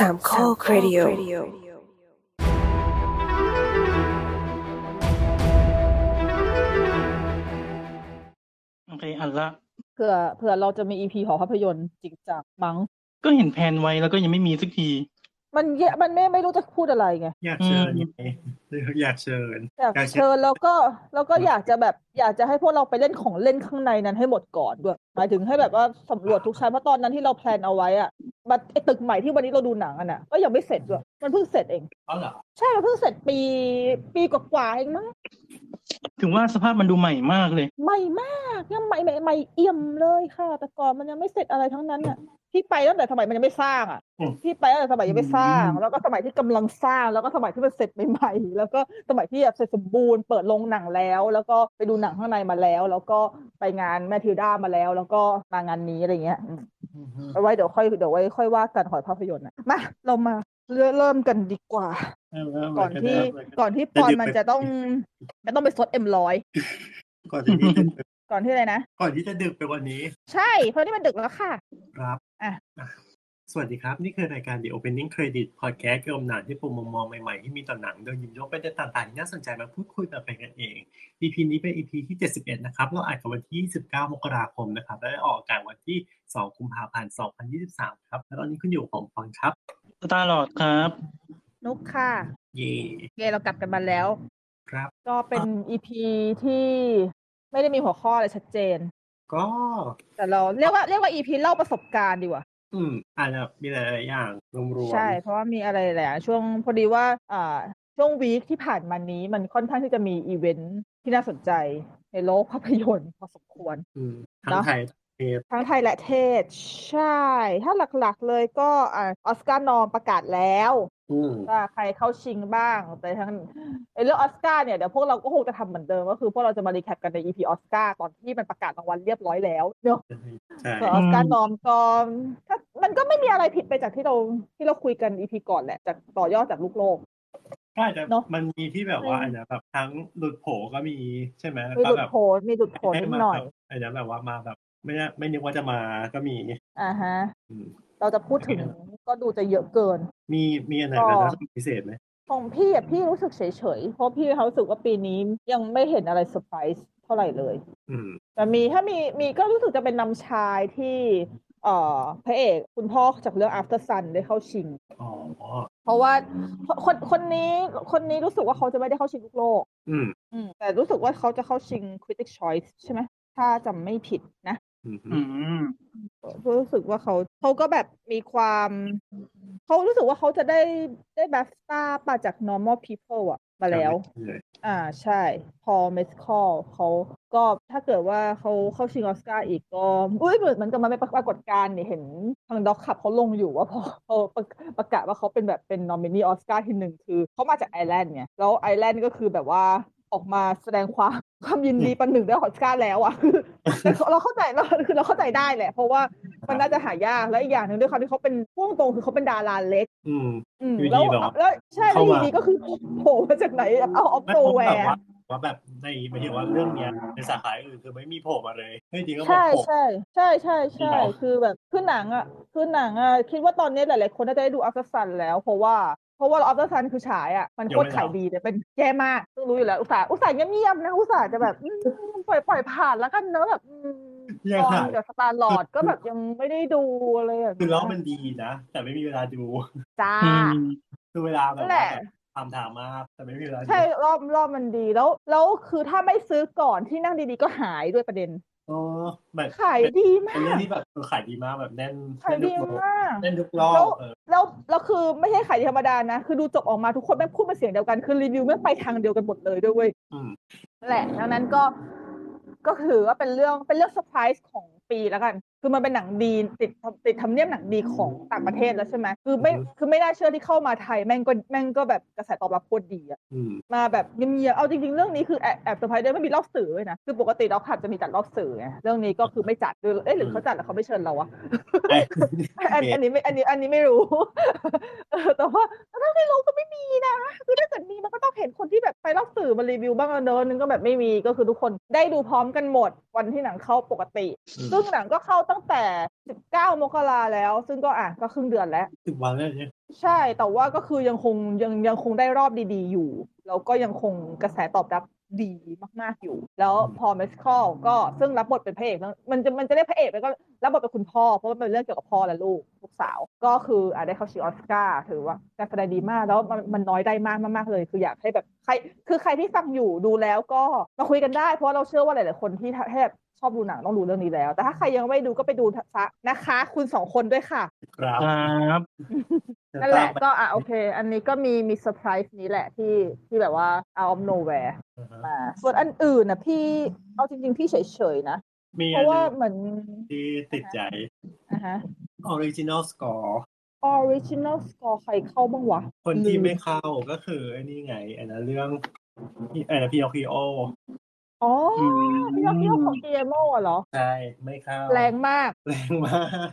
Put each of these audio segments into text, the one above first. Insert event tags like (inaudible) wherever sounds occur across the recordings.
สามข้อครดิโอโอเคอันละเผื่อเผื่อเราจะมีอีพีหอภาพยนตร์จริงจังมั้งก็เห็นแผนไว้แล้วก็ยังไม่มีสักที มันแยะมันไม่ไม่รู้จะพูดอะไรไงอยากเชิญอืมไงอยากเชิญอยากอยากเชิญเชิญแล้วก็แล้วก็อยากจะแบบอยากจะให้พวกเราไปเล่นของเล่นข้างในนั้นให้หมดก่อนด้วยหมายถึงให้แบบว่าสำรวจทุกชั้นเพราะตอนนั้นที่เราแพลนเอาไว้อะบัตรไอ้ตึกใหม่ที่วันนี้เราดูหนังอะน่ะก็ยังไม่เสร็จด้วยมันเพิ่งเสร็จเองอ๋อเหรอใช่มันเพิ่งเสร็จปีปีกว่าๆเองมั้ง ถึงว่าสภาพมันดูใหม่มากเลย ใหม่มากยังใหม่ใหม่ใหม่เอี่ยมเลยค่ะ แต่ก่อนมันยังไม่เสร็จอะไรทั้งนั้นอะพี่ไปตั้งแต่สมัยมันยังไม่สร้างอะพี่ไปตั้งแต่สมัยยังไม่สร้าง แล้วก็สมัยที่กำลังสร้าง แล้วก็สมัยที่มันเสร็จใหม่ๆแล้วก็สมัยที่แบบเสร็จสมบูรณ์เปิดโรงหนังแล้ว แล้วก็ไปดูหนังข้างในมาแล้ว แล้วก็ไปงานแมทธิวด้ามาแล้ว แล้วก็มางานนี้อะไรเงี้ยอืมเอาไว้เดี๋ยวค่อยเดี๋ยวไว้ค่อยว่ากันหอยภาพยนตร์นะมาเรามาเริ่มเริ่มกันดีกว่า ก่อนที่ก่อนที่ปอนมันจะต้องจะต้องไปซดเอ็มร้อยก่อนที่จะดึกก่อนที่อะไรนะก่อนที่จะดึกไปกวันนี้ ใช่เพราะนี่มันดึกแล้วค่ะ ครับอะอะสวัสดีครับ นี่คือรายการ The Opening Credit Podcast เกี่ยวกับหนังที่ปรุงมุมมองใหม่ๆ ที่มีต่อหนัง โดยหยิบยกประเด็นต่างๆ ที่น่าสนใจมาพูดคุยแบบเป็นกันเอง EP นี้เป็น EP ที่ 71 นะครับ เราอัดกันวันที่29มกราคมนะครับ และได้ออกอากาศวันที่ 2 กุมภาพันธ์ 2023 ครับ แล้วตอนนี้คุณอยู่กับผมฟอนครับสตาร์ลอดครับ นุกค่ะเย่เยเรากลับกันมาแล้ว ครับ ก็เป็นอีพีที่ไม่ได้มีหัวข้ออะไรชัดเจน ก็ แต่เราเรียกว่าเรียกว่าอีพีเล่าประสบการณ์ดีกว่าอืมอาจจะมีหลายๆอย่างรวมๆใช่เพราะว่ามีอะไรหลายอย่างช่วงพอดีว่าอ่าช่วง week ที่ผ่านมานี้มันค่อนข้างที่จะมีอีเวนท์ที่น่าสนใจในโลกภาพยนตร์พอสมควรอืมทั้งเนอะไทยเทศทั้งไทยและเทศ ใช่ ถ้าหลักๆเลยก็อ่าออสการ์ nom ประกาศแล้วอืม ว่าใครเข้าชิงบ้าง แต่ทั้งไอ้เรื่องออสการ์เนี่ยเดี๋ยวพวกเราก็คงจะทำเหมือนเดิมก็คือพวกเราจะมา recap กันใน EP ออสการ์ตอนที่มันประกาศรางวัลเรียบร้อยแล้วเนอะใช่ส่วนออสการ์นอมก็ถ้ามันก็ไม่มีอะไรผิดไปจากที่เราที่เราคุยกัน EP ก่อนแหละจากต่อยอดจากลูกโลกก็อาจจะเนอะมันมีที่แบบว่าอืมอาจจะแบบทั้งหลุดโผก็มีใช่ไหมแล้วมีก็ดุดแบบโผมีดุดโผนิดหน่อยให้มาแบบอาจจะแบบว่ามาแบบ ไม่ได้ไม่นึกว่าจะมาก็มีอ่าฮะอืมเราจะพูดถึง ก็ดูจะเยอะเกิน มีมีอันไหนก็แบบน่าสนใจพิเศษไหมของพี่อะพี่รู้สึกเฉยๆ เพราะพี่เขารู้สึกว่าปีนี้ยังไม่เห็นอะไรเซอร์ไพรส์เท่าไหร่เลยอืมแต่มีถ้ามีมีก็รู้สึกจะเป็นนำชายที่ เอ่อพระเอกคุณพ่อจากเรื่อง After Sun ได้เข้าชิงอ๋อเพราะว่าคนคนนี้คนนี้รู้สึกว่าเขาจะไม่ได้เข้าชิงลูกโลกอืมอืมแต่รู้สึกว่าเขาจะเข้าชิง Critic Choice ใช่ไหมถ้าจำไม่ผิดนะ อืมอืม รู้สึกว่าเขาเขาก็แบบมีความเขารู้สึกว่าเขาจะได้ได้แบบสตาร์มาจาก normal people อะมาแล้วเลยอ่าใช่ พอ Mescal เขาก็ถ้าเกิดว่าเขาเข้าชิงออสการ์อีกก็อุ้ยเหมือนมันก็มาเป็นปรากฏการณ์เนี่ยเห็นทาง Doc Club เขาลงอยู่ว่าพอพอประประกาศว่าเขาเป็นแบบเป็นนอมินีออสการ์ที่หนึ่งคือเขามาจากไอร์แลนด์ไงแล้วไอร์แลนด์ก็คือแบบว่า ออกมาแสดงความความยินดีประหนึ่งได้ออสการ์แล้วอะคือแต่เราเข้าใจเราคือเราเข้าใจได้แหละ เพราะว่ามันน่าจะหายากและอีกอย่างหนึ่งด้วยความที่เขาเป็นพ่วงตรงคือเขาเป็นดาราเล็ก อืมอืมอยู่ดีแล้วแบบแล้วใช่แล้วเข้าอยู่มาดีก็คือโผล่มาจากไหนเอาออฟไม่โตพบแวแบบร์ว่าว่าแบบในหมายถึงว่าเรื่องเนี้ยในสาขาอื่นคือไม่มีโผล่มาเลยเฮ้ยจริงก็บอกใช่โผล่ใช่ใช่ใช่ใช่เหรอคือแบบคือหนังอะคือหนังอะคิดว่าตอนนี้หลายๆคนน่าจะได้ดูอัลต s ซันแล้ว เพราะว่า เพราะว่าอัลต s ซันคือฉายอะมันโคตรขายดีแต่เป็นแย่มากซึ่งรู้อยู่แล้ว อุตส่าห์อุตส่าห์เงียบๆนะอุตส่าห์จะแบบอืมปล่อยปล่อยผ่านแล้วกันเนอะแบบอืมยังตอหานกับสตาร์ลอดก็แบบยังไม่ได้ดูอะไรอย่างคือเงี้ล้อยมันดีนะแต่ไม่มีเวลาดูจ้าอืมคือเวลาแบบนั่นแหว่าละทำถามมากแต่ไม่มีเวลาดูใช่รอบรอบมันดีแล้ว แล้วคือถ้าไม่ซื้อก่อนที่นั่งดีๆก็หายด้วยประเด็น อ๋อแบบขายดีมาเป็นเรื่องกที่แบบเออขายดีมากแบบแน่นขายแน่นดีทุกรอบมากแน่นทุกรอแล้บวเออแล้วแล้วคือไม่ใช่ขายดีธรรมดานะ คือดูจบออกมาทุกคนแม่งพูดเป็นเสียงเดียวกัน คือรีวิวแม่งไปทางเดียวกันหมดเลยด้วยเว้ยอืมนั่นแหละดังนั้นก็ก็ถือว่าเป็นเรื่องเป็นเรื่องเซอร์ไพรส์ของปีแล้วกัน คือมันเป็นหนังดีติดติดทำเนียบหนังดีของต่างประเทศแล้วใช่ไหมคือไม่คือไม่น่าเชื่อที่เข้ามาไทยแม่งก็แม่งก็แบบกระแสตอบรับโคตรดีอะอืมมาแบบเงียบๆเอาจริงๆ เรื่องนี้คือแอบแอบเซอร์ไพรส์ด้วยไม่มีรอบสื่อเลยนะคือปกติ Doc Club จะมีจัดรอบสื่อไงเรื่องนี้ก็คือไม่จัดหรือเอ๊ะหรือเขาจัดแล้วเขาไม่เชิญเราอะเอ้ยอันอันนี้ไม่อันนี้อันนี้ไม่รู้เออแต่ว่าถ้าไม่รู้ก็ไม่มีนะคือถ้าเกิดมีมันก็ต้องเห็นคนที่แบบไปรอบสื่อมารีวิวบ้างอะเนอะนึงก็แบบไม่มีก็คือทุกคนได้ดูพร้อมกันหมดวันที่หนังเข้าปกติอืมซึ่งหนังก็เข้าตั้งแต่ 19 มกราแล้ว ซึ่งก็อะก็ครึ่งเดือนแล้วถึงวันแล้วเนี่ยใช่แต่ว่าก็คือยังคงยังยังคงได้รอบดีๆอยู่ แล้วก็ยังคงกระแสตอบรับ ดีมากๆอยู่ แล้วพอเมสคอลก็ซึ่งรับบทเป็นพระเอกแล้วมันจะมันจะเรียกพระเอกแล้วก็รับบทเป็นคุณพ่อ เพราะว่าเป็นเรื่องเกี่ยวกับพ่อและลูกลูกสาว ก็คืออะได้เข้าชิงออสการ์ถือว่าการแสดงดีมากแล้วมันมันน้อยได้มากมากๆเลย คืออยากให้แบบใคร คือใครที่ฟังอยู่ดูแล้วก็มาคุยกันได้ เพราะว่าเราเชื่อว่าหลายๆคนที่แทบชอบดูหนังต้องดูเรื่องนี้แล้ว แต่ถ้าใครยังไม่ดูก็ไปดูซะนะคะ คุณสองคนด้วยค่ะ ครับครับนั่นแหละก็อะโอเค อันนี้ก็มีมีเซอร์ไพรส์นี้แหละที่ที่แบบว่า out of nowhere อ่าฮะ มาส่วนอันอื่นนะพี่เอาจริง ๆ พี่เฉยๆนะมีเพอันราะหว่านึงเหมือนที่ติดใจอะฮะ original score original score ใครเข้าบ้างวะ คนที่ลืมไม่เข้าก็คือไอ้นี่ไงอันนั้นเรื่องไอ้นะพีโอพีโออ๋ออืมพี่ยกพี่ยกของ GMO อะเหรอ ใช่ ไม่เข้า แรงมาก แรงมาก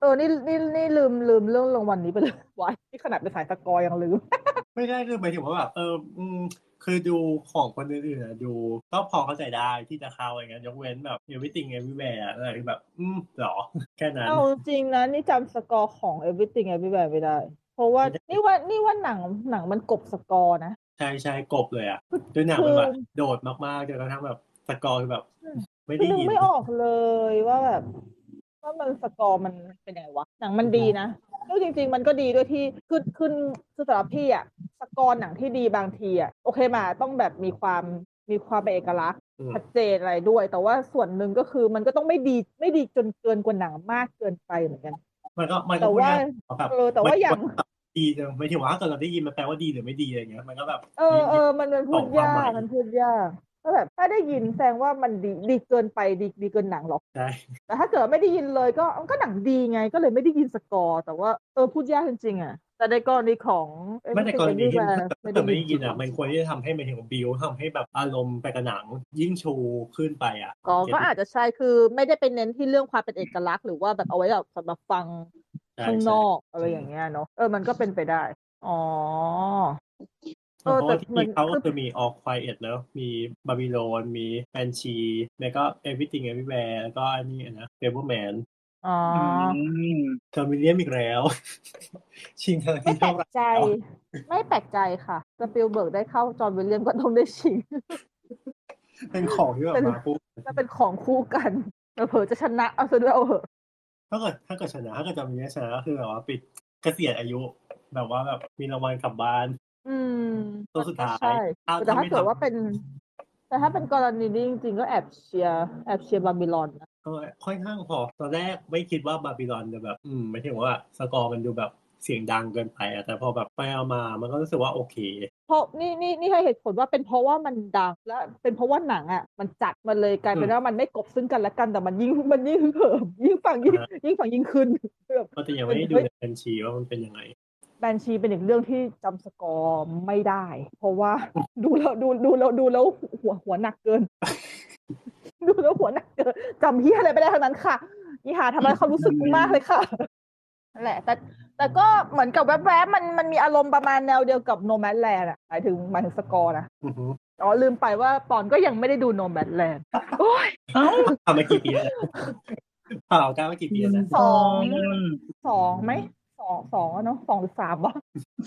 เออ นี่นี่นี่ลืมลืมเรื่องรางวัลนี้ไปเลยวายที่ขนาดเป็นสายสกอร์ยังลืม ไม่ใช่คือหมายถึงว่าแบบเอออืม คือดูของคนอื่นๆอะดูก็พอเข้าใจได้ที่จะเข้าอะไรเงี้ยยกเว้นแบบ everything everywhere อะไรแบบ อืมเหรอ แค่นั้นเอาจริงนะนี่จำสกอร์ของ everything everywhere ไม่ได้ เพราะว่าไม่ได้นี่ว่านี่ว่าหนังหนังมันกบสกอร์นะ ใช่ใช่กบเลยอะด้วยหนังมันแบบโดดมากๆจนกระทั่งแบบสกอร์คือแบบอืมไม่คือได้นึกยินไม่ออกเลยว่าแบบ ว่ามันสกอร์มันเป็นยังไงวะหนังมันดีนะแล้วจริง ๆ มันก็ดีด้วยที่คือคือคือสำหรับพี่อะสกอร์หนังที่ดีบางทีอะโอเคมาต้องแบบมีความมีความเป็นเอกลักษณ์อืมชัดเจนอะไรด้วย แต่ว่าส่วนหนึ่งก็คือมันก็ต้องไม่ดีไม่ดีจนเกินกว่าหนังมากเกินไปเหมือนกัน มันก็มันก็แต่พูดว่ายากแบบเออแต่ว่าอย่างดีจังไม่ถึงว่าถ้าเกิดเราได้ยินมันแปลว่าดีหรือไม่ดีอะไรเงี้ยมันก็แบบ เออเออมันมันพูดยากมันพูดยาก ก็แบบถ้าได้ยินแสดงว่ามันดีดีเกินไปดีดีเกินหนังหรอกใช่แต่ถ้าเกิดไม่ได้ยินเลยก็ก็หนังดีไงก็เลยไม่ได้ยินสกอร์แต่ว่าเออพูดยากจริงๆอะแต่ในกรณีของไม่ในกรณีที่ Everything ถ้า Everywhere เกิดไม่ได้ยินอะมันควรที่จะทำให้หมายถึงบิวทำให้แบบอารมณ์ไปกับหนังยิ่งชูขึ้นไปอะก็ก็อาจจะใช่คือไม่ได้ไปเน้นที่เรื่องความเป็นเอกลักษณ์หรือว่าแบบเอาไว้แบบสำหรับฟังใช่ข้างนใช่อกอะไรอย่างเงี้ยเนาะเออมันก็เป็นไปได้อ๋อ เพราะว่าเออแต่ที่มันมีเขาก็คือคือมี All Quiet แล้วมีบาบิโลนมีแ a นชีแล้วก็ Everything Everywhere แล้วก็อันนี้นะ Fableman อ๋ออืมเทอร์มิเนียมอีกแล้ว ชิงทางไม่ที่แปลเท่ากไหร่ใจ ไม่แปลกใจค่ะสปิลเบิร์กได้เข้าจอห์นวิลเลียมก็ต้องได้ชิง เป็นของที่แบบเป็นมาปุ๊บจะเป็นของคู่กันเผลอๆจะชนะเอาซะด้วยเอาเหอะถ้าเกิดถ้าเกิดชนะถ้าเกิดจำนี้ชนะก็คือแบบว่าปิดเกษียณอายุ แบบว่าแบบมีรางวัลกลับบ้าน อืม ตัวสุดท้ายใช่ถ้าแต่ถ้าไม่เกิดทำว่าเป็น แต่ถ้าเป็นกรณีนี้จริงๆก็แอบเชียร์แอบเชียร์บาบิลอนนะก็ค่อนข้างพอ ตอนแรกไม่คิดว่า Babylon จะแบบ อืมไม่ถึงว่าสกอร์มันดูแบบเสียงดังเกินไปอะแต่พอแบบไปเอามามันก็รู้สึกว่าโอเค เพราะนี่นี่นี่ให้เหตุผลว่าเป็นเพราะว่ามันดังและเป็นเพราะว่าหนังอะ มันจัดมันเลยกลายเป็นอืมว่ามันไม่กบซึ่งกันและกันแต่มันยิ่งมันยิ่งเหิมยิ่งฟังยิ่งอ่า ยิ่งฟังยิ่งขึ้นแบบ ก็แต่ยังไม่ได้ดูเฮ้ยในบัญชีว่ามันเป็นยังไง แบนชีเป็นอีกเรื่องที่จำสกอร์ไม่ได้ เพราะว่าดูแล้วดูดูแล้วดูแล้วหัวหัวหนักเกิน ดูแล้วหัวหนักเกินจำเฮียอะไรไม่ได้ทั้งนั้นค่ะยี่หาทำให้เขารู้สึกมากเลยค่ะนั่นแหละ แต่แต่ก็เหมือนกับแวบๆมันมันมีอารมณ์ประมาณแนวเดียวกับโนแม d แลนด์อะหมายถึงหมายถึงสกอร์นะอือฮึอ๋อลืมไปว่าปอนก็ยังไม่ได้ดูโนแม d แลนด์โอ้ยเอ้าทำมากี่ปีแล้วเปล่าก้าวมากี่ปีแล้วนะสองสองไหมส องสองอะเนาะสองหรือสามวะ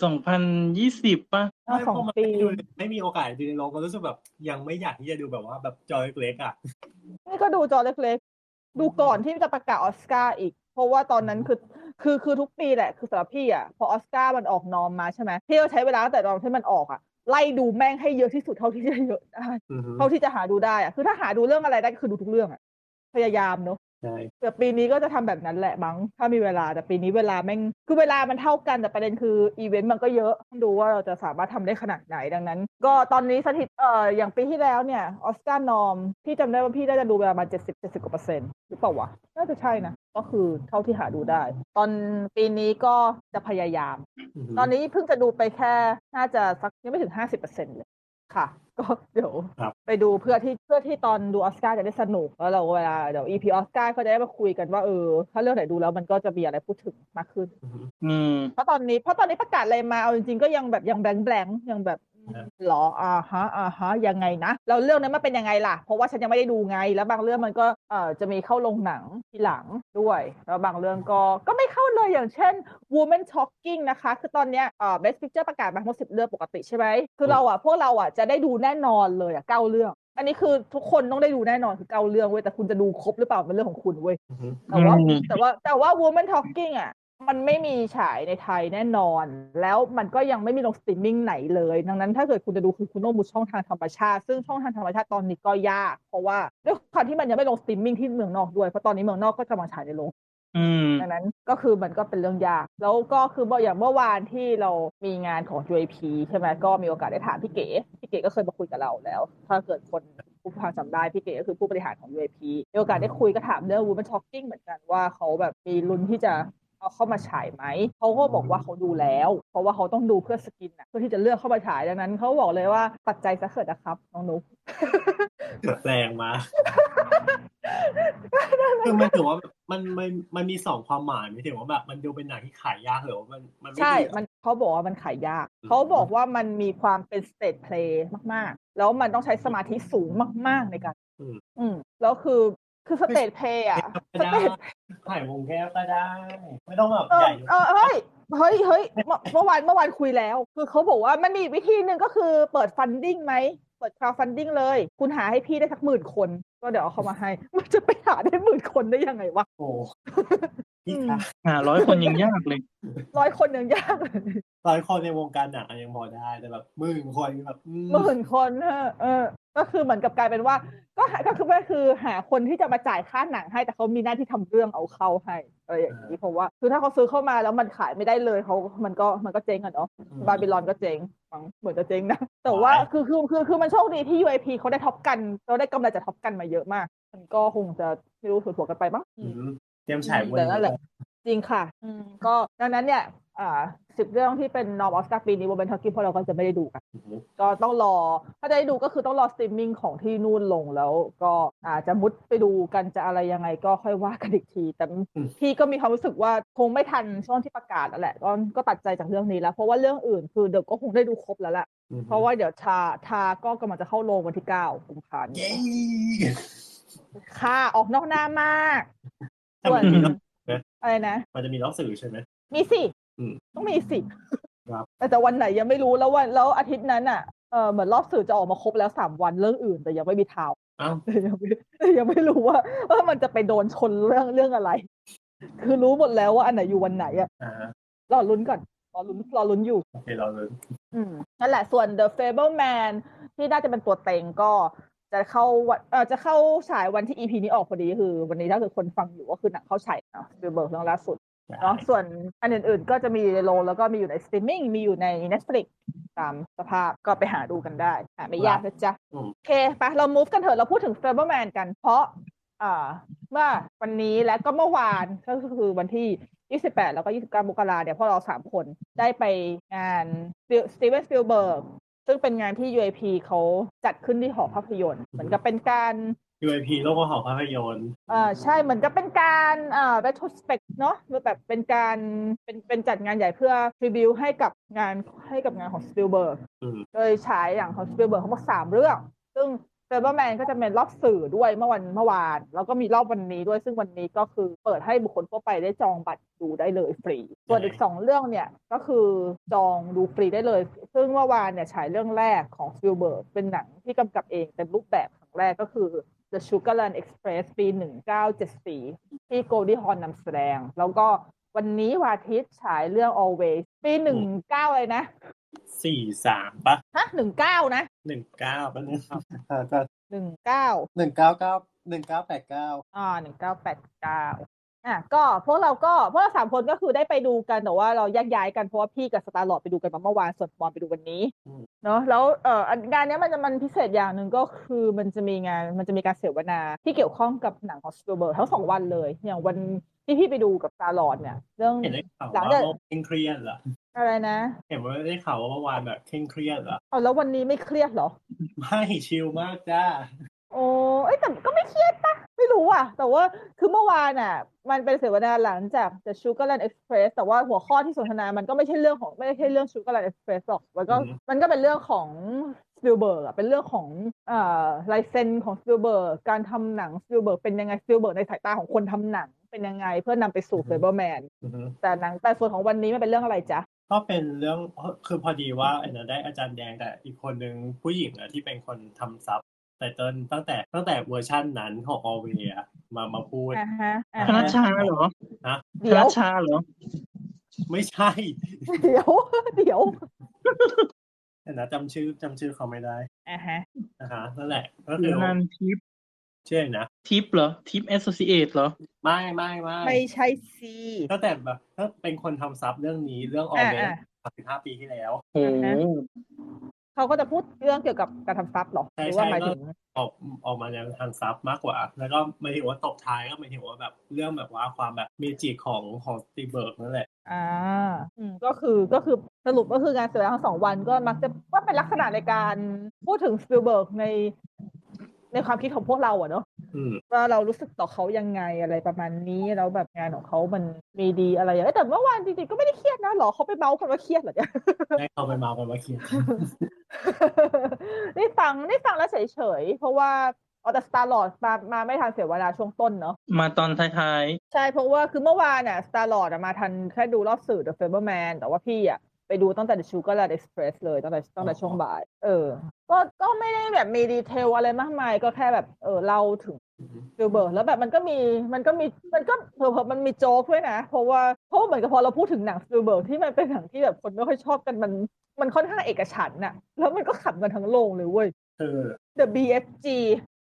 สองพันยี่สิบป่ะอะสองไม่เพราะมันปีไม่ดูไม่มีโอกาสดูในโรงก็รู้สึกแบบยังไม่อยากที่จะดูแบบว่าแบบจอยเล็กๆอะนี่ก็ดูจอเล็กๆ ดูก่อนที่จะประกาศออสการ์อีก เพราะว่าตอนนั้นคือคือคือทุกปีแหละคือสำหรับพี่อะพอออสการ์มันออก nom มาใช่ไหมพี่ก็ใช้เวลาตั้งแต่ตอนที่มันออกอะไล่ดูแม่งให้เยอะที่สุดเท่าที่จะเยอะได้อือฮึเท่าที่จะหาดูได้อะคือถ้าหาดูเรื่องอะไรได้ก็คือดูทุกเรื่องอะพยายามเนอะ ใช่แต่ปีนี้ก็จะทำแบบนั้นแหละมั้งถ้ามีเวลาแต่ปีนี้เวลาแม่งคือเวลามันเท่ากันแต่ประเด็นคืออีเวนต์มันก็เยอะต้องดูว่าเราจะสามารถทำได้ขนาดไหนดังนั้น ก็ตอนนี้สถิติเอ่ออย่างปีที่แล้วเนี่ยออสการ์ nomพี่จำได้ว่าพี่ได้จะดูประมาณเจ็ดสิบเจ็ดสิบกว่าเปอร์เซ็นต์หรือเปล่าวะน่าจะใช่นะก็คือเท่าที่หาดูได้ ตอนปีนี้ก็จะพยายามอือฮึตอนนี้เพิ่งจะดูไปแค่น่าจะสักยังไม่ถึงห้าสิบเปอร์เซ็นต์เลย ค่ะ ก็เดี๋ยวครับไปดูเพื่อที่เพื่อที่ตอนดูออสการ์จะได้สนุกแล้วเราเวลาเดี๋ยว EP ออสการ์ก็จะได้มาคุยกันว่าเออถ้าเรื่องไหนดูแล้วมันก็จะมีอะไรพูดถึงมากขึ้น อือฮึอืมเพราะตอนนี้เพราะตอนนี้ประกาศอะไรมาเอาจริงๆก็ยังแบบยังแบงแบงยังแบบอื หรออ่าฮะอ่าฮะยังไงนะแล้วเรื่องนั้นมันเป็นยังไงล่ะ เพราะว่าฉันยังไม่ได้ดูไง แล้วบางเรื่องมันก็เอ่อจะมีเข้าลงหนังทีหลังด้วย แล้วบางเรื่องก็ก็ไม่เข้าเลยอย่างเช่น Woman Talking นะคะ คือตอนเนี้ยเอ่อ Best Picture ประกาศมาทั้งหมดสิบเรื่องปกติใช่ไหมคือเราอะพวกเราอะจะได้ดูแน่นอนเลยอะเก้าเรื่องอันนี้คือทุกคนต้องได้ดูแน่นอนคือเก้าเรื่องเว้ยแต่คุณจะดูครบหรือเปล่าเป็นเรื่องของคุณเว้ยอือฮึแต่ว่าอืมแต่ว่าแต่ว่า Woman Talking อะ มันไม่มีฉายในไทยแน่นอน แล้วมันก็ยังไม่มีลงสตรีมมิ่งไหนเลย ดังนั้นถ้าเกิดคุณจะดูคือคุณต้องดูช่องทางธรรมชาติ ซึ่งช่องทางธรรมชาติตอนนี้ก็ยาก เพราะว่าด้วยความที่มันยังไม่ลงสตรีมมิ่งที่เมืองนอกด้วย เพราะตอนนี้เมืองนอกก็กำลังฉายในโรงอืมดังนั้นก็คือมันก็เป็นเรื่องยาก แล้วก็คืออย่างเมื่อวานที่เรามีงานของ UIP ใช่ไหมก็มีโอกาสได้ถามพี่เก๋ พี่เก๋ก็เคยมาคุยกับเราแล้ว ถ้าเกิดคนผู้ฟังจำได้พี่เก๋ก็คือผู้บริหารของ UAP มีโอกาสได้คุยก็ถามเรื่อง Women Talking เหมือนกันว่าเขาแบบมีลุ้นที่จะ เอาเข้ามาฉายไหมเขาก็บอกว่าเขาดูแล้ว เพราะว่าเขาต้องดูเพื่อสกินนะเพื่อที่จะเลือกเข้ามาฉายดังนั้นเขาบอกเลยว่าตัดใจซะเถิดนะครับน้องนุ๊กแรงมาคือมันถือว่ามันมันมันมีสองความหมายไม่ถึงว่าแบบมันดูเป็นหนังที่ขายยากหรือว่ามันมันไม่ใช่ดีอะมันเขาบอกว่ามันขายยากอืมเขาบอกว่ามันมีความเป็นสเต e เพลย์มากๆ แล้วมันต้องใช้สมาธิสูงมาก ๆในการอืมอืมแล้วคือ คือสเต e เพลย์อะก็ได้ถ่ายวงแก้วก็ได้ ไม่ต้องแบบเอใหอญ่เออเฮ้ยเฮ้ยเฮ้ยเมื่อเมื่อวานเมื่อวานคุยแล้ว คือเขาบอกว่ามันมีอีกวิธีหนึ่งก็คือเปิด funding ไหมเปิด crowdfunding เลย คุณหาให้พี่ได้สักหมื่นคน ก็เดี๋ยวเอาเขามาให้ มันจะไปหาได้หมื่นคนได้ยังไงวะโอ้พี่คะหาร้อยคนยังยากเลยร้อยคนยังยากเลยร้อยคนในวงการหนังอะยังพอได้แต่แบบหมื่นคนแบบอืมหมื่นคนเออเออ ก็คือเหมือนกับกลายเป็นว่า ก็หาก็คือก็คือหาคนที่จะมาจ่ายค่าหนังให้แต่เขามีหน้าที่ทำเรื่องเอาเข้าให้อะไรอย่างนี้เพราะว่าคือถ้าเขาซื้อเข้ามาแล้วมันขายไม่ได้เลยเขามันก็มันก็เจ๊งอะเนาะ Babylon ก็เจ๊งฟังเหมือนจะเจ๊งนะแต่ว่าคือคือคือคือมันโชคดีที่ UIP เขาได้ Top Gun เราได้กำไรจาก Top Gun มาเยอะมาก มันก็คงจะไม่รู้ถั่วๆกันไปมั้งอืมเตรียมฉายวันแต่นั่นแหละนี้ จริงค่ะ อืมก็ดังนั้นเนี่ยอ่าสิบเรื่องที่เป็นนอร์ออสการ์ปีนี้ Women Talking พวกเราก็จะไม่ได้ดูกันอืมก็ต้องรอ ถ้าจะได้ดูก็คือต้องรอสตรีมมิ่งของที่นู่นลงแล้ว ก็อาจจะมุดไปดูกันจะอะไรยังไงก็ค่อยว่ากันอีกที แต่พี่ก็มีความรู้สึกว่าคงไม่ทันช่วงที่ประกาศแล้วแหละ ก็ก็ตัดใจจากเรื่องนี้แล้ว เพราะว่าเรื่องอื่นคือเดี๋ยวก็คงได้ดูครบแล้วแหละอืมเพราะว่าเดี๋ยวชาทาก็กำลังจะเข้าโรงวันที่เก้ากุมภาพันธ์เย้ค่ะออกนอกหน้ามากแต่มั นมีรอบอะไรนะ มันจะมีรอบสื่อใช่ไหมมีสิอืมต้องมีสิครับแต่แต่วันไหนยังไม่รู้แล้ววันแล้วอาทิตย์นั้นอะเออเหมือนรอบสื่อจะออกมาครบแล้วสามวันเรื่องอื่น แต่ยังไม่มีข่าวอ้าวยังไม่ยังไม่รู้ว่าว่ามันจะไปโดนชนเรื่องเรื่องอะไร คือรู้หมดแล้วว่าอันไหนอยู่วันไหนอะอ่ารอลุ้นก่อนรอลุ้นรอลุ้นอยู่โอเคเราเลยอืมนั่นแหละส่วน The Fableman ที่น่าจะเป็นตัวเต็งก็ จะเข้าวันเออจะเข้าฉายวันที่ EP นี้ออกพอดีคือ วันนี้ถ้าเกิดคนฟังอยู่ก็คือหนังเข้าฉายเนาะสปิลเบิร์กเรื่องล่าสุดเนาะส่วนอันอื่นๆก็จะมีในโรงแล้วก็มีอยู่ในสตรีมมิ่งมีอยู่ใน Netflix ตามสภาพก็ไปหาดูกันได้หาไม่ยากนะจ๊ะอืมโอเคไปเรา move กันเถอะเราพูดถึง Fabelmans กันเพราะอ่าเมื่อวันนี้และก็เมื่อวานก็คือวันที่ 28 แล้วก็ 29มกราเนี่ยพวกเราสามคนได้ไปงาน Steven Spielberg ซึ่งเป็นงานที่ UAP เขาจัดขึ้นที่หอภาพยนตร์ เหมือนกับเป็นการ UAP โลกหอภาพยนตร์อ่าใช่เหมือนกับเป็นการอ่า retrospect เนาะแบบเป็นการเป็นเป็นจัดงานใหญ่เพื่อ tribute ให้กับงานให้กับงานของ Spielberg อืมโดยฉายอย่างของ Spielberg ทั้งหมดสามเรื่อง ซึ่ง f a b l e m a n ก็จะเป็นรอบสื่อด้วยเมื่อวันเมื่อวาน แล้วก็มีรอบวันนี้ด้วยซึ่งวันนี้ก็คือเปิดให้บุคคลทั่วไปได้จองบัตรดูได้เลยฟรี ส่วนอีกสองเรื่องเนี่ยก็คือจองดูฟรีได้เลย ซึ่งเมื่อวานเนี่ยฉายเรื่องแรกของ Spielberg เป็นหนังที่กำกับเองเต็มรูปแบบครั้งแรกก็คือ The Sugarland Express ปี 1974 ที่ Goldie Hawn นำแสดง แล้วก็วันนี้วาทิตย์ฉายเรื่อง Always ปี 19 เลยนะ สี่สามปะฮะ19นะหนึ่งเก้าปะเนี่ยอ่าก็19หนึ่งเก้าเก้าหนึ่งเก้าแปดเก้าอ่าหนึ่งเก้าแปดเก้าอะก็พวกเราก็พวกเราสามคนก็คือได้ไปดูกันแต่ว่าเราแยกย้ายกันเพราะว่าพี่กับสตาร์ลอดไปดูกันมาเมื่อวานส่วนปอนไปดูวันนี้เนาะแล้วเอ่ออันงานเนี้ยมันจะมันพิเศษอย่างหนึ่งก็คือมันจะมีงานมันจะมีการเสวนาที่เกี่ยวข้องกับหนังของสปีลเบิร์กทั้งสองวันเลย อย่างวัน ที่พี่ไปดูกับสตาร์ลอดเนี่ย เรื่องเห็นได้ข่าวหลังว่าจากเคร่งเครียดเหรออะไรนะ เห็นว่าได้ข่าวว่าเมื่อวานแบบเคร่งเครียดเหรอเอาแล้ววันนี้ไม่เครียดเหรอไม่ชิลมากจ้าโอ้เอ้ยแต่ก็ไม่เครียดปะไม่รู้อะ แต่ว่าคือเมื่อวานอะ มันเป็นเสวนาหลังจาก The Sugarland Express แต่ว่าหัวข้อที่สนทนามันก็ไม่ใช่เรื่องของไม่ใช่เรื่อง Sugarland Express หรอกมันก็อืมมันก็เป็นเรื่องของสปิลเบิร์กอะเป็นเรื่องของอ่าลายเซ็นของสปิลเบิร์กการทำหนังสปิลเบิร์กเป็นยังไงสปิลเบิร์กในสายตาของคนทำหนัง เป็นยังไงเพื่อนำไปสู่ Fabelmans อือฮึแต่หนังแต่ส่วนของวันนี้มันเป็นเรื่องอะไรจ๊ะก็เป็นเรื่องคือพอดีว่าไอ้นะได้อาจารย์แดงแต่อีกคนนึงผู้หญิงอะที่เป็นคนทำซับไตเติลตั้งแต่ตั้งแต่เวอร์ชั่นนั้นของออเวียมามาพูดอ่าฮะอ่าคณะฮะชาเหรอนะคเดี๋ยณะวชาเหรอ ไม่ใช่ เดี๋ยว เดี๋ยวแต่นะจำชื่อจำชื่อเขาไม่ได้อ่าฮะนะคะนั่นแหละก็คือนันทิป ชื่ออะไรนะทิปเหรอทิปแอสโซซิเอตเหรอ ไม่ไม่ไม่ไม่ใช่ซีตั้งแต่แบบก็เป็นคนทำซับเรื่องนี้เรื่องอออ่าเวียอ่าสิบห้าปีที่แล้วโอ้อ่าฮะเขาก็จะพูดเรื่องเกี่ยวกับการทำซับเหรอใช่หรือว่าใช่หมายถึงออกออกมาในทางซับมากกว่า แล้วก็ไม่ถึงว่าตบท้ายก็ไม่ถึงว่าแบบเรื่องแบบว่าความแบบ magic ของของสปีลเบิร์กนั่นแหละอ่าอืมก็คือก็คือสรุปก็คืองานแสดงทั้งสองวันก็มักจะว่าเป็นลักษณะในการพูดถึงสปิลเบิร์กใน ในความคิดของพวกเราอะเนาะอืมว่าเรารู้สึกต่อเขายังไงอะไรประมาณนี้แล้วแบบงานของเขามันมีดีอะไรอย่างเงี้ยแต่เมื่อวานจริงๆก็ไม่ได้เครียดนะหรอเขาไปเมาส์กันว่าเครียดเหรอเนี่ยให้เขาไปเมากันว่าเครียดได้ฟังได้ฟังแล้วเฉยๆเพราะว่าเอาแต่สตาร์ลอดมามาไม่ทันเสียเวลาช่วงต้นเนาะมาตอนท้ายใช่เพราะว่าคือเมื่อวานน่ะสตาร์ลอดมาทันแค่ดูรอบสื่อ The Faberman แต่ว่าพี่อะไป ดูตั้งแต่ The Sugarland Express เลยตั้งแต่ตั้งแต่ช่วงบ่าย เออ ก็ก็ไม่ได้แบบมี detail อะไรมากมาย ก็แค่แบบเออเล่าถึงสปิลเบิร์กแล้วแบบมันก็มีมันก็มีมันก็เผลอๆมันมีโจ๊กด้วยนะ เพราะว่าเพราะว่าเหมือนกับพอเราพูดถึงหนังสปิลเบิร์กที่มันเป็นหนังที่แบบคนไม่ค่อยชอบกันมันมันค่อนข้างเอกฉันท์น่ะ แล้วมันก็ขำกันทั้งโรงเลยเว้ยคือ The BFG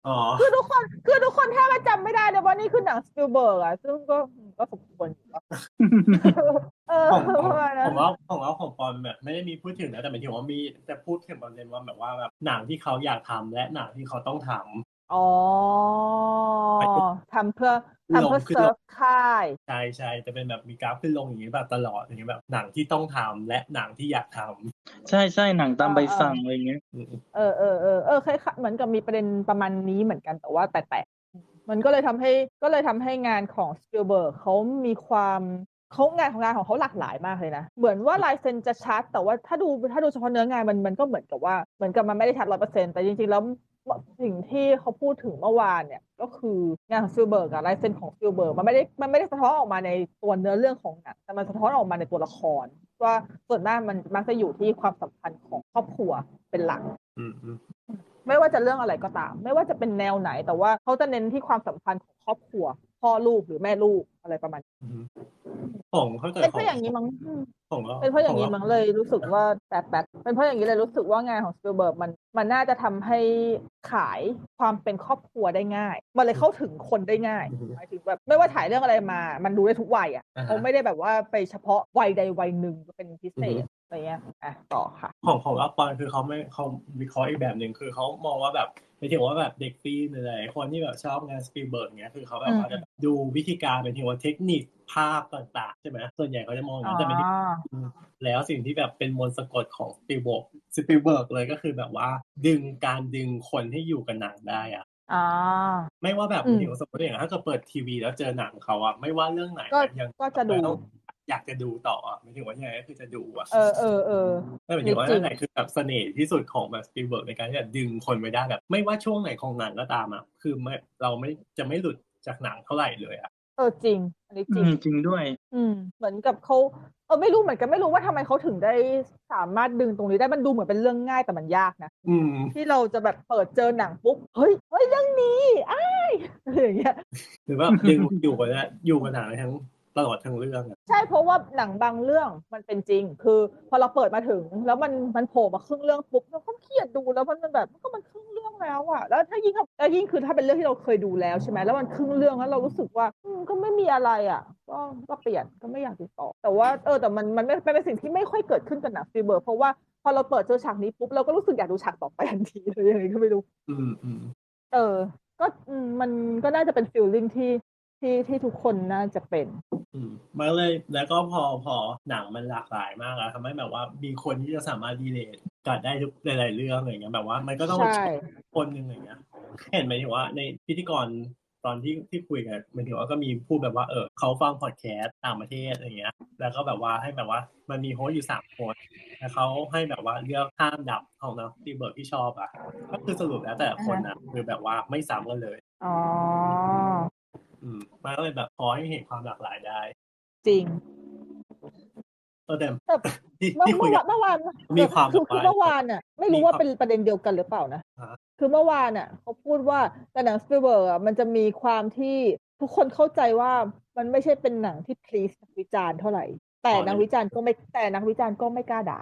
อ๋อ คือทุกคนคือทุกคนแทบจะจำไม่ได้เลยว่านี่คือหนังสปิลเบิร์กอะซึ่งก็ก็สมควรอยู่แล้วๆเออผมผมประมาณนั้น ผมว่าผมว่าของปอนแบบไม่ได้มีพูดถึงนะแต่หมายถึงว่ามีจะพูดถึงประเด็นว่าแบบว่าแบบหนังที่เขาอยากทำและหนังที่เขาต้องทำอ๋อทำเพื่อ ทำเพื่อลงขึ้นเซิร์ฟค่าย ใช่ใช่จะเป็นแบบมีกราฟขึ้นลงอย่างนี้แบบตลอดอย่างนี้แบบหนังที่ต้องทำและหนังที่อยากทำใช่ใช่หนังตามใบสั่งอะไรเงี้ยอืมเออเออเออเออคล้ายๆเหมือนกับมีประเด็นประมาณนี้เหมือนกันแต่ว่าแตกๆมันก็เลยทำให้ก็เลยทำให้งานของสปิลเบิร์กเขามีความเขางานของงานของเขาหลากหลายมากเลยนะ เหมือนว่าลายเซ็นจะชัด แต่ว่าถ้าดูถ้าดูเฉพาะเนื้องานมันมันก็เหมือนกับว่าเหมือนกับมันไม่ได้ชัดร้อยเปอร์เซ็นต์แต่จริงๆแล้ว สิ่งที่เขาพูดถึงเมื่อวานเนี่ย ก็คืองานของสปิลเบิร์กอะลายเซ็นของสปิลเบิร์กมันไม่ได้มันไม่ได้สะท้อนออกมาในตัวเนื้อเรื่องของหนังแต่มันสะท้อนออกมาในตัวละคร ว่าส่วนมากมันมักจะอยู่ที่ความสัมพันธ์ของครอบครัวเป็นหลักอืมอืมไม่ว่าจะเรื่องอะไรก็ตาม ไม่ว่าจะเป็นแนวไหน แต่ว่าเขาจะเน้นที่ความสัมพันธ์ของครอบครัว พ่อลูกหรือแม่ลูกอะไรประมาณนี้อืมของถ้าเกิดเป็นขเพองราะอย่างนี้มั้งอืมของก็เป็นเพราะอย่างนี้ขมั้งเลยรู้สึกว่าแป๊บแป๊บเป็นเพราะอย่างนี้เลยรู้สึกว่างานของสปิลเบิร์กมันมันน่าจะทำให้ขายความเป็นครอบครัวได้ง่าย มันเลยเข้าถึงคนได้ง่ายหมายถึงแบบไม่ว่าถ่ายเรื่องอะไรมา มันดูได้ทุกวัยอะอ่าฮะเขาไม่ได้แบบว่าไปเฉพาะวัยใดวัยหนึ่งเป็นพิเศษอะไรเงี้ยอะต่อค่ะ ของของอัปปอนคือเขาไม่เขาวิเคราะห์อีกแบบหนึ่งคือเขามองว่าแบบ ไม่ถึงว่าแบบเด็กฟิล์มหรืออะไรคนที่แบบชอบงานสปีลเบิร์กเนี้ยคือเขาแบบว่าอืมจะดูวิธีการเป็นถึงว่าเทคนิคภาพต่างๆใช่ไหมส่วนใหญ่เขาจะมองอย่างนั้นแต่ไม่ถึงแล้วสิ่งที่แบบเป็นมนต์สะกดของสปีลเบิร์กสปีลเบิร์กเลยก็คือแบบว่า ดึงการดึงคนให้อยู่กับหนังได้อะอ่าไม่ว่าแบบอืมถึงสมมติอย่างถ้าเกิดเปิดทีวีแล้วเจอหนังเขาอะไม่ว่าเรื่องไหนก็ยังก็จะดูต้ องอยากจะดูต่ออะไม่ถึงว่ายังไงก็คือจะดูอะเออเออเออไม่หมายถึงว่าจริงนั่นแหละคือแบบเสน่ห์ที่สุดของแบบสปีลเบิร์กในการที่จะดึงคนไว้ได้แบบ ไม่ว่าช่วงไหนของหนังก็ตามอะคือไม่เราไม่จะไม่หลุดจากหนังเท่าไหร่เลยอะเออจริงอันนี้จริงอืมจริงด้วย อืม เหมือนกับเขาเออไม่รู้เหมือนกันไม่รู้ว่าทำไมเขาถึงได้สามารถดึงตรงนี้ได้มันดูเหมือนเป็นเรื่องง่ายแต่มันยากนะอืมที่เราจะแบบเปิดเจอหนังปุ๊บเฮ้ยเฮ้ยเรื่องนี้อ้ายอะไรอย่างเงี้ยหรือว่าดึงอยู่กับเนี่ยอยู่กับหนังทั้ง ตลอดทั้งเรื่องอะใช่เพราะว่าหนังบางเรื่องมันเป็นจริง คือพอเราเปิดมาถึง แล้วมันมันโผล่มาครึ่งเรื่องปุ๊บเราก็เครียดดูแล้วมันมันแบบมันก็มันครึ่งเรื่องแล้วอะแล้วถ้ายิ่งแล้วยิ่งคือถ้าเป็นเรื่องที่เราเคยดูแล้วใช่ไหมแล้วมันครึ่งเรื่องแล้วเรารู้สึกว่าอืมก็ไม่มีอะไรอะก็ก็เปลี่ยนก็ไม่อยากติดต่อ แต่ว่าเออแต่มันมันไม่มันเป็นสิ่งที่ไม่ค่อยเกิดขึ้นกับหนังฟีเบอร์ เพราะว่าพอเราเปิดเจอฉากนี้ปุ๊บเราก็รู้สึกอยากดูฉากต่อไปทันทีเลยยังไงก็ไม่รู้ อืมอืมเออก็อืมมันก็น่าจะเป็น feeling ที่ ที่ที่ทุกคนน่าจะเป็น อืมมันก็เลยแล้วก็พอพอหนังมันหลากหลายมากแล้วทำให้แบบว่ามีคนที่จะสามารถ relate กันได้ทุกหลายๆเรื่องอะไรเงี้ยแบบว่า มันก็ต้องใช่ คนหนึ่งอย่างเงี้ย เห็นไหมถึงว่าในพิธีกรตอนที่ที่คุยกันหมันถึงว่าก็มีพูดแบบว่าเออเขาฟังพอดแคสต์ต่างประเทศอะไรเงี้ย แล้วก็แบบว่าให้แบบว่ามันมี host อยู่สามคนแล้วเขาให้แบบว่าเลือกห้าอันดับของหนังสปีลเบิร์กที่ชอบอะก็คือสรุปแล้วแต่ละคนนะคือแบบว่าไม่ซ้ำกันเลย อ๋อ อืมมันก็เลยแบบพอให้เห็นความหลากหลายได้จริงเออแต่แต่ที่เมื่อที่คุเมื่ยอกัวานบเมื่อวานมีความคือคือแบบว่าเมื่อวานน่ะ ไม่รู้มีว่าความเป็นประเด็นเดียวกันหรือเปล่านะฮะคือเมื่อวานน่ะ เขาพูดว่าแต่หนังสปีลเบิร์กอะมันจะมีความที่ทุกคนเข้าใจว่ามันไม่ใช่เป็นหนังที่ please นักวิจารณ์เท่าไหร่ แต่นักวิจารณ์ก็ไม่แต่นักวิจารณ์ก็ไม่กล้าด่า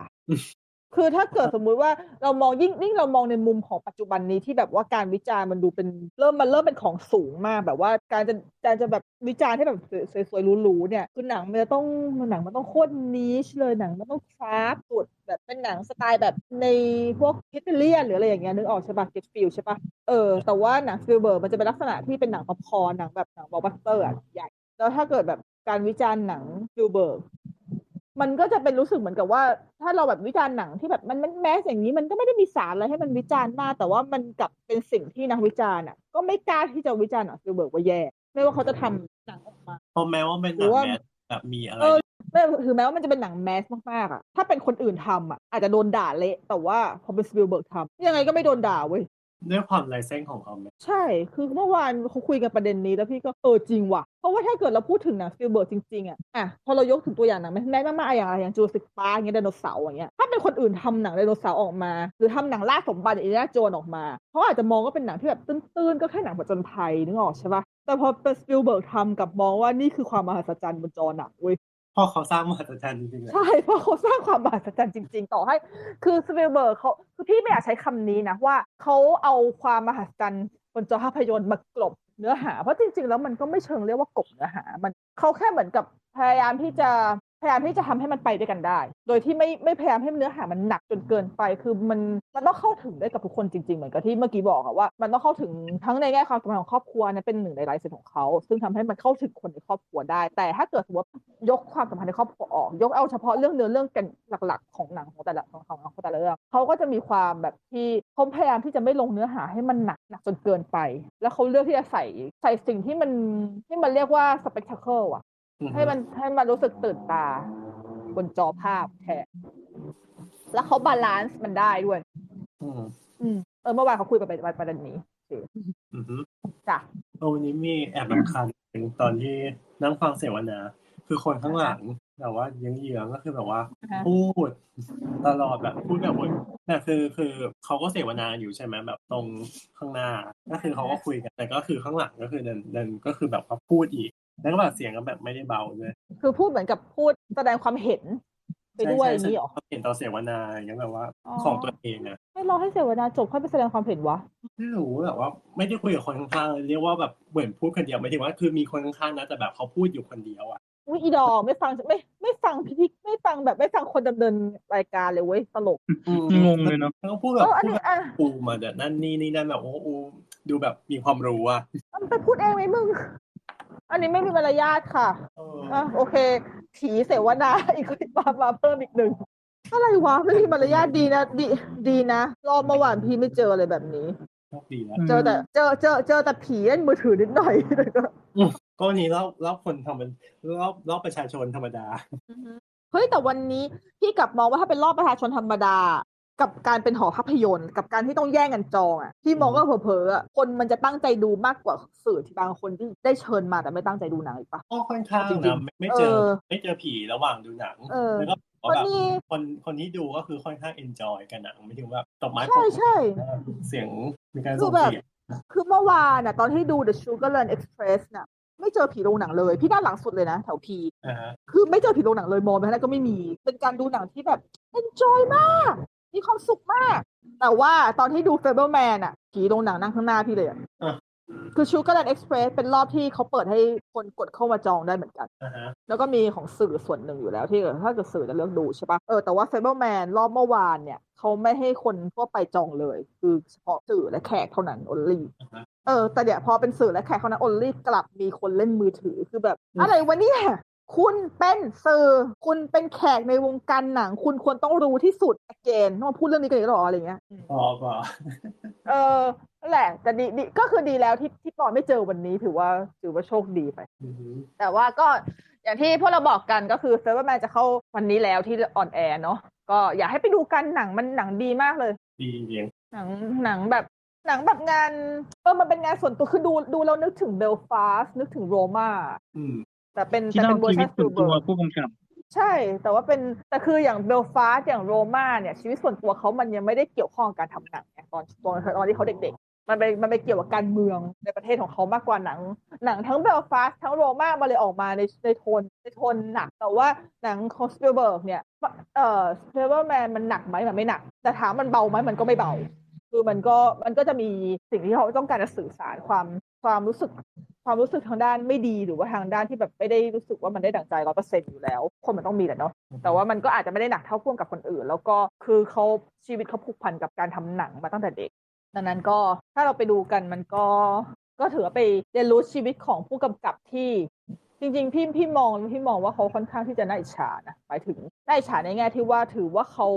คือถ้าเกิดสมมุติว่าเรามองยิ่งยิ่งเรามองในมุมของปัจจุบันนี้ที่แบบว่าการวิจารณ์มันดูเป็นเริ่มมันเริ่มเป็นของสูงมากแบบว่าการจะการจะแบบวิจารณ์ให้แบบสวยๆหรูๆเนี่ยคือหนังมันจะต้องหนังมันต้องโคตร niche เลยหนังมันต้อง craft สุดแบบเป็นหนังสไตล์แบบในพวกอิตาเลียนหรืออะไรอย่างเงี้ยนึกออกใช่ปะ get feel ใช่ปะเออแต่ว่าหนังสปิลเบิร์กมันจะเป็นลักษณะที่เป็นหนังพอๆหนังแบบหนังบอกบัสเตอร์อะใหญ่แล้วถ้าเกิดแบบการวิจารณ์หนังสปิลเบิร์ก มันก็จะเป็นรู้สึกเหมือนกับว่า ถ้าเราแบบวิจารณ์หนังที่แบบมันมัน mass อย่างนี้มันก็ไม่ได้มีสารอะไรให้มันวิจารณ์มาก แต่ว่ามันกลับเป็นสิ่งที่นักวิจารณ์อะ ก็ไม่กล้าที่จะวิจารณ์หนังสปิลเบิร์กว่าแย่ ไม่ว่าเขาจะทำหนังออกมาเพราะแม้ว่าเป็นหหรืนังอว่า mass แบบมีอะไรเออไม่คือแม้ว่ามันจะเป็นหนัง mass มากๆอะ ถ้าเป็นคนอื่นทำอะอาจจะโดนด่าเละ แต่ว่าพอเป็นสปิลเบิร์กทำยังไงก็ไม่โดนด่าเว้ย ด้วยความลายเซ็นของเขาไหมใช่ คือเมื่อวานเขาคุยกันประเด็นนี้แล้วพี่ก็เออจริงว่ะ เพราะว่าถ้าเกิดเราพูดถึงหนังสปิลเบิร์กจริงๆอะ อะ พอเรายกถึงตัวอย่างหนัง mass มากๆอย่างอะไรอย่าง Jurassic Park เงี้ยไดโนเสาร์อย่างเงี้ย ถ้าเป็นคนอื่นทำหนังไดโนเสาร์ออกมา หรือทำหนังล่าสมบัติ Indiana Jones ออกมาเขาอาจจะมองว่าเป็นหนังที่แบบตื้นๆก็แค่หนังผจญภัยนึกออกใช่ปะแต่พอเป็นสปิลเบิร์กทำกับมองว่านี่คือความมหัศจรรย์บนจอหนังเว้ย พราะเขาสร้างมหัศจรรย์จริงๆเลยใช่เพราะเขาสร้างความมหัศจรรย์จริง ๆ ต่อให้ คือสปิลเบิร์กเขาคือพี่ไม่อยากใช้คำนี้นะว่าเขาเอาความมหัศจรรย์บนจอภาพยนตร์มากลบเนื้อหา เพราะจริง ๆ แล้วมันก็ไม่เชิงเรียกว่ากลบเนื้อหา มันเขาแค่เหมือนกับพยายามที่จะ พยายามที่จะทำให้มันไปด้วยกันได้ โดยที่ไม่ไม่พยายามให้เนื้อหามันหนักจนเกินไป คือมันมันต้องเข้าถึงได้กับทุกคนจริงๆ เหมือนกับที่เมื่อกี้บอกอะว่า มันต้องเข้าถึงทั้งในแง่ความสัมพันธ์ของครอบครัวนะเป็นหนึ่งในไลฟ์เซนของเขาซึ่งทำให้มันเข้าถึงคนในครอบครัวได้ แต่ถ้าเกิดสมมติยกความสัมพันธ์ในครอบครัวออก ยกเอาเฉพาะเรื่องเนื้อเรื่องกันหลักๆ ของหนังของแต่ละของของแต่ละเรื่องเขาก็จะมีความแบบที่เขาพยายามที่จะไม่ลงเนื้อหาให้มันหนักหนักจนเกินไป แล้วเขาเลือกที่จะใส่ใส่สิ่งที่มันที่มันเรียกว่า spectacle อะ ให้มันให้มันรู้สึกตื่นตา บนจอภาพแทนแล้วเขา balance มันได้ด้วยอืมอืมเออเมื่อวานเขาคุยไปประประเด็นนี้โอเคอือฮึจ้ะเออวันนี้มีแอบรำคาญถึงตอนที่นั่งฟังเสวนา คือคนข้างหลังแบบว่าเยื้องๆก็คือแบบว่าอ่าฮะพูดตลอดแบบพูดแบบวนแต่คือคือเขาก็เสวนาอยู่ใช่ไหมแบบตรงข้างหน้า ก็คือเขาก็คุยกันแต่ก็คือข้างหลังก็คือเดินเดินก็คือแบบเขาพูดอีก แล้วก็แบบเสียงก็แบบไม่ได้เบาด้วยคือพูดเหมือนกับพูดแสดงความเห็นไปด้วยอย่างนี้เหรอเขาเห็นตอนเสวนาอย่างเงี้ยแบบว่าอ๋อของตัวเองอะให้รอให้เสวนาจบค่อยไปแสดงความเห็นวะไม่รู้แบบว่า ไม่ได้คุยกับคนข้างๆเลยเรียกว่าแบบเหมือนพูดคนเดียวไม่ถึงว่าคือมีคนข้างๆนะแต่แบบเขาพูดอยู่คนเดียวอะอุ้ยอีดอกไม่ฟังไม่ไม่ฟังพิธีไม่ฟังแบบไม่ฟังคนดำเนินรายการเลยเว้ยตลกงงเลยเนาะแล้วก็พูดแบเอบออันพูดนี้แบบอะอูมาเดี๋ยวนั่นนี่นี่นั่นแบบโอ้อูดูแบบมีความรู้อะมันไปพูดเองไหมมึง อันนี้ไม่มีมารยาทค่ะเอออะโอเคผีเสวนาอีกมามาเพิ่มอีกหนึ่งอะไรวะไม่มีมารยาทดีนะดีดีนะรอบเมื่อวานพี่ไม่เจออะไรแบบนี้โชคดีแล้วเจอแต่เจอเจอเจอแต่ผีเล่นมือถือนิดหน่อยแต่ก็ก็วันนี้รอบรอบคนทำเป็นรอบรอบประชาชนธรรมดา เฮ้ยแต่วันนี้พี่กลับมองว่าถ้าเป็นรอบประชาชนธรรมดา กับการเป็นหอภาพยนตร์กับการที่ต้องแย่งกันจองอะพี่มองว่าเผลอๆอะคนมันจะตั้งใจดูมากกว่าสื่อที่บางคนที่ได้เชิญมาแต่ไม่ตั้งใจดูหนังอีกปะก็ค่อนข้างจริงนะๆไม่ไม่เจอเออไม่เจอผีระหว่างดูหนังเออแล้วก็บอกมันแบบมีคนคนที่ดูก็คือค่อนข้างเอนจอยกันหนังไม่ถึงว่าตบไม้ปใช่รบมือใช่เสียงมีการคืส่องแบบเสียงคือเมื่อวานน่ะตอนที่ดู The Sugarland Express น่ะไม่เจอผีโรงหนังเลย พี่ด้านหลังสุดเลยนะแถวพีอ่าฮะคือไม่เจอผีโรงหนังเลยมองไปข้างหน้าก็ไม่มี เป็นการดูหนังที่แบบ enjoy มาก มีความสุขมาก แต่ว่าตอนที่ดู Fableman อะผีโรงหนังนั่งข้างหน้าพี่เลยอะอะคือ Sugarland Express เป็นรอบที่เขาเปิดให้คนกดเข้ามาจองได้เหมือนกันอ่าฮะแล้วก็มีของสื่อส่วนหนึ่งอยู่แล้วที่ถ้าเกิดสื่อจะเลือกดูใช่ปะเออแต่ว่า Fableman รอบเมื่อวานเนี่ยเขาไม่ให้คนทั่วไปจองเลย คือเฉพาะสื่อและแขกเท่านั้น only อ่าฮะเออแต่เดี๋ยวพอเป็นสื่อและแขกเขานั้นโอลี่กลับมีคนเล่นมือถือคือแบบ อะไรวะเนี่ย คุณเป็นสื่อ คุณเป็นแขกในวงการหนัง คุณควรต้องรู้ที่สุดเกนต้องมาพูดเรื่องนี้กันอีกหรออะไรเงี้ยพอพอเออนั่นแหละแต่ดีดีก็คือดีแล้วที่ที่ปอไม่เจอวันนี้ถือว่าถือว่าโชคดีไปอือหือแต่ว่าก็อย่างที่พวกเราบอกกันก็คือเซ r ร์ r แมนจะเข้าวันนี้แล้วที่ออนแอร์เนาะก็อยากให้ไปดูกันหนังมันหนังดีมากเลย ดีจริงหนังหนังแบบหนังแบบงานเออมันเป็นงานส่วนตัวคือดูดูแล้วนึกถึงเบลฟาสนึกถึงโรมาๆอืม แต่เป็นที่แต่เล่าเป็นเวอร์ชันชีวิตส่วนตัว Spielberg ผู้กำกับใช่ แต่ว่าเป็นแต่คืออย่างเบลฟาสอย่าง Roma เนี่ยชีวิตส่วนตัวเขามันยังไม่ได้เกี่ยวข้องกับการทำหนังไงตอนตอนตอนที่เขาเด็กๆ มันไปมันไปเกี่ยวกับการเมืองในประเทศของเขามากกว่าหนัง หนังทั้งเบลฟาสทั้ง Roma มาเลยออกมาในในโทนในโทนหนัก แต่ว่าหนังของสปีลเบิร์กเนี่ยเอ่อ Fabelmans มันหนักไหมมันไม่หนัก แต่ถามมันเบาไหมมันก็ไม่เบา คือมันก็มันก็จะมีสิ่งที่เขาต้องการจะสื่อสารความ ความรู้สึกความรู้สึกทางด้านไม่ดีหรือว่าทางด้านที่แบบไม่ได้รู้สึกว่ามันได้ดั่งใจร้อยเปอร์เซ็นต์อยู่แล้ว คนมันต้องมีแหละเนาะแต่ว่ามันก็อาจจะไม่ได้หนักเท่าพ่วงกับคนอื่น แล้วก็คือเขาชีวิตเขาผูกพันกับการทำหนังมาตั้งแต่เด็ก ดังนั้นก็ถ้าเราไปดูกันมันก็ก็ถือว่าไปเรียนรู้ชีวิตของผู้กำกับที่ จริงๆพี่พี่มองพี่มองว่าเขาค่อนข้างที่จะน่าอิจฉานะหมายถึงน่าอิจฉาในแง่ที่ว่าถือว่าเขา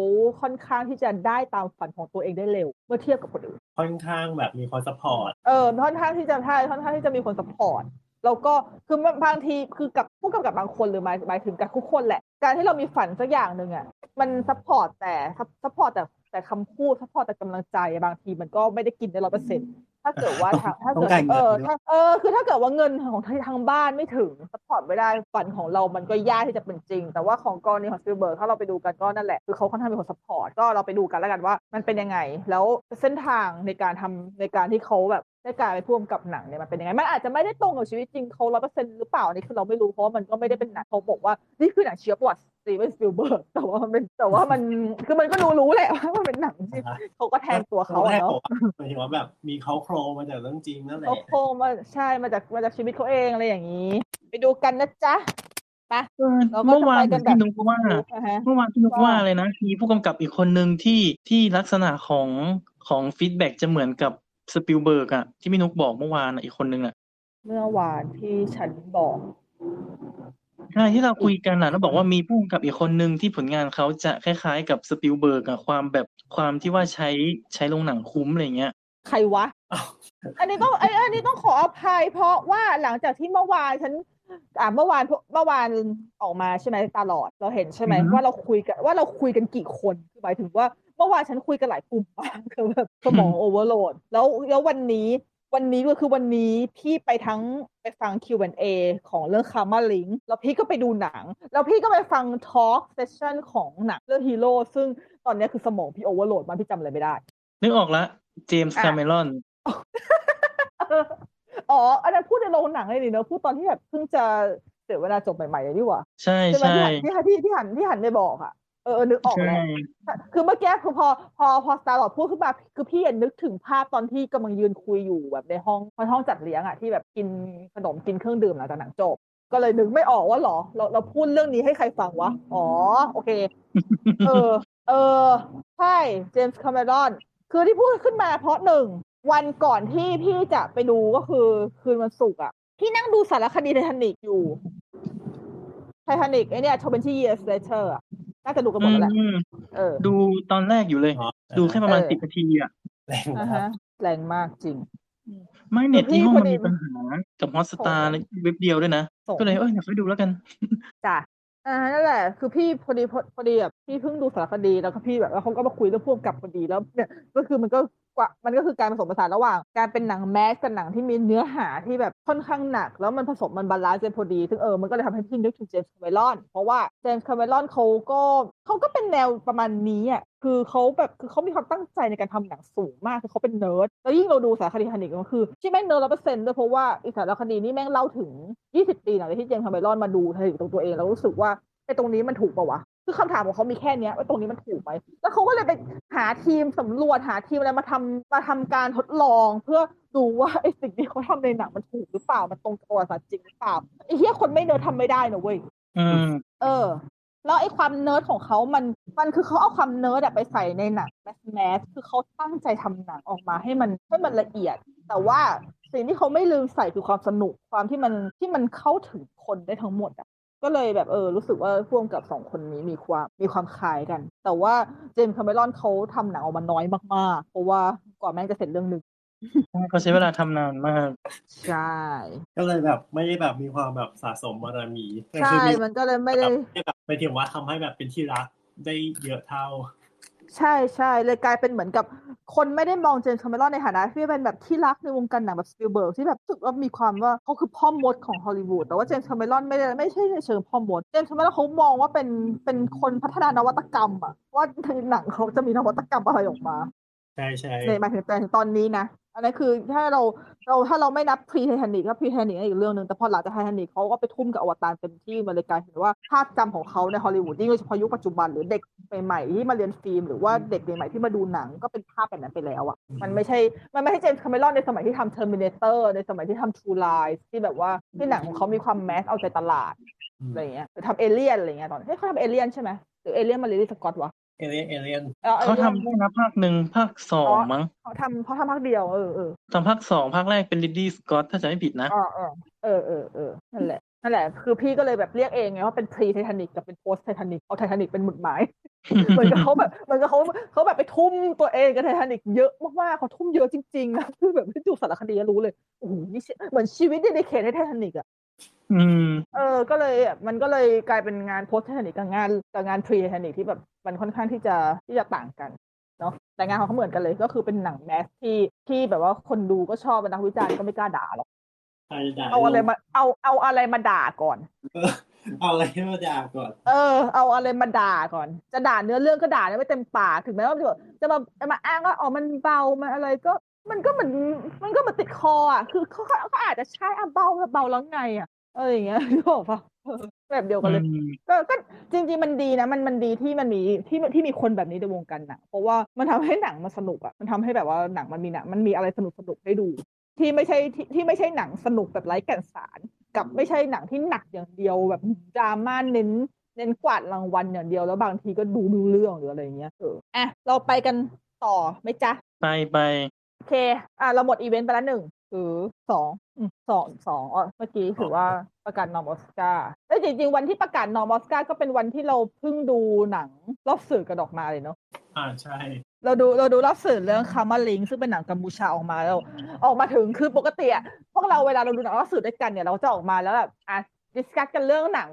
ค่อนข้างที่จะได้ตามฝันของตัวเองได้เร็ว เมื่อเทียบกับคนอื่นค่อนข้างแบบมีคน supportเออค่อนข้างที่จะใช่ค่อนข้างที่จะมีคน support แล้วก็คือบางทีคือกับผู้กำกับบางคนหรือหมายหมายถึงกับทุกคนแหละ การที่เรามีฝันสักอย่างหนึ่งอะมัน support แต่ support แต่ แต่คำพูด support แต่กำลังใจบางทีมันก็ไม่ได้กินได้ร้อยเปอร์เซ็นต์ถ้าเกิดว่าทางถ้าเกิดต้องการเงินเออด้วยถ้าเออคือถ้าเกิดว่าเงินของทางบ้านไม่ถึง support ไม่ได้ฝันของเรามันก็ยากที่จะเป็นจริง แต่ว่าของกรณีของสปิลเบิร์กถ้าเราไปดูกันก็นั่นแหละคือเขาค่อนข้างมีคน support ก็เราไปดูกันแล้วกันว่ามันเป็นยังไง แล้วเส้นทางในการทำในการที่เขาแบบ ได้กลายเป็นผู้กำกับหนังเนี่ยมันเป็นยังไง มันอาจจะไม่ได้ตรงกับชีวิตจริงเขาร้อยเปอร์เซ็นต์หรือเปล่าอันนี่คือเราไม่รู้เพราะว่ามันก็ไม่ได้เป็นหนังเขาบอกว่า นี่คือหนังเชียร์ประวัติสตีเวนสปิลเบิร์กแต่ว่ามันเป็นแต่ว่ามันคือมันก็รู้รู้แหละว่ามันเป็นหนังที่เขาก็แทนตัวเขาอะแค่เนาะบอกหมายถึงว่าแบบมีเค้าโครงมาจากเรื่องจริงนั่นแหละเค้าโครงมาใช่มาจากมาจากชีวิตเขาเองอะไรอย่างนี้ ไปดูกันนะจ๊ะไปเออเราก็เมื่อวานจะไปกันแบบพี่นุกว่านะฮะเมื่อวานพี่นุกว่าว่าเลยนะมีผู้กำกับอีกคนหนึ่งที่ที่ลักษณะของของ feedback จะเหมือนกับ สปิลเบิร์กอะที่พี่นุกบอกเมื่อวานอะอีกคนนึงอะเมื่อวานที่ฉันบอกใช่ที่เราคุยกันอะแล้วบอกว่ามีผู้กำกับอีกคนหนึ่งที่ผลงานเขาจะคล้ายๆ กับสปิลเบิร์กอะความแบบความที่ว่าใช้ใช้โรงหนังคุ้มอะไรเงี้ย ใครวะอ้าวอันนี้ต้องไอยอันนี้ต้องขออภัยเพราะว่าหลังจากที่เมื่อวานฉัน อ่าเมื่อวานเมื่อวานออกมาใช่ไหมตลอดเราเห็นใช่ไหมอือฮึว่าเราคุยกันว่าเราคุยกันกี่คนคือหมายถึงว่าเมื่อวานฉันคุยกันหลายกลุ่มมากคือแบบสมอง overload แล้วแล้ววันนี้วันนี้ก็คือวันนี้พี่ไปทั้งไปฟัง Q&A ของเรื่อง Karmalink แล้วพี่ก็ไปดูหนัง แล้วพี่ก็ไปฟัง talk session ของหนังเรื่องฮีโร่ซึ่งตอนนี้คือสมองพี่ overload มากพี่จำอะไรไม่ได้ นึกออกละเจมส์อะคาเมรอน อ๋อ อันนั้นพูดในโรงหนังเลยนี่เนอะพูดตอนที่แบบเพิ่งจะเสียเวลาจบใหม่ๆเลยนี่หว่าใช่ใช่ไหมใช่ที่หันที่ที่ที่หันที่หันไปบอกอะเออเออนึกออกใช่แล้วคือเมื่อกี้คือพอพอพอสตาร์ลอดพูดขึ้นมาคือพี่อะนึกถึงภาพตอนที่กำลังยืนคุยอยู่แบบในห้องในห้องจัดเลี้ยงอะที่แบบกินขนมกินเครื่องดื่มหลังจากหนังจบ ก็เลยนึกไม่ออกว่าหรอ เราเราพูดเรื่องนี้ให้ใครฟังวะ อ๋อ โอเค เออ เออ ใช่ เจมส์คาเมรอน คือที่พูดขึ้นมาเพราะหนึ่ง วันก่อนที่พี่จะไปดูก็คือคืนวันศุกร์อะ พี่นั่งดูสารคดีไททานิกอยู่ไททานิกไอเนี่ย20 years later อะน่าจะดูกันหมดแล้วแหละอืมเออดูตอนแรกอยู่เลย อ๋อ ดูแค่ประมาณเออสิบนาทีอะแรงอ่านะครับฮะแรงมากจริง ไม่เน็ตพี่ที่ห้องพอมันดีมีปัญหากับฮอตสตาร์เว็บเดียวด้วยนะ ส่งก็เลยเอ้ยเดี๋ยวไปดูแล้วกัน จ้ะ อ่านั่นแหละ คือพี่พอดีพอพอดีแบบพี่เพิ่งดูสารคดีแล้วก็พี่แบบแล้วเขาก็มาคุยเรื่องพวกกับพอดีแล้วเนี่ยก็คือมันก็กว่ามันก็คือการผสมผสานระหว่าง การเป็นหนัง mass กับหนังที่มีเนื้อหาที่แบบค่อนข้างหนัก แล้วมันผสมมัน balance กันพอดีซึ่งเออมันก็เลยทำให้พี่นึกถึงเจมส์คาเมรอนเพราะว่าเจมส์คาเมรอนเขาก็เขาก็เป็นแนวประมาณนี้อะ คือเขาแบบคือเขามีความตั้งใจในการทำหนังสูงมากคือเขาเป็นเนิร์ดแล้วยิ่งเราดูสารคดีไททานิกก็คือที่แม่งเนิร์ดร้อยเปอร์เซ็นต์ด้วยเพราะว่าอีสารคดีนี้แม่งเล่าถึง 20 ปีหลังจากที่เจมส์คาเมรอนมาดูไททานิกตรงตัวเองแล้วรู้สึกว่าไอ้ตรงนี้มันถูกปะวะคือคำถามของเขามีแค่เนี้ยว่าตรงนี้มันถูกไหมแล้วเขาก็เลยไปหาทีมสำรวจหาทีมอะไรมาทำมาทำการทดลอง เพื่อดูว่าไอ้สิ่งที่เขาทำในหนังมันถูกหรือเปล่ามันตรงกับประวัติศาสตร์จริงหรือเปล่าไอ้เหี้ยคนไม่เนิร์ดทำไม่ได้นะเว้ยอืมเออ แล้วไอ้ความเนิร์ดของเขามันมันคือเขาเอาความเนิร์ดไปใส่ในหนัง mass mass คือเขาตั้งใจทำหนังออกมาให้มันให้มันละเอียด แต่ว่าสิ่งที่เขาไม่ลืมใส่คือความสนุกความที่มันที่มันเข้าถึงคนได้ทั้งหมดอะก็เลยแบบเออรู้สึกว่าพ่วงกับสองคนนี้มีความมีความคล้ายกัน แต่ว่าเจมส์คาเมรอนเขาทำหนังออกมาน้อยมากๆ เพราะว่ากว่าแม่งจะเสร็จเรื่องหนึ่ง เขาใช้เวลาทำนานมาก ใช่ ก็เลยแบบไม่ได้แบบมีความแบบสะสมบารมีแต่ใช่คือมีมันก็เลยไม่ได้แบบไปถึงว่าทำให้แบบเป็นที่รักได้เยอะเท่า ใช่ใช่เลยกลายเป็นเหมือนกับ คนไม่ได้มองเจมส์คาเมรอนในฐานะที่เป็นแบบที่รักในวงการหนังแบบสปิลเบิร์กที่แบบรู้สึกว่ามีความว่าเขาคือพ่อมดของฮอลลีวูดแต่ว่าเจมส์คาเมรอนไม่ได้ไม่ใช่ในเชิงพ่อมดเจมส์คาเมรอนเขามองว่าเป็นเป็นคนพัฒนานวัตกรรมอะว่าในหนังเขาจะมีนวัตกรรมอะไรออกมาใช่ใช่ในหมายถึงแต่ถึงตอนนี้นะ อันนั้นคือถ้าเราเราถ้าเราไม่นับ pre ไททานิกก็ pre ไททานิกอีกเรื่องหนึ่งแต่พอหลังจากไททานิกเขาก็ไปทุ่มกับอวตารเต็มที่มันเลยกลายเป็นว่าภาพจำของเขาในฮอลลีวูดยิ่งโดยเฉพาะยุคปัจจุบันหรือเด็กใหม่ๆที่มาเรียนฟิล์มหรือว่าเด็กใหม่ๆที่มาดูหนังก็เป็นภาพแบบนั้นไปแล้วอะมันไม่ใช่มันไม่ใช่เจมส์คาเมรอนในสมัยที่ทำ Terminator ในสมัยที่ทำ True Lies ที่แบบว่าที่หนังของเขามีความ mass เอาใจตลาดอะไรอย่างเงี้ยหรือทำเอเลียนอะไรเงี้ยตอนเฮ้ยเขาทำเอเลียนใช่ไหมหรือเอเลีย์ สกอตต์วะ Alien Alien ออเขา Alien ทำได้นะภาคหนึ่งภาคสองมั้งเขาทำเขาทำภาคเดียวเออเออทำภาคสองภาคแรกเป็นริดลีย์ สกอตต์ถ้าจะไม่ผิดนะเออเออเออเออเออนั่นแหละ นั่นแหละ คือพี่ก็เลยแบบเรียกเองไงว่าเป็น pre Titanic กับเป็น post Titanic เอา Titanic เป็นหมุดหมายเหมือนกับเขาแบบเหมือนกับเขาเขาแบบไปทุ่มตัวเองกับ Titanic เยอะมากๆเขาทุ่มเยอะจริงๆนะคือแบบดูสารคดีก็รู้เลยโอ้โหนี่ชีเหมือนชีวิตเดดิเคทให้ Titanic อะอืมเออ ก็เลยมันก็เลยกลายเป็นงาน post Titanic กับงานกับงาน pre Titanic ที่แบบมันค่อนข้างที่จะที่จะต่างกันเนาะแต่งานของเขาเหมือนกันเลย ก็คือเป็นหนังแมสที่ที่แบบว่าคนดูก็ชอบเป็นนักวิจารณ์ก็ไม่กล้าด่าหรอก ใครด่าเอาอะไรมาเอาเอาอะไรมาด่าก่อนเออเอาอะไรมาด่าก่อน เออ เอาอะไรมาด่าก่อน จะด่าเนื้อเรื่องก็ด่าไม่เต็มปากถึงแม้ว่าจะแบบจะมาจะมาอ้างว่าอ๋อมันเบามันอะไรก็มันก็เหมือนมันก็เหมันติดคออะคือเขาเขาเขาอาจจะใช้อะเบาแล้วเบาแล้วไงอะเอออย่างเงี้ยนึกออกปะเออแบบเดียวกันเลยก็ก็จริง ๆ มันดีนะ มันมันดีที่มันมีที่ที่มีคนแบบนี้ในวงการหนังเพราะว่ามันทำให้หนังมันสนุกอะมันทำให้แบบว่าหนังมันมีหนังมันมีอะไรสนุกสนุกให้ดู ที่ไม่ใช่ที่ที่ไม่ใช่หนังสนุกแบบไร้แก่นสาร กับไม่ใช่หนังที่หนักอย่างเดียวแบบดราม่าเน้นเน้นกวาดรางวัลอย่างเดียวแล้วบางทีก็ดูดูเรื่องหรืออะไรอย่างเงี้ยเอออะเราไปกันต่อไหมจ๊ะ ไปไปโอเค อะเราหมดอีเวนต์ไปแล้วหนึ่งหรือสองอืมสองสองอ๋อเมื่อกี้ถือว่าประกาศ nom ออสการ์แล้วจริง ๆ วันที่ประกาศ nom ออสการ์ก็เป็นวันที่เราเพิ่งดูหนังรอบสื่อกันออกมาเลยเนาะอ่าใช่ เราดูเราดูรอบสื่อเรื่อง Karmalink ซึ่งเป็นหนังกัมพูชาออกมาแล้ว ออกมาถึงคือปกติอะพวกเราเวลาเราดูหนังรอบสื่อด้วยกันเนี่ยเราจะออกมาแล้วแบบอะ discuss กันเรื่องหนัง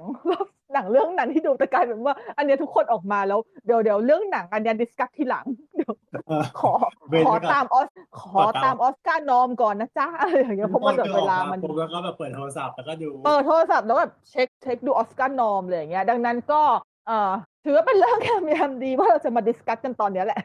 หนังเรื่องนั้นที่ดูแต่กลายเป็นว่า อันเนี้ยทุกคนออกมาแล้วเดี๋ยวเดี๋ยวเรื่องหนังอันเนี้ย discuss ทีหลังเดี๋ยวเออขอเว้นขอไว้ก่อนตามออสขอขอตามตามออสการ์ nom ก่อนนะจ๊ะอะไรอย่างเงี้ยเพราะว่าเดี๋ยวเวลามันผมแล้วก็แบบเปิดโทรศัพท์แล้วก็ดูเปิดโทรศัพท์แล้วแบบเช็คเช็คดูออสการ์ nom เลยอย่างเงี้ยดังนั้นก็เอ่อ ถือว่าเป็นเรื่องแค่มียามดีว่าเราจะมา discuss กันตอนเนี้ยแหละ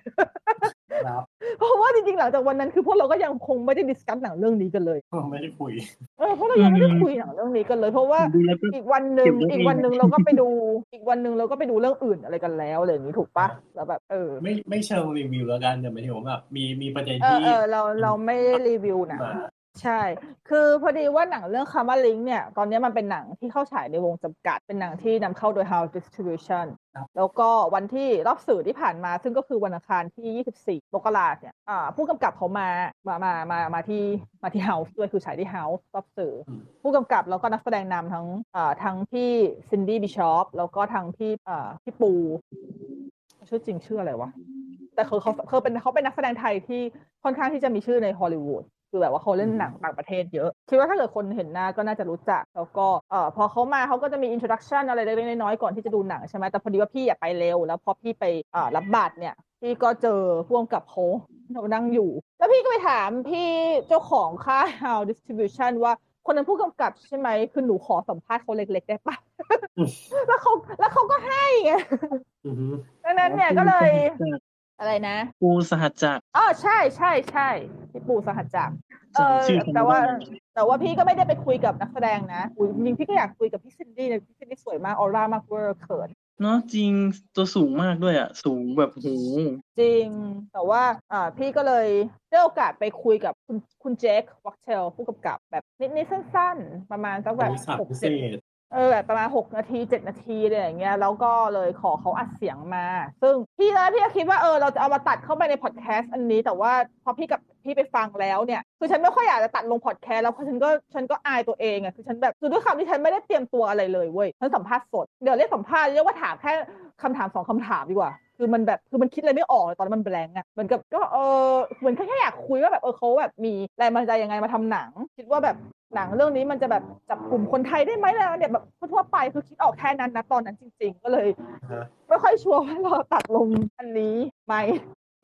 ครับเพราะว่าจริงๆหลังจากวันนั้นคือพวกเราก็ยังคงไม่ได้ discuss หนังเรื่องนี้กันเลยไม่ได้คุยเออเพราะเรายังไม่ได้คุยหนังเรื่องนี้กันเลย เพราะว่าดูแล้วก็อีกวันหนึ่งเก็บไว้อีกวันหนึ่งเราก็ไปดูอีกวันหนึ่งเราก็ไปดูเรื่องอื่นอะไรกันแล้วอะไรอย่างนี้ถูกปะแล้วแบบเออ ไม่ไม่เชิงรีวิวแล้วกันแต่หมายถึงว่าแบบมีมีประเด็นเออที่เออเราเราไม่ได้รีวิวหนะมาใช่ คือพอดีว่าหนังเรื่องคามาลิงเนี่ย ตอนนี้มันเป็นหนังที่เข้าฉายในวงจำกัด เป็นหนังที่นำเข้าโดย House Distribution แล้วก็วันที่รอบสื่อที่ผ่านมา ซึ่งก็คือวันอังคารที่ 24มกราคมเนี่ยอ่าผู้กำกับเขามามามามามาที่มาที่ House ด้วยคือฉายที่ House รอบสื่ออมผู้กำกับแล้วก็นักแสดงนำทั้งอ่าทั้งพี่ซินดี้บิชอปแล้วก็ทั้งพี่อ่าพี่ปูชื่อจริงชื่ออะไรวะแต่เขาเขาเขาเป็นเขาเป็นนักแสดงไทยที่ค่อนข้างที่จะมีชื่อในฮอลลีวูด คือแบบว่าเขาเล่นหนังต่างประเทศเยอะ คิดว่าถ้าเกิดคนเห็นหน้าก็น่าจะรู้จัก แล้วก็เอ่อพอเขามาเขาก็จะมี introduction อะไรเล็กๆน้อยๆก่อนที่จะดูหนังใช่ไหมแต่พอดีว่าพี่อยากไปเร็ว แล้วพอพี่ไปอ่ารับบัตรเนี่ยพี่ก็เจอผู้กำกับเขานั่งอยู่ แล้วพี่ก็ไปถามพี่เจ้าของค่าย Hal Distribution ว่าคนนั้นผู้กำกับใช่ไหมคือหนูขอสัมภาษณ์เขาเล็ก ๆ ได้ปะแล้วเขาแล้วเขาก็ให้ไงอือฮึดังนั้นเนี่ยก็เลย อะไรนะปูสหัสจักรอ๋อใช่ใช่ใช่พี่ปูสหัสจักรเออจำชื่อเขาไม่แต่ว่า ได้แต่ว่าพี่ก็ไม่ได้ไปคุยกับนักแสดงนะอุ๊ยจริงๆพี่ก็อยากคุยกับพี่ซินดี้นะพี่ซินดี้สวยมากออร่ามากเวอร์เขิน เนาะจริงตัวสูงมากด้วยอะ สูงแบบโหจริง แต่ว่าอ่าพี่ก็เลยได้โอกาสไปคุยกับคุณคุณเจควักเชลผู้กำกับแบบนิดๆสั้น ๆ ประมาณสักแบบบริษัทหกพิเศสิบษ เออแบบประมาณหกนาทีเจ็ดนาทีอะไรอย่างเงี้ยแล้วก็เลยขอเขาอัดเสียงมา ซึ่งพี่นะพี่ก็คิดว่าเออเราจะเอามาตัดเข้าไปในพอดแคสต์อันนี้ แต่ว่าพอพี่กับพี่ไปฟังแล้วเนี่ยคือฉันไม่ค่อยอยากจะตัดลงพอดแคสต์แล้วเพราะฉันก็ฉันก็อายตัวเองอะคือฉันแบบคือด้วยคำที่ฉันไม่ได้เตรียมตัวอะไรเลยเว้ยฉันสัมภาษณ์สดเดี๋ยวเรียกสัมภาษณ์เรียกว่าถามแค่คำถามสองคำถามดีกว่าคือมันแบบคือมันคิดอะไรไม่ออกเลยตอนนั้นมันแบงก์อะเหมือนกับก็เออเหมือนแค่แค่อยากคุยว่าแบบเออเขาแบบมีแรงบันดาลใจยังไงมาทำหนัง คิดว่าแบบ หนังเรื่องนี้มันจะแบบจับกลุ่มคนไทยได้ไหมแล้วเนี่ยแบบทั่วๆไปคือคิดออกแค่นั้นนะตอนนั้นจริง ๆ ก็เลยฮะไม่ค่อยชัวร์ว่าเราตัดลงอันนี้ไหม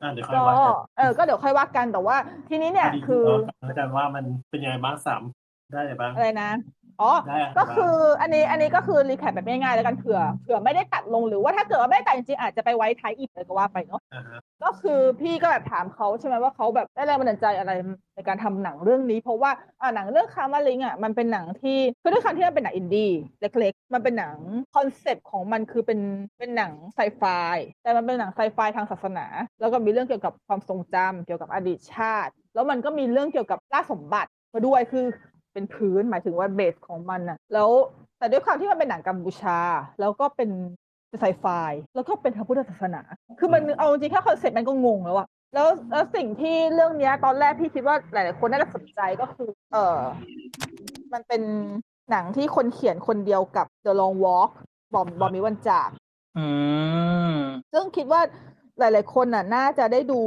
อะเดี๋ยวค่อยก็ว่ากันเออก็เดี๋ยวค่อยว่ากันแต่ว่า ทีนี้เนี่ยพดีคือเราอาจารย์ว่ามันเป็นยังไงบ้างสามได้อะไรบ้างอะไรนะ อ๋อได้อะไรก็บ้างคืออันนี้อันนี้ก็คือ recap แบบง่ายๆแล้วกันเผื่อเผื่อไม่ได้ตัดลงหรือว่าถ้าเกิดว่าไม่ได้ตัดจริงๆอาจจะไปไว้ท้าย EP เลยก็ว่าไปเนาะอ่าฮะก็คือพี่ก็แบบถามเขาใช่ไหมว่าเขาแบบได้แรงบันดาลใจอะไรในการทำหนังเรื่องนี้ เพราะว่าอ่าหนังเรื่อง Karmalink อะมันเป็นหนังที่คือด้วยความที่มันเป็นหนังอินดี้เล็กๆ มันเป็นหนัง concept ของมันคือเป็นเป็นหนังไซไฟแต่มันเป็นหนังไซไฟทางศาสนา แล้วก็มีเรื่องเกี่ยวกับความทรงจำเกี่ยวกับอดีตชาติ แล้วมันก็มีเรื่องเกี่ยวกับล่าสมบัติมาด้วยคือ เป็นพื้นหมายถึงว่าเบสของมันอะแล้วแต่ด้วยความที่มันเป็นหนังกัมพูชา แล้วก็เป็นเป็นไซไฟแล้วก็เป็นทางพุทธศาสนา คือมันเอาจริงๆแค่คอนเซ็ปต์มันก็งงแล้วอะแล้วแล้วสิ่งที่เรื่องเนี้ยตอนแรกพี่คิดว่าหลาย ๆ คนน่าจะสนใจก็คือ เออมันเป็นหนังที่คนเขียนคนเดียวกับ The Long Walk บอมบอมมีวันจากอืมซึ่งคิดว่าหลาย ๆ คนน่ะ น่าจะได้ดู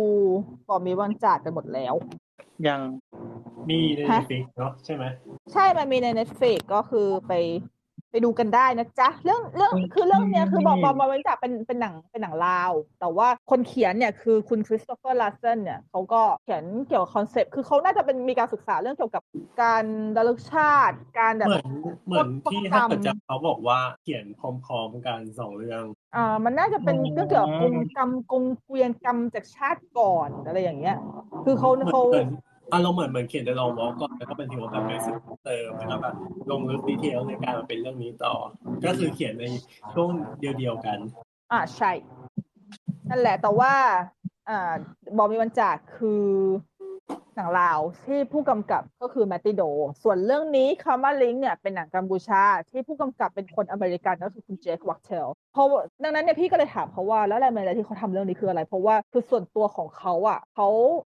บ่มีวันจากกันหมดแล้ว ยัง มีในฮะ ฟิกเนาะใช่ไหม ใช่มันมีใน Netflix ก็คือไป ไปดูกันได้นะจ๊ะเรื่องเรื่องคือเรื่องเนี้ยคือบอกบอกมาเป็นจากเป็นเป็นหนังเป็นหนังลาว แต่ว่าคนเขียนเนี่ยคือคุณคริสโตเฟอร์ลาร์เซนเนี่ยเขาก็เขียนเกี่ยวกับ concept คือเขาน่าจะเป็นมีการศึกษาเรื่องเกี่ยวกับการระลึกชาติการแบบเหมือนเหมือนที่พวกถ้าเกิดกรจะรมเขาบอกว่าเขียนพร้อมๆกันสองเรื่องอ่ามันน่าจะเป็นเรื่องเกี่ยวกับกงกรรมกงเกวียนกรรมจากชาติก่อนอะไรอย่างเงี้ย คือเขาเหมือนเขาเหมื อนอาราเหมือนเหมือนเขียนได้ลองวอลก่อนแล้วก็เป็นทีว่าแบบเบสิกเติมแล้วก็แบบลงลึกดีเทลในการมาเป็นเรื่องนี้ต่อ ก็คือเขียนในช่วงเดียวๆกัน อ่าใช่ นั่นแหละแต่ว่า อ่า บอมมีวันจากคือ หนังลาวที่ผู้กำกับก็คือแมตติโด ส่วนเรื่องนี้คามาลิงเนี่ยเป็นหนังกัมพูชา ที่ผู้กำกับเป็นคนอเมริกันก็คือคุณเจควักเทลเพราะดังนั้นเนี่ยพี่ก็เลยถามเขาว่าแล้วแรงบันดาลใจที่เขาทำเรื่องนี้คืออะไร เพราะว่าคือส่วนตัวของเขาอะเขา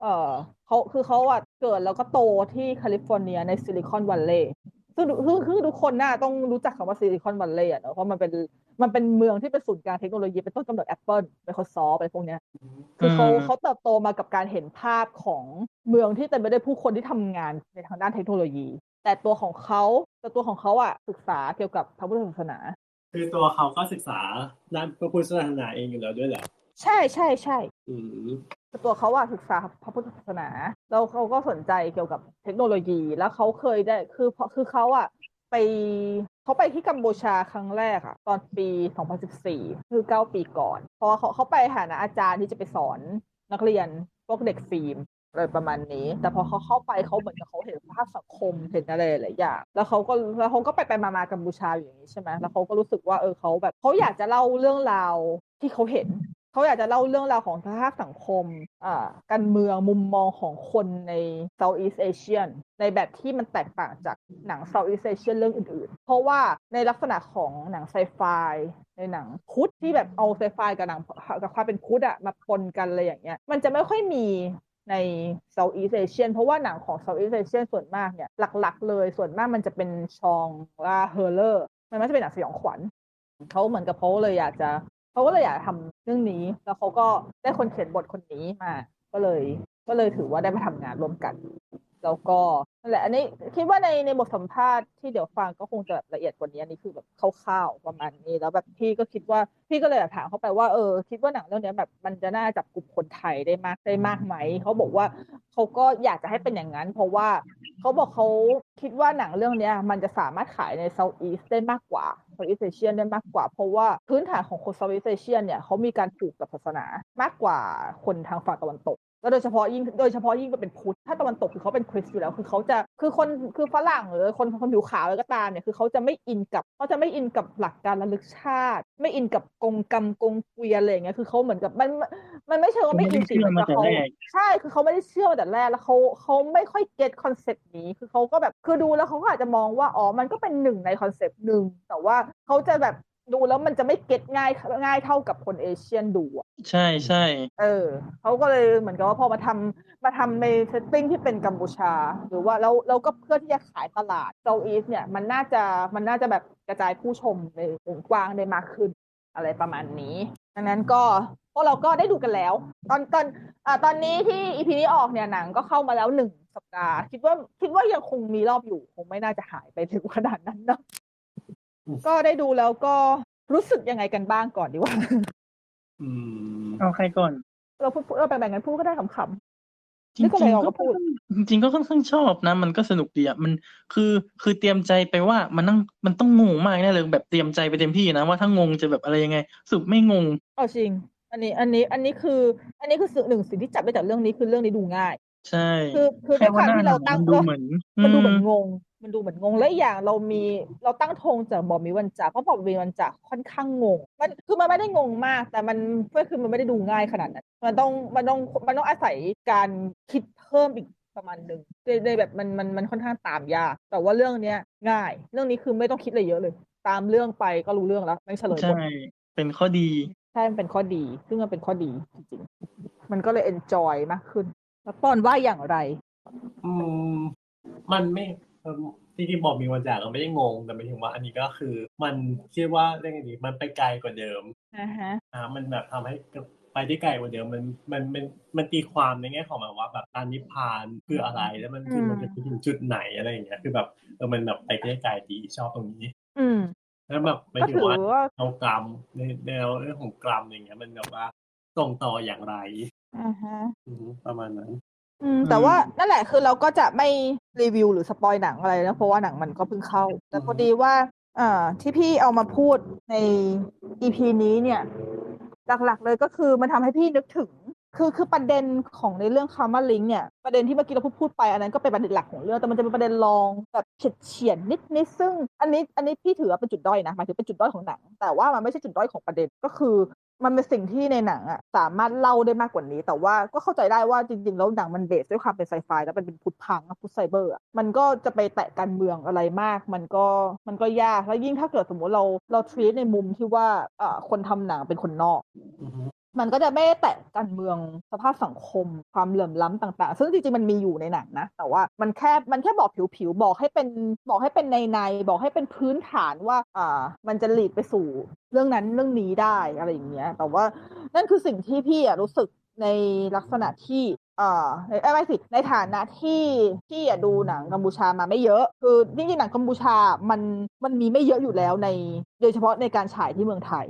เออเขาคือเขาอะเกิดแล้วก็โตที่แคลิฟอร์เนียในซิลิคอนวัลเลย์ซึ่งคือคือทุกคนน่าต้องรู้จักคำว่าซิลิคอนวัลเลย์อะเนอะเพราะมันเป็น มันเป็นเมืองที่เป็นศูนย์กลางเทคโนโลยีเป็นต้นกำเนิด Apple Microsoft อะไรพวกเนี้ยคือเขาอืมเขาเติบโตมากับการเห็นภาพของเมืองที่เต็มไปด้วยผู้คนที่ทำงานในทางด้านเทคโนโลยี แต่ตัวของเขาแต่ตัวของเขาอะศึกษาเกี่ยวกับพระพุทธศาสนา คือตัวเขาก็ศึกษาด้านพระพุทธศาสนาเองอยู่แล้วด้วยแหละใช่ใช่ใช่อืมแต่ตัวเขาอะศึกษาพระพุทธศาสนา แล้วเขาก็สนใจเกี่ยวกับเทคโนโลยี แล้วเขาเคยได้คือเพราะคือเขาอะไป เขาไปที่กัมพูชาครั้งแรกอะตอนปี 2014 คือ 9 ปีก่อน เพราะว่าเขาเขาไปหานะอาจารย์ที่จะไปสอนนักเรียนพวกเด็กฟิล์มอะไรประมาณนี้ แต่พอเขาเข้าไปเขาเหมือนกับเขาเห็นภาพสังคมเห็นอะไรหลายอย่าง แล้วเขาก็แล้วเขาก็ไปไปมามากัมพูชาอยู่อย่างนี้ใช่ไหมแล้วเขาก็รู้สึกว่าเออเขาแบบเขาอยากจะเล่าเรื่องราวที่เขาเห็น เขาอยากจะเล่าเรื่องราวของสภาพสังคมอ่าการเมืองมุมมองของคนใน Southeast Asian ในแบบที่มันแตกต่างจากหนัง Southeast Asian เรื่องอื่นๆ เพราะว่าในลักษณะของหนังไซไฟในหนังพุทธที่แบบเอาไซไฟกับหนังกับความเป็นพุทธอะมาปนกันเลยอย่างเงี้ย มันจะไม่ค่อยมีใน Southeast Asian เพราะว่าหนังของ Southeast Asian ส่วนมากเนี่ยหลักๆ เลยส่วนมากมันจะเป็น genre horror มันไม่ใช่เป็นหนังสยองขวัญเขาเหมือนกับเขาเลยอยากจะเขาก็เลยอยากทำ เรื่องนี้แล้วเขาก็ได้คนเขียนบทคนนี้มา ก็เลย ก็เลยถือว่าได้มาทำงานร่วมกัน แล้วก็นั่นแหละ อันนี้คิดว่าในในบทสัมภาษณ์ที่เดี๋ยวฟังก็คงจะละเอียดกว่านี้อันนี้คือแบบคร่าวๆประมาณนี้แล้วแบบพี่ก็คิดว่าพี่ก็เลยแบบถามเขาไปว่าเออคิดว่าหนังเรื่องนี้แบบมันจะน่าจับกลุ่มคนไทยได้มากได้มากไหมเขาบอกว่าเขาก็อยากจะให้เป็นอย่างนั้น เพราะว่าเขาบอกเขาคิดว่าหนังเรื่องนี้มันจะสามารถขายใน Southeast ได้มากกว่า Southeast Asian ได้มากกว่า เพราะว่าพื้นฐานของคน Southeast Asian เนี่ยเขามีการผูกกับศาสนามากกว่าคนทางฝั่งตะวันตก แล้วโดยเฉพาะยิ่งโดยเฉพาะยิ่งเป็นพุทธถ้าตะวันตกคือเขาเป็นคริสต์อยู่แล้ว คือเขาจะคือคนคือฝรั่งหรือคนคนผิวขาวอะไรก็ตามเนี่ยคือเขาจะไม่อินกับเขาจะไม่อินกับหลักการระลึกชาติ ไม่อินกับกงกรรมกงเกวียนอะไรอย่างเงี้ยคือเขาเหมือนกับมันมันไม่เชิงว่าไม่อินสิเขาไม่ได้เชื่อมาแต่เขาแรกใช่คือเขาไม่ได้เชื่อมาแต่แรกแล้วเขาเขาไม่ค่อย get concept นี้คือเขาก็แบบคือดูแล้วเขาก็อาจจะมองว่าอ๋อมันก็เป็นหนึ่งใน concept หนึ่งแต่ว่าเขาจะแบบ ดูแล้วมันจะไม่ get ง่ายง่ายเท่ากับคน Asian ดูอะใช่ใช่เออเขาก็เลยเหมือนกับว่าพอมาทำมาทำใน setting ที่เป็นกัมพูชา หรือว่าแล้วเราก็เพื่อที่จะขายตลาด Southeast เนี่ยมันน่าจะมันน่าจะแบบกระจายผู้ชมในวงกว้างได้มากขึ้นอะไรประมาณนี้ดังนั้นก็พวกเราก็ได้ดูกันแล้ว ตอนตอนอ่าตอนนี้ที่อีพีนี้ออกเนี่ยหนังก็เข้ามาแล้วหนึ่งสัปดาห์ คิดว่าคิดว่ายังคงมีรอบอยู่ คงไม่น่าจะหายไปถึงขนาดนั้นเนอะ ก็ได้ดูแล้วก็รู้สึกยังไงกันบ้างก่อนดีกว่าอืมเอาใครก่อน เราพูดเราแบ่งๆกันพูดก็ได้ขำๆจรินึงกอะไรออกๆก็ก็พูดจริงๆก็ค่อนข้างชอบนะ มันก็สนุกดีอะมันคือคือเตรียมใจไปว่ามันนั่งมันต้องงงมากแน่เลยแบบเตรียมใจไปเต็มที่นะว่าถ้างงจะแบบอะไรยังไงสรุดไม่งงเอาจริง อันนี้อันนี้อันนี้คือ อันนี้คือสิ่งหนึ่งสิ่งที่จับได้จากเรื่องนี้คือเรื่องนี้ดูง่าย ใช่ คือคือด้แค่วยคามว่าวหน้าที่หนัเรางตั้งมันดูว่าเหมือนมันดูเหมือนอืงง มันดูเหมือนงงและอีกอย่างเรามีเราตั้งธงจากบอมมีวันจ่าเพราะบอมมีวันจ่าค่อนข้างงง มันคือมันไม่ได้งงมาก แต่มันก็คือมันไม่ได้ดูง่ายขนาดนั้น มันต้องมันต้องมันต้องอาศัยการคิดเพิ่มอีกประมาณหนึ่งในในแบบมันมันมันค่อนข้างตามยากแต่ว่าเรื่องเนี้ยง่าย เรื่องนี้คือไม่ต้องคิดอะไรเยอะเลย ตามเรื่องไปก็รู้เรื่องแล้วไม่เฉลยบทใช่เป็นข้อดีใช่มันเป็นข้อดี ซึ่งมันเป็นข้อดีจริงๆมันก็เลย enjoy มากขึ้น แล้วปอนว่าอย่างไรอืมมันไม่ เอิ่มที่ที่บอกมีวันจากก็ไม่ได้งงแต่หมายถึงว่าอันนี้ก็คือ มันคิดว่าเรื่องนี้มันไปไกลกว่าเดิมอ่าฮะอ่ามันแบบทำให้ไปได้ไกลกว่าเดิมมันมันมันมันตีความในแง่ของแบบว่าแบบการนิพพานคืออะไรแล้วมันคืออืมมันจะไปถึงจุดไหนอะไรอย่างเงี้ยคือแบบเออมันแบบไปได้ไกลดีชอบตรงนี้ อืมแล้วแบบหมายก็ถึงถือว่าว่าเอากรรมในแนวเรื่องของกรรมอย่างเงี้ย มันแบบว่าส่งต่ออย่างไรอ่าฮะอืมประมาณนั้น อืม แต่ว่านั่นแหละคือเราก็จะไม่รีวิวหรือสปอยหนังอะไรนะเพราะว่าหนังมันก็เพิ่งเข้า แต่พอดีว่าอ่าที่พี่เอามาพูดใน EP นี้เนี่ย หลักๆเลยก็คือมันทำให้พี่นึกถึง คือคือประเด็นของในเรื่องคาร์มาลิงเนี่ยประเด็นที่เมื่อกี้เราพูดพูดไปอันนั้นก็เป็นประเด็นหลักของเรื่องแต่มันจะเป็นประเด็นรองแบบเฉียดเฉียดนิดนิดซึ่ง อันนี้อันนี้พี่ถือว่าเป็นจุดด้อยนะหมายถึงเป็นจุดด้อยของหนัง แต่ว่ามันไม่ใช่จุดด้อยของประเด็นก็คือ มันเป็นสิ่งที่ในหนังอะสามารถเล่าได้มากกว่านี้ แต่ว่าก็เข้าใจได้ว่าจริง ๆ แล้วหนังมันเบสด้วยความเป็นไซไฟแล้วมันเป็นพุทธพังอะพุทธไซเบอร์อะมันก็จะไปแตะการเมืองอะไรมาก มันก็มันก็ยากแล้วยิ่งถ้าเกิดสมมติเราเราทรีตในมุมที่ว่าเอ่อคนทำหนังเป็นคนนอก มันก็จะไม่แตะการเมืองสภาพสังคม ความเหลื่อมล้ำต่าง ๆ ซึ่งจริงๆมันมีอยู่ในหนังนะ แต่ว่ามันแค่มันแค่บอกผิวๆบอกให้เป็นบอกให้เป็นในในๆบอกให้เป็นพื้นฐานว่าอ่ามันจะหลีดไปสู่เรื่องนั้นเรื่องนี้ได้อะไรอย่างเงี้ย แต่ว่านั่นคือสิ่งที่พี่อะรู้สึกในลักษณะที่อ่าเอ้ยไม่สิในฐานะที่ที่อะดูหนังกัมพูชามาไม่เยอะ คือจริงๆหนังกัมพูชามันมันมีไม่เยอะอยู่แล้วใน โดยเฉพาะในการฉายที่เมืองไทย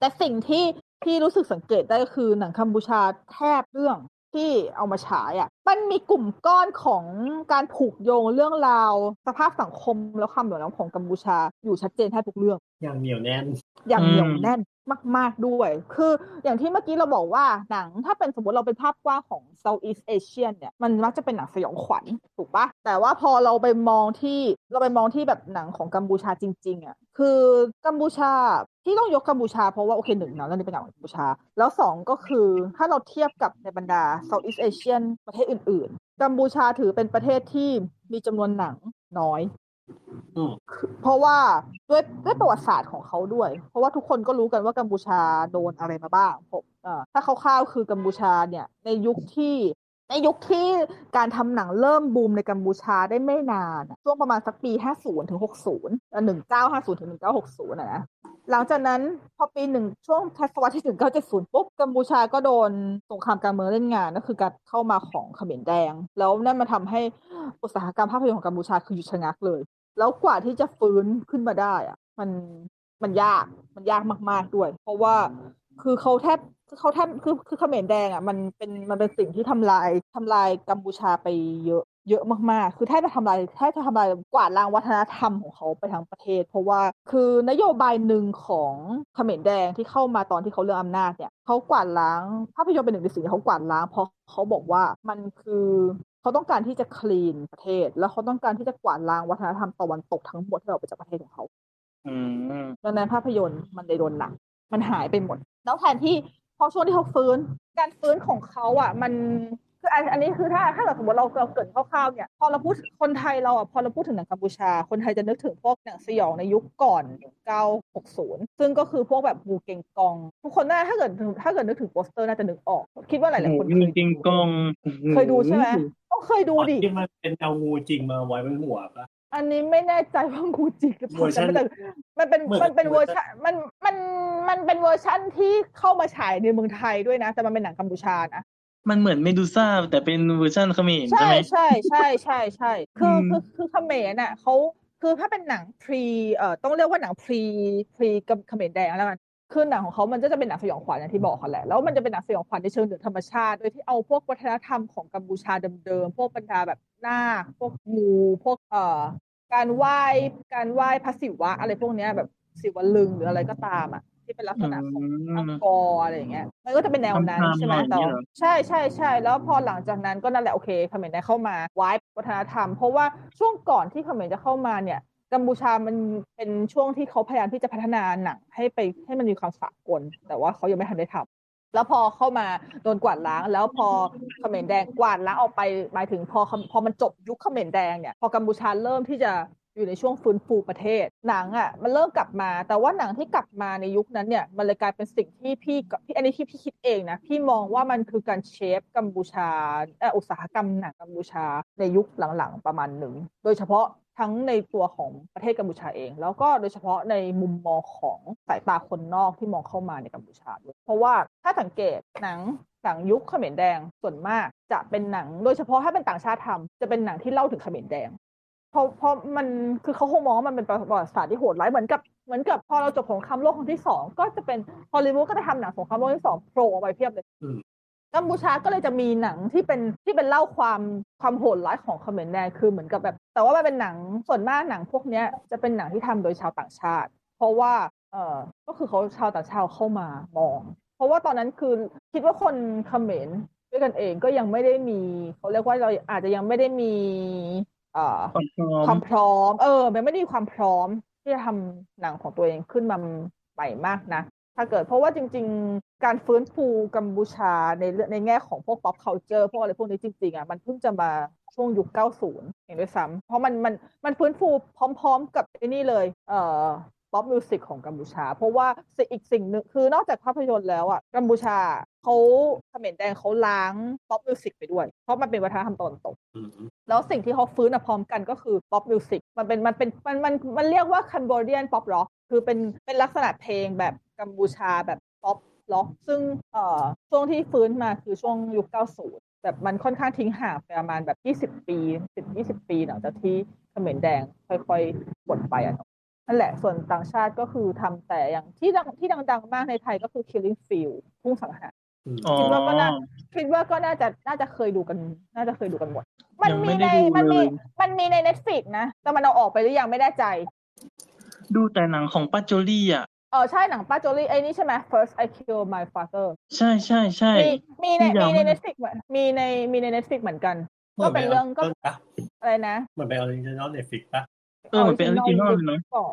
แต่สิ่งที่ ที่รู้สึกสังเกตได้ก็คือหนังคัมบูชาแทบเรื่องที่เอามาฉายอะ มันมีกลุ่มก้อนของการผูกโยงเรื่องราว สภาพสังคมและความเหลื่อมล้ำของกัมพูชาอยู่ชัดเจนแทบทุกเรื่องอย่างเหนียวแน่น อย่างอืมเหนียวแน่นมาก ๆ ด้วย คืออย่างที่เมื่อกี้เราบอกว่าหนังถ้าเป็นสมมติเราเป็นภาพกว้างของ Southeast Asian เนี่ย มันมักจะเป็นหนังสยองขวัญถูกปะแต่ว่าพอเราไปมองที่เราไปมองที่แบบหนังของกัมพูชาจริง ๆอะคือกัมพูชาที่ต้องยกกัมพูชาเพราะว่าโอเคหนึ่งหนังเรื่องนี้เป็นหนังของกัมพูชา แล้วสองก็คือถ้าเราเทียบกับในบรรดา Southeast Asian ประเทศอื่น ๆ กัมพูชาถือเป็นประเทศที่มีจำนวนหนังน้อยอืม เพราะว่าด้วยด้วยประวัติศาสตร์ของเขาด้วย เพราะว่าทุกคนก็รู้กันว่ากัมพูชาโดนอะไรมาบ้างผมเออถ้าคร่าวๆคือกัมพูชาเนี่ยในยุคที่ในยุคที่การทำหนังเริ่มบูมในกัมพูชาได้ไม่นาน ช่วงประมาณสักปี 50 ถึง 60เอ่อ1950 ถึง 1960นะนะ หลังจากนั้นพอปีหนึ่งช่วงทศวรรษที่1970ปุ๊บกัมพูชาก็โดนสงครามกลางเมืองเล่นงานก็คือการเข้ามาของเขมรแดง แล้วนั่นมาทำให้อุตสาหกรรมภาพยนตร์ของกัมพูชาคือหยุดชะงักเลย แล้วกว่าที่จะฟื้นขึ้นมาได้อะมันมันยากมันยากมาก ๆด้วย เพราะว่าคือเขาแทบเขาแทบคือคือเขมรแดงอะมันเป็นมันเป็นสิ่งที่ทำลายทำลายกัมพูชาไปเยอะ เยอะมากๆ คือถ้าจะทำลายถ้าจะทำลายกวาดล้างวัฒนธรรมของเขาไปทั้งประเทศ เพราะว่าคือนโยบายหนึ่งของเขมรแดงที่เข้ามาตอนที่เขาเรื่องอำนาจเนี่ยเขากวาดล้างภาพยนตร์เป็นหนึ่งในสิ่งที่เขากวาดล้างเพราะเขาบอกว่ามันคือเขาต้องการที่จะคลีนประเทศ แล้วเขาต้องการที่จะกวาดล้างวัฒนธรรมตะวันตกทั้งหมดที่เราไปจากประเทศของเขาอืมดังนั้นภาพยนตร์มันเลยโดนหนัก มันหายไปหมด แล้วแทนที่พอช่วงที่เขาฟื้น การฟื้นของเขาอะ มัน คืออันอันนี้คือถ้าถ้าเกิดสมมติเราเราเกริดคร่าวๆเนี่ยพอเราพูดคนไทยเราอะพอเราพูดถึงหนังกัมพูชา คนไทยจะนึกถึงพวกหนังสยองในยุคก่อน1960 ซึ่งก็คือพวกแบบงูเกงกอง ทุกคนน่าถ้าเกิดถ้าเกิดนึกถึงโปสเตอร์น่าจะนึกออก คิดว่าหลายๆคนเคงูยจริงกองเคยดูใช่ไหมต้องเคยดูดิที่มันเป็นเอางูจริงมาไว้บนหัวปะอันนี้ไม่แน่ใจว่างูจริงหรือเปเวอร์ชัล่านแต่มันเป็นเหมือนมันเป็นเวเวออร์ร์ชัชันนมันมันมันเป็นเวอร์ชันที่เข้ามาฉายในเมืองไทยด้วยนะ แต่มันเป็นหนังกัมพูชานะ มันเหมือนเมดูซ่าแต่เป็นเวอร์ชันเขมรใช่ใช่ไหมใช่ใช่ใช่ใช่คืออืมคือคือเขมรน่ะเขาคือถ้าเป็นหนัง pre เอ่อต้องเรียกว่าหนัง pre pre กับเขมรแดงแล้วกันคือหนังของเขามันก็จะเป็นหนังสยองขวัญอย่างที่บอกกันแหละแล้วมันจะเป็นหนังสยองขวัญในเชิงเหนือธรรมชาติโดยที่เอาพวกวัฒนธรรมของกัมพูชาเดิมๆพวกบรรดาแบบนาคพวกงูพวกเอ่อการไหว้การไหว้พระศิวะอะไรพวกเนี้ยแบบศิวลึงหรืออะไรก็ตามอะ ที่เป็นลักษณะของอือัมงกอร์อะไรอย่างเงี้ยมันก็จะเป็นแนวนั้นทำๆใช่ไหมหน่อยแต่อย่างเงี้ยเหรอใช่ใช่ใช่แล้วพอหลังจากนั้นก็นั่นแหละโอเคเขมรได้เข้ามาไว้วัฒนธรรม เพราะว่าช่วงก่อนที่เขมรจะเข้ามาเนี่ยกัมพูชามันเป็นช่วงที่เขาพยายามที่จะพัฒนาหนังให้ไปให้มันมีความสากล แต่ว่าเขายังไม่ทันได้ทำแล้วพอเข้ามาโดนกวาดล้าง แล้วพอเขมรแดงกวาดล้างออกไปหมายถึงพอพอมันจบยุคเขมรแดงเนี่ยพอกัมพูชาเริ่มที่จะ อยู่ในช่วงฟื้นฟูประเทศ หนังอะมันเริ่มกลับมา แต่ว่าหนังที่กลับมาในยุคนั้นเนี่ยมันเลยกลายเป็นสิ่งที่พี่พี่อันนี้ที่พี่คิดเองนะพี่มองว่ามันคือการเชฟกัมพูชาอาอุตสาหกรรมหนังกัมพูชาในยุคหลังๆประมาณหนึ่งโดยเฉพาะทั้งในตัวของประเทศกัมพูชาเอง แล้วก็โดยเฉพาะในมุมมองของสายตาคนนอกที่มองเข้ามาในกัมพูชาด้วยเพราะว่าถ้าสังเกตหนังหนังยุคเขมรแดงส่วนมากจะเป็นหนัง โดยเฉพาะถ้าเป็นต่างชาติทำจะเป็นหนังที่เล่าถึงเขมรแดง ราะเพราะมันคือเขาคงมองว่ามันเป็นประวัติศาสตร์ที่โหดร้ายเหมือนกับเหมือนกับพอเราจบสงครามโลกครั้งที่สองก็จะเป็นฮอลลีวูดก็จะทำหนังสงครามโลกครั้งที่สองโผล่ออกไปเพียบเลยอืมกัมพูชาก็เลยจะมีหนังที่เป็นที่เป็นเล่าความความโหดร้ายของเขมรแดงคือเหมือนกับแบบ แต่ว่ามันเป็นหนังส่วนมากหนังพวกเนี้ยจะเป็นหนังที่ทำโดยชาวต่างชาติ เพราะว่าเออก็คือเขาชาวต่างชาติเข้ามามอง เพราะว่าตอนนั้นคือคิดว่าคนเขมรด้วยกันเองก็ยังไม่ได้มีเขาเรียกว่าเราอาจจะยังไม่ได้มี เอ่อความพร้อความมพร้อม เออ มันไม่ได้มีความพร้อมที่จะทำหนังของตัวเองขึ้นมาใหม่มากนะถ้าเกิดเพราะว่าจริง ๆ การฟื้นฟูกัมพูชาในเรื่องในแง่ของพวก pop culture พวกอะไรพวกนี้จริงๆอะมันเพิ่งจะมาช่วงยุค 90เองด้วยซ้ำเพราะมันมันมันฟื้นฟูพร้อม ๆ กับไอ้นี่เลยเอ่อ pop music ของกัมพูชา เพราะว่าสิ่งอีกสิ่งหนึ่งคือนอกจากภาพยนตร์แล้วอะกัมพูชาเขาเขมรแดงเขาล้าง pop music ไปด้วย เพราะมันเป็นวัฒนธรรมตะวันตกอืม แล้วสิ่งที่เขาฟื้นมาพร้อมกันก็คือ pop music มันเป็นมันเป็นมันมันมันเรียกว่า Cambodian pop rock คือเป็นเป็นลักษณะเพลงแบบกัมพูชาแบบ pop rock ซึ่งเอ่อช่วงที่ฟื้นมาคือช่วงยุค 90 แบบมันค่อนข้างทิ้งห่างไปประมาณแบบ 20 ปี 10-20 ปีหลังจากที่เขมรแดงค่อยๆหมดไปอะนั่นแหละส่วนต่างชาติก็คือทำแต่อย่างที่ดังที่ดังๆมากในไทยก็คือ Killing Field พุ่งสังหารอืมอ๋อคิดว่าก็น่าคิดว่าก็น่าจะน่าจะเคยดูกัน น่าจะเคยดูกันหมด มันยังไม่มีได้ในดูมันมีเลยมันมีใน Netflix นะ แต่มันเอาออกไปหรือยังไม่แน่ใจ ดูแต่หนังของป้าโจลี่อะเออใช่หนังป้าโจลี่ไอ้นี่ใช่ไหม First They Killed My Father ใช่ใช่ใช่มีมีในที่มียังในไม่ Netflix เหมือนมีในมีใน Netflix เหมือนกัน ก็เป็นเรื่องก็ปะอะไรนะมันเป็น original Netflix ปะเออมันเป็น original เลยเนาะก็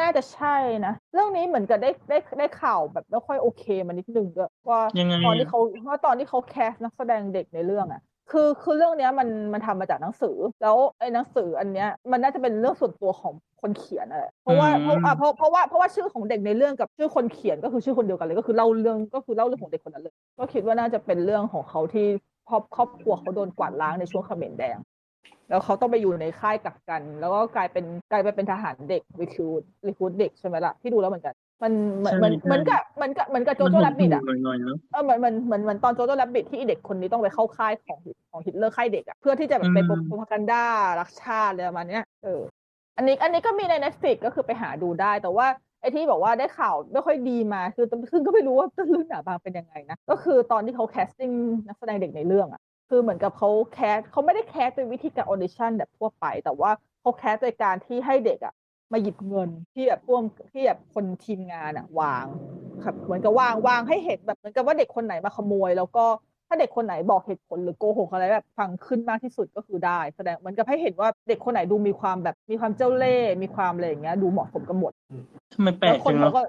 น่าจะใช่นะ เรื่องนี้เหมือนกับได้ได้ได้ข่าวแบบไม่ค่อยโอเคมานิดนึงด้วยว่ายังไงตอนที่เขาว่าตอนที่เขา cast นักแสดงเด็กในเรื่องอะ คือคือเรื่องเนี้ยมันมันทำมาจากหนังสือ แล้วไอ้หนังสืออันเนี้ยมันน่าจะเป็นเรื่องส่วนตัวของคนเขียนอะไรเพราะว่าเพราะอะเพราะเพราะว่าเพราะว่าชื่อของเด็กในเรื่องกับชื่อคนเขียนก็คือชื่อคนเดียวกันเลยก็คือเล่าเรื่องก็คือเล่าเรื่องของเด็กคนนั้นเลยก็คิดว่าน่าจะเป็นเรื่องของเขาที่ครอบครอบครัวเขาโดนกวาดล้างในช่วงเขมรแดง แล้วเขาต้องไปอยู่ในค่ายกักกัน แล้วก็กลายเป็นกลายไปเป็นทหารเด็กรีคูดรีคูดเด็กใช่ไหมล่ะที่ดูแล้วเหมือนกัน มันเหมือนเหมือนเหมือนกับเหมือนกับเหมือนกับโจโจ้แรบบิทอะหน่อยๆเนาะเออเหมือนเหมือนเหมือนเหมือนตอนโจโจ้แรบบิทที่ไอ้เด็กคนนี้ต้องไปเข้าค่ายของของฮิตเลอร์ค่ายเด็กอะเพื่อที่จะแบบไปอืมโปรพากันดารักชาติอะไรประมาณเนี้ยเอออันนี้อันนี้ก็มีใน Netflix ก็คือไปหาดูได้ แต่ว่าไอ้ที่บอกว่าได้ข่าวไม่ค่อยดีมาคือคือก็ไม่รู้ว่าต้นเรื่องหนาบางเป็นยังไงนะก็คือตอนที่เขา casting นักแสดงเด็กในเรื่องอะคือเหมือนกับเขา cast เขาไม่ได้ cast เป็นวิธีการ audition แบบทั่วไป แต่ว่าเขา cast โดยการที่ให้เด็กอะ มาหยิบเงินที่แบบพวกที่แบบคนทีมงานอะวางครับเหมือนกับวางวางให้เห็นแบบเหมือนกับว่าเด็กคนไหนมาขโมย แล้วก็ถ้าเด็กคนไหนบอกเหตุผลหรือโกหกอะไรแบบฟังขึ้นมากที่สุดก็คือได้ แสดงเหมือนกับให้เห็นว่าเด็กคนไหนดูมีความแบบมีความเจ้าเล่ห์มีความอะไรอย่างเงี้ยดูเหมาะสมกับหมดทำไมแปลแล้กวคนจังเขาเนาะก็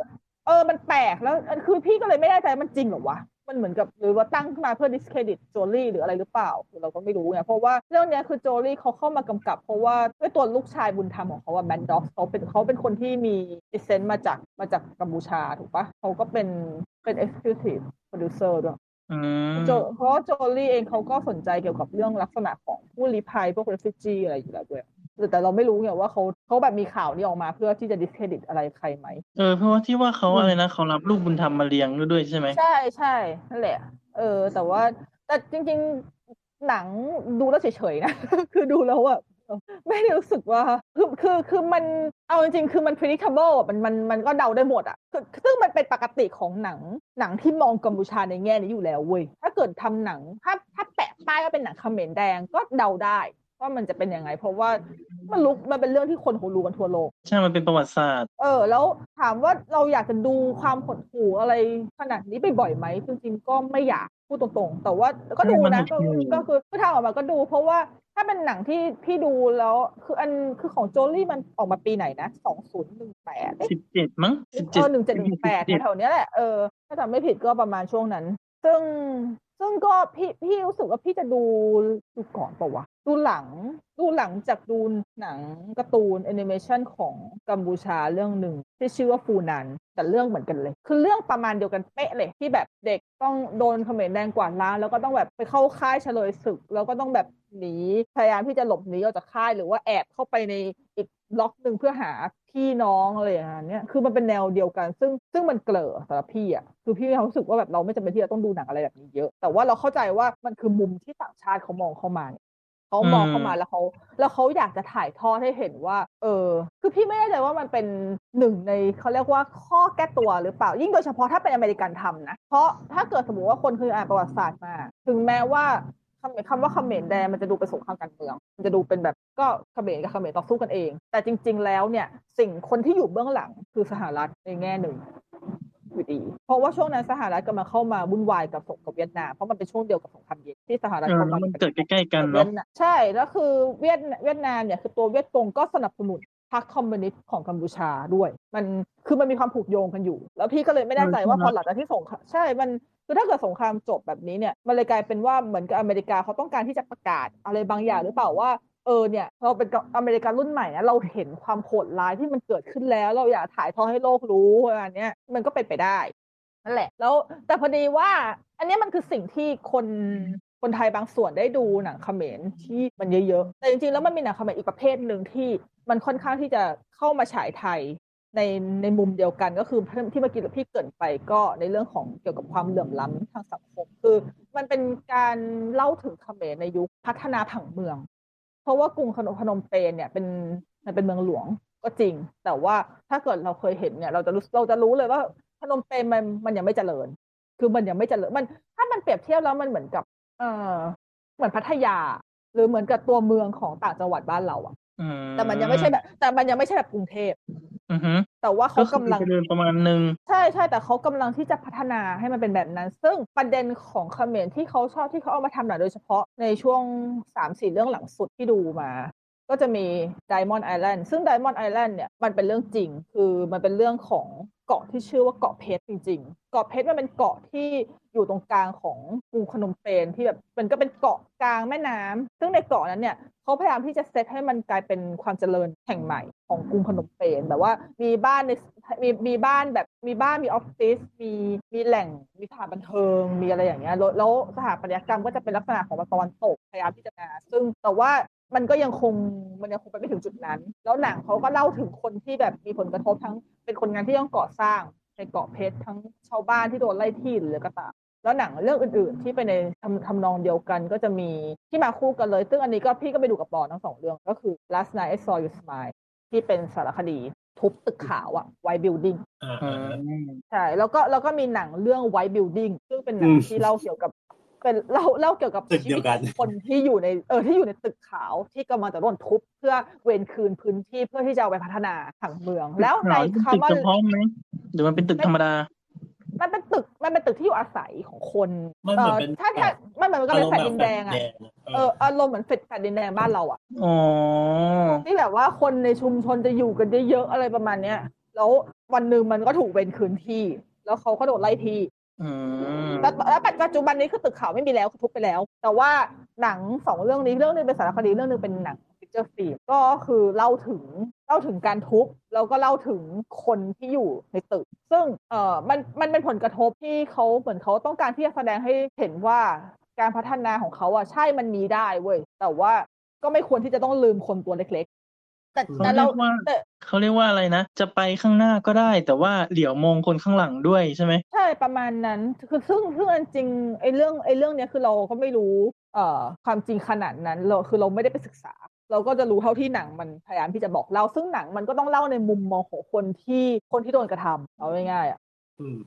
เออมันแปลกแล้วคือพี่ก็เลยไม่แน่ใจมันจริงเหรอวะ มันเหมือนกับหรือว่าตั้งขึ้นมาเพื่อ discredit โจลี่หรืออะไรหรือเปล่าคือเราก็ไม่รู้ไงเพราะว่าเรื่องเนี้ยคือโจลี่เขาเข้ามากำกับ เพราะว่าด้วยตัวลูกชายบุญธรรมของเขาว่าแมนด็อกเขาเป็นเขาเป็นคนที่มี descent มาจากมาจากกัมพูชาถูกปะเขาก็เป็นเป็น executive producer ด้วยอืมโจเพราะว่าโจลี่เองเขาก็สนใจเกี่ยวกับเรื่องลักษณะของผู้ลี้ภัยพวก refugee อะไรอยู่แล้วด้วย แต่แต่เราไม่รู้ไงว่าเขาเขาแบบมีข่าวนี้ออกมาเพื่อที่จะ discredit อะไรใครไหมเออเพราะว่าที่ว่าเขาอะไรนะเขารับลูกบุญธรรมมาเลี้ยงด้วยใช่ไหมใช่ใช่นั่นแหละ เออ แต่ว่าแต่จริง ๆหนังดูแล้วเฉยๆนะคือดูแล้วอะไม่ได้รู้สึกว่าคือคือคือมันเอาจริงๆคือมัน predictable อะมันมันมันก็เดาได้หมดอะคือซึ่งมันเป็นปกติของหนังหนังที่มองกัมพูชาในแง่นี้อยู่แล้วเว้ยถ้าเกิดทำหนังถ้าถ้าแปะป้ายว่าเป็นหนังเขมรแดงก็เดาได้ ว่ามันจะเป็นยังไง เพราะว่ามันรู้มันเป็นเรื่องที่คนเขารู้กันทั่วโลก ใช่ มันเป็นประวัติศาสตร์ เออ แล้วถามว่าเราอยากจะดูความหดหู่อะไรขนาดนี้ไปบ่อยไหมจริงๆก็ไม่อยากพูดตรงๆ แต่ว่าก็ดูนะมันก็หดหู่ก็คือคือทางออกมาก็ดู เพราะว่าถ้าเป็นหนังที่พี่ดูแล้วคืออันคือของโจลี่มันออกมาปีไหนนะสองศูนย์หนึ่งแปดสิบเจ็ดมั้งสิบเอเจ็ดอหนึ่งเจ็ดหนึ่งแปดแถวๆเนี้ยแหละเออถ้าจำไม่ผิดก็ประมาณช่วงนั้น ซึ่งซึ่งก็พี่พี่รู้สึกว่าพี่จะดูดูก่อนเปล่าวะ ดูหลังดูหลังจากดูหนังการ์ตูนแอนิเมชันของกัมพูชาเรื่องหนึ่งที่ชื่อว่า Funan แต่เรื่องเหมือนกันเลย คือเรื่องประมาณเดียวกันเป๊ะเลยที่แบบเด็กต้องโดนเขมรแดงกวาดล้างแล้วก็ต้องแบบไปเข้าค่ายเชลยศึก แล้วก็ต้องแบบหนีพยายามที่จะหลบหนีออกจากค่ายหรือว่าแอบเข้าไปในอีกล็อกหนึ่งเพื่อหาพี่น้องอะไรอย่างเงี้ย คือมันเป็นแนวเดียวกัน ซึ่งซึ่งมันเกลอสำหรับพี่อะ คือพี่มีความรู้สึกว่าแบบเราไม่จำเป็นที่จะต้องดูหนังอะไรแบบนี้เยอะ แต่ว่าเราเข้าใจว่ามันคือมุมที่ต่างชาติเขามองเข้ามา เนี่ยเขามองเข้ามาแล้วเขาแล้วเขาอยากจะถ่ายทอดให้เห็นว่า เออ คือพี่ไม่แน่ใจว่ามันเป็นหนึ่งในเขาเรียกว่าข้อแก้ตัวหรือเปล่า ยิ่งโดยเฉพาะถ้าเป็นอเมริกันทำนะ เพราะถ้าเกิดสมมติว่าคนเคยอ่านประวัติศาสตร์มา ถึงแม้ว่าคำคำว่าเขมรแดงมันจะดูเป็นสงครามการเมือง มันจะดูเป็นแบบก็เขมรกับเขมรต่อสู้กันเอง แต่จริง ๆ แล้วเนี่ย สิ่งคนที่อยู่เบื้องหลังคือสหรัฐในแง่หนึ่ง อยู่ดี เพราะว่าช่วงนั้นสหรัฐกำลังเข้ามาวุ่นวายกับสงกับเวียดนาม เพราะมันเป็นช่วงเดียวกับสงครามเย็นที่สหรัฐเออเข้ามาแล้วมันเกิดใกล้ๆกันเวีเนาะยดนามใช่ แล้วคือเวียดเวียดนามเนี่ยคือตัวเวียดกงก็สนับสนุนพรรคคอมมิวนิสต์ของกัมพูชาด้วย มันคือมันมีความผูกโยงกันอยู่ แล้วพี่ก็เลยไม่แน่ใจว่าพอหลังจากที่สงครามใช่ มันคือถ้าเกิดสงครามจบแบบนี้เนี่ย มันเลยกลายเป็นว่าเหมือนกับอเมริกาเขาต้องการที่จะประกาศอะไรบางอย่างหรือเปล่าว่า เออเนี่ยเราเป็นอเมริการุ่นใหม่นะเราเห็นความโหดร้ายที่มันเกิดขึ้นแล้ว เราอยากถ่ายทอดให้โลกรู้อะไรเนี้ยมันก็เป็นไปได้นั่นแหละ แล้วแต่พอดีว่า อันนี้มันคือสิ่งที่คนคนไทยบางส่วนได้ดูหนังเขมรที่มันเยอะๆ แต่จริงๆ แล้วมันมีหนังเขมรอีกประเภทหนึ่งที่มันค่อนข้างที่จะเข้ามาฉายไทยในในมุมเดียวกันก็คือที่เมื่อกี้พี่เกินไปก็ในเรื่องของเกี่ยวกับความเหลื่อมล้ำทางสังคม คือ มันเป็นการเล่าถึงเขมรในยุคพัฒนาผังเมือง ราะว่ากรุงพนมเปญเนี่ยเป็นมันเป็นเมืองหลวงก็จริง แต่ว่าถ้าเกิดเราเคยเห็นเนี่ย เราจะรู้เราจะรู้เลยว่าพนมเปญมันมันยังไม่เจริญ คือมันยังไม่เจริญมัน ถ้ามันเปรียบเทียบแล้วมันเหมือนกับ เออเหมือนพัทยา หรือเหมือนกับตัวเมืองของต่างจังหวัดบ้านเราอะ แต่มันยังไม่ใช่แบบ แต่มันยังไม่ใช่แบบกรุงเทพอือฮึแต่ว่าก็เขาคืกำลังเจริญประมาณหนึ่งใช่ใช่แต่เขากำลังที่จะพัฒนาให้มันเป็นแบบนั้น ซึ่งประเด็นของเขมรที่เขาชอบที่เขาเอามาทำหนังโดยเฉพาะในช่วงสามสี่เรื่องหลังสุดที่ดูมา ก็จะมี Diamond Island ซึ่ง Diamond Island เนี่ยมันเป็นเรื่องจริง คือมันเป็นเรื่องของเกาะที่ชื่อว่าเกาะเพชรจริง ๆ เกาะเพชรมันเป็นเกาะที่อยู่ตรงกลางของกรุงพนมเปญที่แบบมันก็เป็นเกาะกลางแม่น้ำซึ่งในเกาะนั้นเนี่ยเขาพยายามที่จะเซตให้มันกลายเป็นความเจริญแห่งใหม่ของกรุงพนมเปญแบบว่ามีบ้านในมีมีบ้านแบบมีบ้านมีออฟฟิศมีมีแหล่งมีสถานบันเทิงมีอะไรอย่างเงี้ยแล้วสถาปัตยกรรมก็จะเป็นลักษณะของตะวันตกพยายามที่จะนาซึ่งแต่ว่า มันก็ยังคงมันยังคงไปไม่ถึงจุดนั้น แล้วหนังเขาก็เล่าถึงคนที่แบบมีผลกระทบทั้งเป็นคนงานที่ต้องก่อสร้างในเกาะเพชรทั้งชาวบ้านที่โดนไล่ที่หรือก็ตามแล้วหนังเรื่องอื่นๆ ที่ไปในทำทำนองเดียวกันก็จะมีที่มาคู่กันเลย ซึ่งอันนี้ก็พี่ก็ไปดูกับปอทั้งสองเรื่องก็คือ last night I saw you smile ที่เป็นสารคดีทุบตึกขาวอะ white building อ่าอือ่ามใช่แล้วก็แล้วก็มีหนังเรื่อง white building ซึ่งเป็นหนังอืมที่เล่าเกี่ยวกับ เป็นเล่าเล่าเกี่ยวกับตึกเดียวกันชีวิตคนที่อยู่ในเออที่อยู่ในตึกขาวที่กำลังจะโดนทุบเพื่อเวนคืนพื้นที่เพื่อที่จะเอาไปพัฒนาผังเมือง แล้วในเป็นตึกคำว่าเฉพาะไหมหรือมันเป็นตึกธรรมดา มันเป็นตึกมันเป็นตึกที่อยู่อาศัยของคนมันเหมือนเป็นถ้าถ้ามันเหมือนกับเป็นแฟลตดินแดงอะอารมณ์แบบเอออารมณ์เหมือนแฟลตแฟลตดินแดงบ้านเราอะอ๋อที่แบบว่าคนในชุมชนจะอยู่กันเยอะๆอะไรประมาณเนี้ยแล้ววันหนึ่งมันก็ถูกเวนคืนที่ แล้วเขาก็โดนไล่ที่อืม แล้วแล้วปัจจุบันนี้คือตึกเขาไม่มีแล้วทุบไปแล้ว แต่ว่าหนังสองเรื่องนี้เรื่องหนึงเป็นสารคดีเรื่องหนึงเป็นหนัง feature film ก็คือเล่าถึงเล่าถึงการทุบแล้วก็เล่าถึงคนที่อยู่ในตึก ซึ่งเออมันมันเป็นผลกระทบที่เขาเหมือนเขาต้องการที่จะแสดงให้เห็นว่าการพัฒนาของเขาอะใช่มันมีได้เว้ยแต่ว่าก็ไม่ควรที่จะต้องลืมคนตัวเล็ก แต่เขาแต่เรีเรียกว่าแต่ เขาเรียกว่าอะไรนะ จะไปข้างหน้าก็ได้ แต่ว่าเหลียวมองคนข้างหลังด้วยใช่ไหม ใช่ประมาณนั้นคือซึ่งซึ่งอันจริงไอ้เรื่องไอ้เรื่องเนี้ยคือเราก็ไม่รู้ เอ่อความจริงขนาดนั้นเราคือเราไม่ได้ไปศึกษา เราก็จะรู้เท่าที่หนังมันพยายามที่จะบอกเล่าซึ่งหนังมันก็ต้องเล่าในมุมมองของคนที่คนที่โดนกระทำเอาง่ายๆอะอืม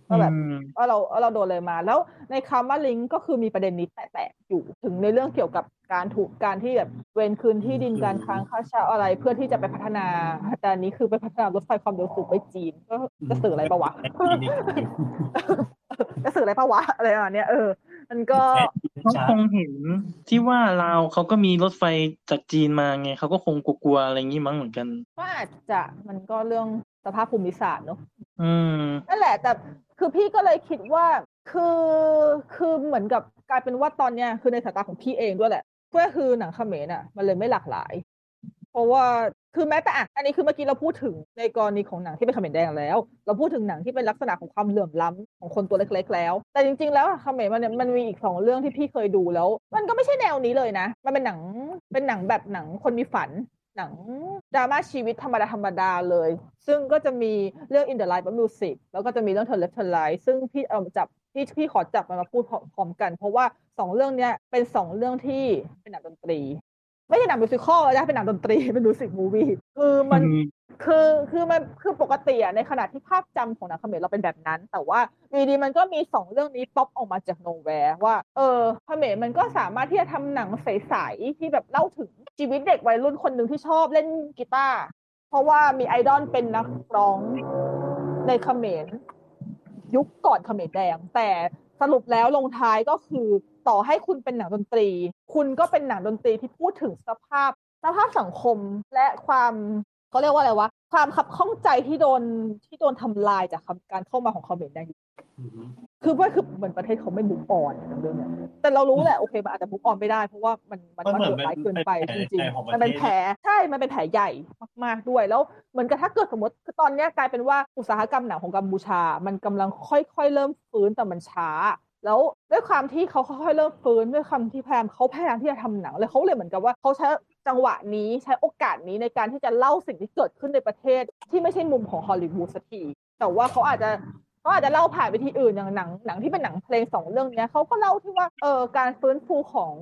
ก็แบบอืมว่าเราว่าเราโดนเลยมา แล้วในคำว่าลิงก์ก็คือมีประเด็นนี้แตะๆอยู่ถึงในเรื่องเกี่ยวกับการถูกการที่แบบเวนคืนที่ดินการค้างค่าเช่าอะไรเพื่อที่จะไปพัฒนาแต่อันนี้คือไปพัฒนารถไฟความเร็วสูงไปจีน ก็จะสื่ออะไรปะวะจะสื่ออะไรปะวะอะไรประมาณเนี้ยเออ มันก็เขาคงเห็นที่ว่าลาวเขาก็มีรถไฟจากจีนมาไงเขาก็คงกลัวๆอะไรงี้มั้งเหมือนกันก็อาจจะมันก็เรื่องสภาพภูมิศาสตร์เนอะอืมนั่นแหละ แต่คือพี่ก็เลยคิดว่าคือคือเหมือนกับกลายเป็นว่าตอนเนี้ยคือในสายตาของพี่เองด้วยแหละก็คือหนังเขมรอะ มันเลยไม่หลากหลาย เพราะว่าคือแม้แต่อะอันนี้คือเมื่อกี้เราพูดถึงในกรณีของหนังที่เป็นขมรแดงแล้ว เราพูดถึงหนังที่เป็นลักษณะของความเหลื่อมล้ำของคนตัวเล็กๆแล้ว แต่จริง ๆ แล้วอะเขมรมันเนี่ยมันมีอีกสองเรื่องที่พี่เคยดูแล้ว มันก็ไม่ใช่แนวนี้เลยนะ มันเป็นหนังเป็นหนังแบบหนังคนมีฝันหนังดราม่าชีวิตธรรมดาธรรมดาเลย ซึ่งก็จะมีเรื่อง In the Light of Music แล้วก็จะมีเรื่อง t u r Left Turn Right ซึ่งพี่เอามาจับพี่พี่ขอจับมันมาพูดพร้อมกัน เพราะว่าสองเรื่องเนี้ยเป็นสองเรื่องที่เป็นหนังดนตรี ไม่ใช่หนัง musical นะเป็นหนังดนตรีเป็น music movie คือมันอืมคือคือมันคือปกติอะในขณะที่ภาพจำของหนังเขมรเราเป็นแบบนั้น แต่ว่าอยู่ดีมันก็มีสองเรื่องนี้ป๊อปออกมาจาก nowhere ว่า เออเขมรมันก็สามารถที่จะทำหนังใสๆที่แบบเล่าถึงชีวิตเด็กวัยรุ่นคนหนึ่งที่ชอบเล่นกีตาร์เพราะว่ามีไอดอลเป็นนักร้องในเขมรยุคก่อนเขมรแดง แต่สรุปแล้วลงท้ายก็คือ ต่อให้คุณเป็นหนังดนตรี คุณก็เป็นหนังดนตรีที่พูดถึงสภาพสภาพสังคมและความเขาเรียกว่าอะไรวะความขับข้องใจที่โดนที่โดนทำลายจากคำการเข้ามาของคอมเมนต์ได้อืมคือว่าคือเหมือนประเทศเขาไม่มุกออนกับเรื่องเนี้ยแต่เรารู้แหละโอเคมันอาจจะมุกออนไม่ได้เพราะว่ามันมันมันเหมือนโหดร้ายเกินไปเป็นจริงแผลของประๆมันเป็นเทศแผลใช่มันเป็นแผลใหญ่มากๆด้วย แล้วเหมือนกับถ้าเกิดสมมติคือตอนเนี้ยกลายเป็นว่าอุตสาหกรรมหนังของกัมพูชา มันกำลังค่อยๆเริ่มฟื้นแต่มันช้า แล้วด้วยความที่เขาค่อยๆเริ่มฟื้นด้วยคำที่พยายามเขาพยายามที่จะทำหนังเลยเขาเลยเหมือนกับว่าเขาใช้จังหวะนี้ใช้โอกาสนี้ในการที่จะเล่าสิ่งที่เกิดขึ้นในประเทศ ที่ไม่ใช่มุมของฮอลลีวูดสักทีแต่ว่าเขาอาจจะเขาอาจจะเล่าผ่านวิธีอื่นอย่างหนังหนังที่เป็นหนังเพลงสองเรื่องเนี้ยเขาก็เล่าที่ว่าเออการฟื้นฟูของ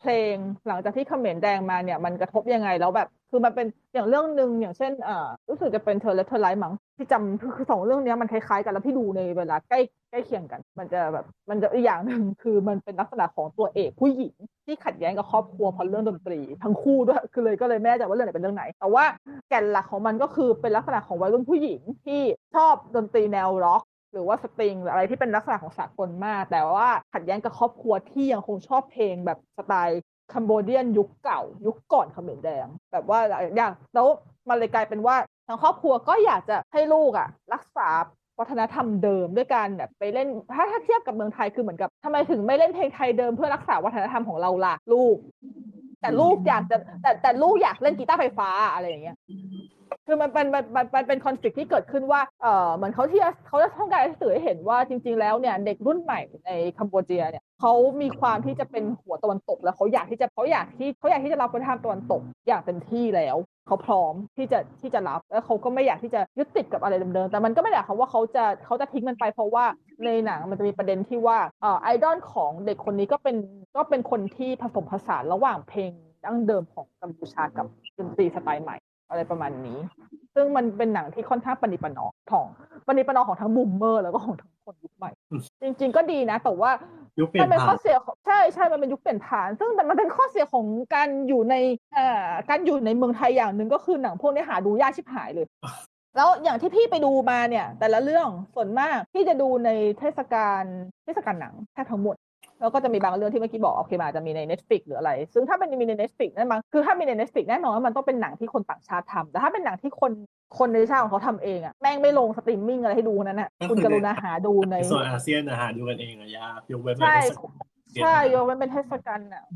เพลงหลังจากที่เขมรแดงมาเนี่ยมันกระทบยังไงแล้วแบบคือมันเป็นอย่างเรื่องหนึ่งอย่างเช่นเอ่อรู้สึกจะเป็นเธอและเธอไลท์มั้งที่จำคือสองเรื่องเนี้ยมันคล้ายๆกันแล้วพี่ดูในเวลาใกล้ใกล้เคียงกัน มันจะแบบมันจะอีกอย่างหนึ่งคือมันเป็นลักษณะของตัวเอกผู้หญิง ที่ขัดแย้งกับครอบครัวเพราะเรื่องดนตรี ทั้งคู่ด้วยคือเลยก็เลยไม่แน่ใจว่าเรื่องไหนเป็นเรื่องไหน แต่ว่าแก่นหลักของมันก็คือเป็นลักษณะของวัยรุ่นผู้หญิงที่ชอบดนตรีแนวร็อกหรือว่าสตริงอะไรที่เป็นลักษณะของสากลมาก แต่ว่าขัดแย้งกับครอบครัวที่ยังคงชอบเพลงแบบสไตล์ คัมโบเดียนยุคเก่า ยุคก่อนเขมรแดงแบบว่าอย่างแล้วมันเลยกลายเป็นว่าทางครอบครัวก็อยากจะให้ลูกอะรักษาวัฒนธรรมเดิมด้วยการแบบไปเล่นถ้าถ้าเทียบกับเมืองไทยคือเหมือนกับทำไมถึงไม่เล่นเพลงไทยเดิมเพื่อรักษาวัฒนธรรมของเราล่ะลูก แต่ลูกอยากจะแต่แต่ลูกอยากเล่นกีตาร์ไฟฟ้าอะไรอย่างเงี้ยคือมันเป็นมันมันมันเป็นคอนฟ lict ที่เกิดขึ้นว่าเออเหมือนเขาที่เขาจะต้องการให้สื่อให้เห็นว่าจริง ๆ แล้วเนี่ยเด็กรุ่นใหม่ในคัมโบเจียเนี่ยเขามีความที่จะเป็นหัวตะวันตก แล้วเขาอยากที่จะเขาอยากที่เขาอยากที่จะรับวัฒนธรรมตะวันตกอย่างเต็มที่แล้วเขาพร้อมที่จะที่จะรับแล้วเขาก็ไม่อยากที่จะยึดติดกับอะไรเดิมๆแต่มันก็ไม่ได้หมายความว่าเขาจะเขาจะทิ้งมันไปเพราะว่าในหนังมันจะมีประเด็นที่ว่าเอ่อไอดอลของเด็กคนนี้ก็เป็นก็เป็นคนที่ผสมผสานระหว่างเพลงดั้งเดิมของกัมพูชากับดนตรีสไตล์ใหม่อะไรประมาณนี้ ซึ่งมันเป็นหนังที่ค่อนข้างปณิปนอมของปณิปนอมของทั้งบูมเมอร์แล้วก็ของทั้งคนยุคใหม่อืมจริง ๆ ก็ดีนะ แต่ว่า ยุคเปลี่ยมันนเป็นผ่าข้อนเสียของใช่ใช่มันเป็นยุคเปลี่ยนผ่าน ซึ่งแต่มันเป็นข้อเสียของการอยู่ในเอ่อการอยู่ในเมืองไทยอย่างหนึ่งก็คือหนังพวกนี้หาดูยากชิบหายเลย แล้วอย่างที่พี่ไปดูมาเนี่ย แต่ละเรื่องส่วนมากพี่จะดูในเทศกาลเทศกาลหนังแทบทั้งหมด แล้วก็จะมีบางเรื่องที่เมื่อกี้บอกโอเคมันอาจจะมีใน Netflix หรืออะไร ซึ่งถ้าเป็นมีใน Netflix นั่นมันคือถ้ามีใน Netflix แน่นอนว่ามันต้องเป็นหนังที่คนต่างชาติทำแต่ถ้าเป็นหนังที่คนคนในชาติของเขาทำเองอะแม่งไม่ลงสตรีมมิ่งอะไรให้ดูนั้นอะคุณกรุณาหาดูในส่วนอาเซียนนะฮะดูกันเองอะยากยกเว้นใช่แบบใช่ยกเว้นเป็นเทศกาลหนัง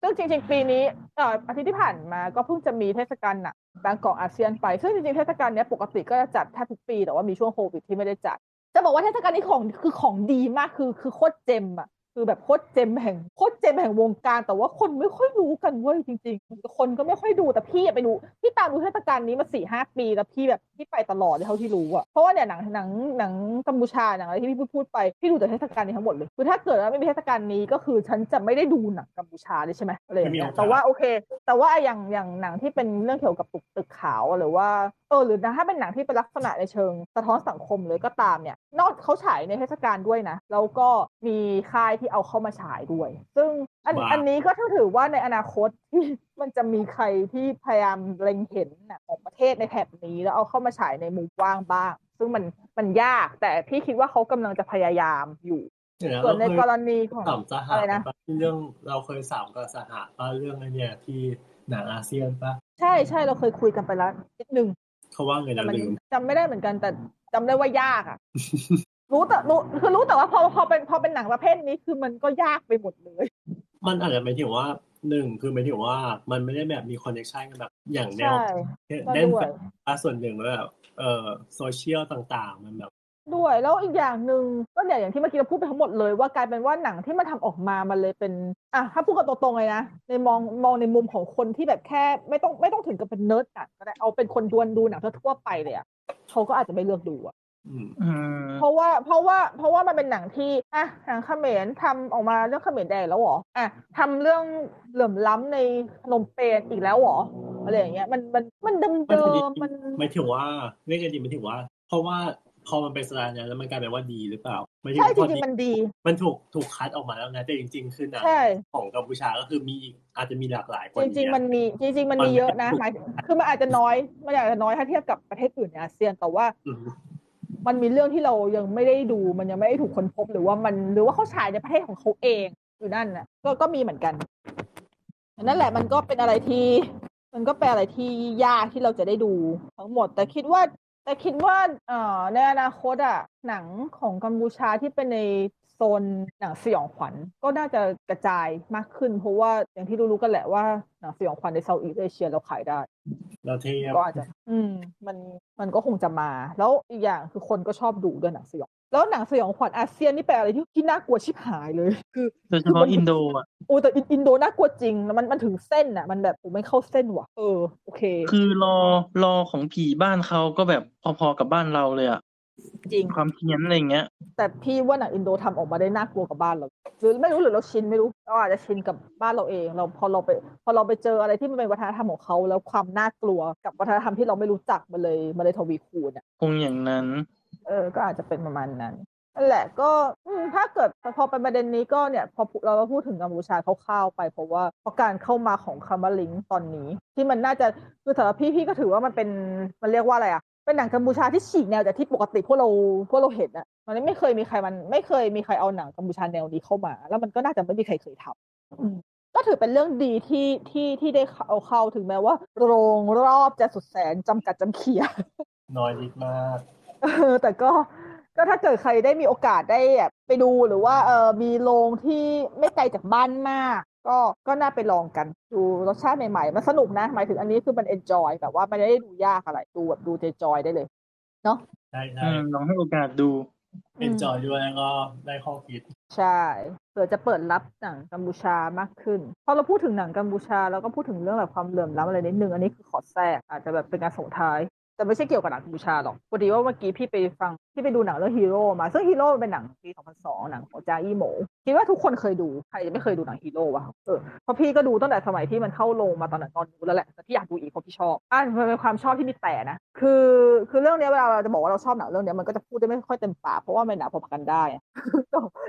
ซึ่งจริง ๆ ปีนี้เอ่ออาทิตย์ที่ผ่านมาก็เพิ่งจะมีเทศกาลหนังบางกอกอาเซียนไป ซึ่งจริงๆเทศกาลเนี้ยปกติก็จะจัดแทบทุกปีแต่ว่ามีช่วงโควิดที่ไม่ได้จัดจะบอกว่าเทศกาลนี้ของคือของดีมากคือคือโคตร gem อะ คือแบบโคตร gem แห่งโคตร gem แห่งวงการ แต่ว่าคนไม่ค่อยรู้กันเว้ยจริง ๆ คนก็ไม่ค่อยดูแต่พี่อะไปดูพี่ตามดูเทศกาลนี้มาสี่ห้าปีแล้วพี่แบบพี่ไปตลอดเลยเท่าที่รู้อะเพราะว่าเนี่ยหนังหนังหนังกัมพูชาหนังอะไรที่พี่พูดพูดไปพี่ดูแต่เทศกาลนี้ทั้งหมดเลยคือถ้าเกิดว่าไม่มีเทศกาลนี้ก็คือฉันจะไม่ได้ดูหนังกัมพูชาเลยใช่ไหมอะไรอย่างเงี้ยแต่ว่าโอเค แต่ว่าอย่างอย่างหนังที่เป็นเรื่องเกี่ยวกับตึกตึกขาวหรือว่าเออหรือนะถ้าเป็นหนังที่เป็นลักษณะในเชิง สะท้อนสังคมเลยก็ตามเนี่ย นอกเขาฉายในเทศกาลด้วยนะแล้วก็มีค่ายที่เอาเข้ามาฉายด้วย ซึ่งอันอันนี้ก็ถือว่าในอนาคตที่มันจะมีใครที่พยายามเล็งเห็นหนังของประเทศในแถบนี้ แล้วเอาเข้ามาฉายในมุมกว้างบ้าง ซึ่งมันมันยาก แต่พี่คิดว่าเขากำลังจะพยายามอยู่เนี่ยส่วนในเราเคกยรณีของสามสหะอะไรนะปเรื่องเราเคยสามกับสหะป่ะเรื่องไอ้เนี่ยที่หนังอาเซียนป่ะใช่ใช่เราเคยคุยกันไปแล้วนิดนึงเขาว่าไงแต่นะมันลืมจำไม่ได้เหมือนกันแต่จำได้ว่ายากอะ รู้แต่รู้คือรู้แต่ว่าพอพอเป็นพอเป็นหนังประเภทนี้คือมันก็ยากไปหมดเลย มันอาจจะหมายถึงว่าหนึ่งคือหมายถึงว่ามันไม่ได้แบบมี connection กันแบบอย่างแนวใช่ก็แน่นด้วยแบบส่วนหนึ่งแล้วแบบเอ่อโซเชียลต่างๆ มันแบบด้วยแล้วอีกอย่างหนึ่งก็เนี่ยอย่างที่เมื่อกี้เราพูดไปทั้งหมดเลยว่ากลายเป็นว่าหนังที่มันทำออกมามันเลยเป็นอะถ้าพูดกันตรงๆเลยนะในมองมองในมุมของคนที่แบบแค่ไม่ต้องไม่ต้องถึงกับเป็นเนิร์ดหนังก็ได้เอาเป็นคนดวนดูหนังทั่วๆไปเลยอะเขาก็อาจจะไม่เลือกดูอะอืมอืม เพราะว่าเพราะว่าเพราะว่ามันเป็นหนังที่อะหนังเขมรทำออกมาเรื่องเขมรแดงแล้วเหรออะทำเรื่องเหลื่อมล้ำในพนมเปญอีกแล้วเหรออะไรอย่างเงี้ยมันมันมันเดิมมันเดิพอดีมมันหมายถึงว่าเรียกกันดีหมายถึงว่า เพราะว่าพอมันเป็นสไตล์เนี้ยแล้วมันกลายเป็นว่าดีหรือเปล่าหมายถึงใช่จพอริงๆมันดี มันถูกถูกคัดออกมาแล้วนะแต่จริง ๆ คือหนังใช่ของกัมพูชาก็คือมีอีกอาจจะมีหลากหลายกว่าจนี้ริง ๆ มันมีจริง ๆ มันมีเยอะนะหมายถึงคือมันอาจจะน้อยมันอาจจะน้อยถ้าเทียบกับประเทศอื่นในอาเซียนแต่ว่าอื มันมีเรื่องที่เรายังไม่ได้ดูมันยังไม่ได้ถูกค้นพบหรือว่ามันหรือว่าเขาฉายในประเทศของเขาเองอยู่นั่นน่ะ ก็ก็มีเหมือนกันนั่นแหละมันก็เป็นอะไรที่ มันก็เป็นอะไรที่ยากที่เราจะได้ดูทั้งหมด แต่คิดว่า แต่คิดว่าเอ่อในอนาคตอะหนังของกัมพูชาที่เป็นในโซนหนังสยองขวัญก็น่าจะกระจายมากขึ้น เพราะว่าอย่างที่รู้ๆกันแหละว่าหนังสยองขวัญใน Southeast Asia เราขายได้ เราเทียบก็อาจจะ อืม มันมันก็คงจะมา แล้วอีกอย่างคือคนก็ชอบดูด้วยหนังสยองแล้วหนังสยองขวัญอาเซียนนี่เป็นอะไรที่ที่น่ากลัวชิบหายเลย คือโดยเฉพาะอินโดอะโอ้แต่อินอินโดน่ากลัวจริงแล้วมันมันถึงเส้นอะ มันแบบผมไม่เข้าเส้นว่ะ เออ โอเค คือรอรอของผีบ้านเขาก็แบบพอๆกับบ้านเราเลยอะ จริง ความเพี้ยนอะไรอย่างเงี้ย แต่พี่ว่าหนังอินโดทำออกมาได้น่ากลัวกับบ้านเราหรือไม่รู้หรือเราชินไม่รู้เราอาจจะชินกับบ้านเราเอง เราพอเราไป พอเราไปเจออะไรที่มันเป็นวัฒนธรรมของเขาแล้วความน่ากลัวกับวัฒนธรรมที่เราไม่รู้จักมันเลยมันเลยทวีคูณอะคงอย่างนั้น เออ ก็อาจจะเป็นประมาณนั้นนั่นแหละก็อืมถ้าเกิดพอเป็นประเด็นนี้ก็เนี่ยพอเราก็พูดถึงกัมพูชาคร่าวๆไป เพราะว่าเพราะการเข้ามาของคามาลิงตอนนี้ ที่มันน่าจะคือสำหรับพี่พี่ก็ถือว่ามันเป็นมันเรียกว่าอะไรอะ เป็นหนังกัมพูชาที่ฉีกแนวจากที่ปกติพวกเราพวกเราเห็นอะมันไม่เคยมีใครมัน ไม่เคยมีใครเอาหนังกัมพูชาแนวนี้เข้ามา แล้วมันก็น่าจะไม่มีใครเคยทำอืมก็ถือเป็นเรื่องดีที่ที่ที่ได้เอาเข้าถึงแม้ว่า โรงรอบจะสุดแสนจำกัดจำเขียน้อยนิดมากเออแต่ก็ก็ถ้าเกิดใครได้มีโอกาสได้แบบไปดูหรือว่าเออมีโรงที่ไม่ไกลจากบ้านมาก ก็ก็น่าไปลองกันดูรสชาติใหม่ๆ มันสนุกนะ หมายถึงอันนี้คือมัน enjoy แบบว่าไม่ได้ดูยากอะไรดูแบบดู joy ได้เลย เนาะใช่ใช่อืมลองให้โอกาสดู enjoy ด้วยแล้วก็ได้ข้อคิด ใช่เผื่อจะเปิดรับหนังกัมพูชามากขึ้นพอเราพูดถึงหนังกัมพูชาเราก็พูดถึงเรื่องแบบความเหลื่อมล้ำอะไรนิดนึงอันนี้คือขอแทรกอาจจะแบบเป็นการส่งท้าย แต่ไม่ใช่เกี่ยวกับหนังกัมพูชาหรอกพอดีว่าเมื่อกี้พี่ไปฟังพี่ไปดูหนังเรื่องฮีโร่มาซึ่งฮีโร่เป็นหนังปี 2002 หนังของจาอี้โหมคิดว่าทุกคนเคยดูใครจะไม่เคยดูหนังฮีโร่วะเออเพราะพี่ก็ดูตั้งแต่สมัยที่มันเข้าโรงมาตอนนั้นตอนดูแล้วแหละแต่ที่อยากดูอีกเพราะพี่ชอบอะมันเป็นความชอบที่มีแต่นะคือคือเรื่องนี้เวลาเราจะบอกว่าเราชอบหนังเรื่องนี้มันก็จะพูดได้ไม่ค่อยเต็มปากเพราะว่ามันหนังพอพักันได้